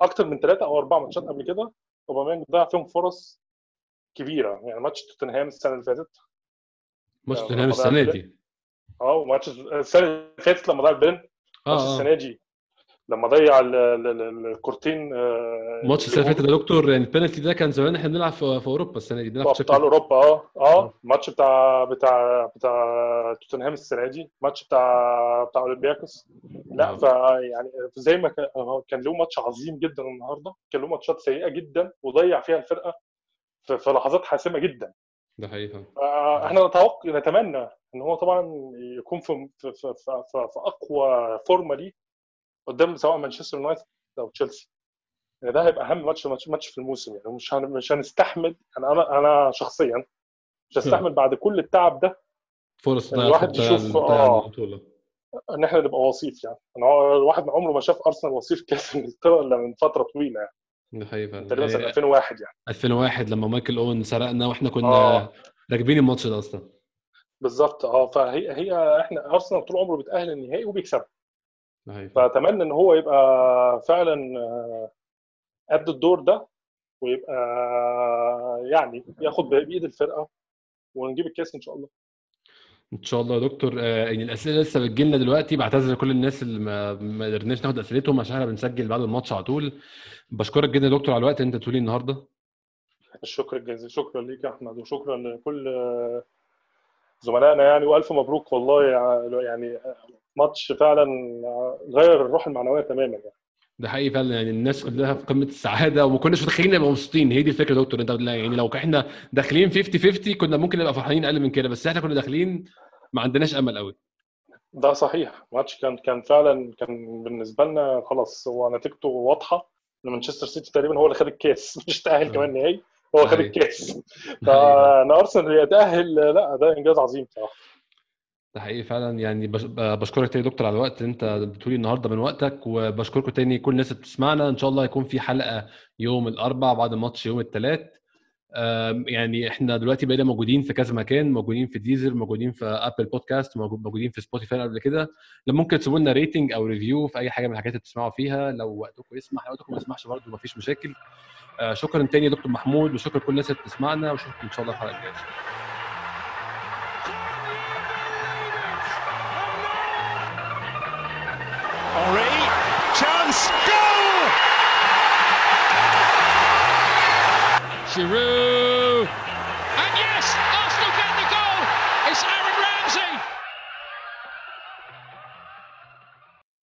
أكتر من ثلاثة أو أربع ماتشات قبل كده اوباميانج ضيع فيهم فرص كبيرة. يعني ماتش توتنهام السنة اللي فاتت. ماتش آه، توتنهام السنة دي. آه وماتش السنة اللي فاتت لما ضيع البن. ماتش السنة دي. لما ضيع الكورتين الماتش السنة اللي فاتت يا دكتور يعني البنالتي ده كان زمان إحنا بنلعب في, أوروبا السنة دي بنلعب في بتاع أوروبا آه آه الماتش بتاع بتاع بتاع توتنهام السنة دي الماتش بتاع بتاع أولمبياكوس. لا فيعني زي ما كان له ماتش عظيم جدا النهارده كان له ماتشات سيئة جدا وضيع فيها الفرقة في, لحظات حاسمة جدا. ده حقيقه إحنا نتوقع نتمنى إن هو طبعا يكون في في, في, في, في أقوى فورمة ليه. قدام سواء مانشستر يونايتد أو تشيلسي. يعني ده هيبقى أهم ماتش ماتش, ماتش في الموسم يعني. مش هن... مش هنستحمل يعني أنا أنا شخصيا مش هستحمل بعد كل التعب ده فرص يعني الواحد يشوف آه. إن إحنا نبقى وصيف يعني. أنا الواحد عمره ما شاف أرسنال وصيف كأس انجلترا إلا من فترة طويلة يعني. ده حقيقي تقريبا سنة 2001 يعني. 2001 لما مايكل أوين سرقنا وإحنا كنا آه. راكبين الماتش ده أصلا. بالظبط. آه فهي هي إحنا أرسنال طول عمره بيتاهل النهائي وبيكسب فأتمنى إن هو يبقى فعلا قد الدور ده ويبقى يعني ياخد بإيد الفرقة ونجيب الكاس إن شاء الله. إن شاء الله يا دكتور. آه يعني الأسئلة لسه بتجي لنا دلوقتي بعتذر لكل الناس اللي ما, ما قدرناش ناخد أسئلتهم عشان إحنا بنسجل بعد الماتش على طول. بشكرك جدا يا دكتور على الوقت اللي أنت تقولي النهارده. الشكر الجزيل شكرا ليك يا أحمد وشكرا لكل زملائنا يعني وألف مبروك والله يعني ماتش فعلا غير الروح المعنوية تماما يعني. ده حقيقي فعلا يعني الناس كلها في قمة السعادة وما كناش متخيلين نبقى مبسوطين. هي دي الفكرة يا دكتور انت يعني لو إحنا داخلين 50 50 كنا ممكن نبقى فرحانين أقل من كده بس إحنا كنا داخلين ما عندناش أمل قوي ده صحيح. ماتش كان كان فعلا كان بالنسبة لنا خلاص هو نتيجته واضحة إن مانشستر سيتي تقريبا هو اللي خد الكاس مش تأهل كمان نهائي هو خد الكاس. فان أرسنال يتأهل لا ده إنجاز عظيم بصراحة. ده حقيقي فعلا. يعني بشكرك تاني دكتور على الوقت انت بتقولي النهارده من وقتك وبشكركم تاني كل الناس اللي بتسمعنا. إن شاء الله يكون في حلقة يوم الاربعاء بعد ماتش يوم الثلاث يعني إحنا دلوقتي بقينا موجودين في كذا مكان موجودين في Deezer موجودين في Apple Podcast موجودين في Spotify قبل كده. لو ممكن تسيبوا لنا rating أو review في أي حاجة من الحاجات اللي بتسمعوا فيها. لو وقتكم يسمح لو وقتكم ما يسمحش برضه ما فيش مشاكل. شكرا تاني يا دكتور محمود وشكرا لكل الناس اللي بتسمعنا واشوفكم إن شاء الله الحلقة الجاية. Henri, chance, goal! Giroud, and yes,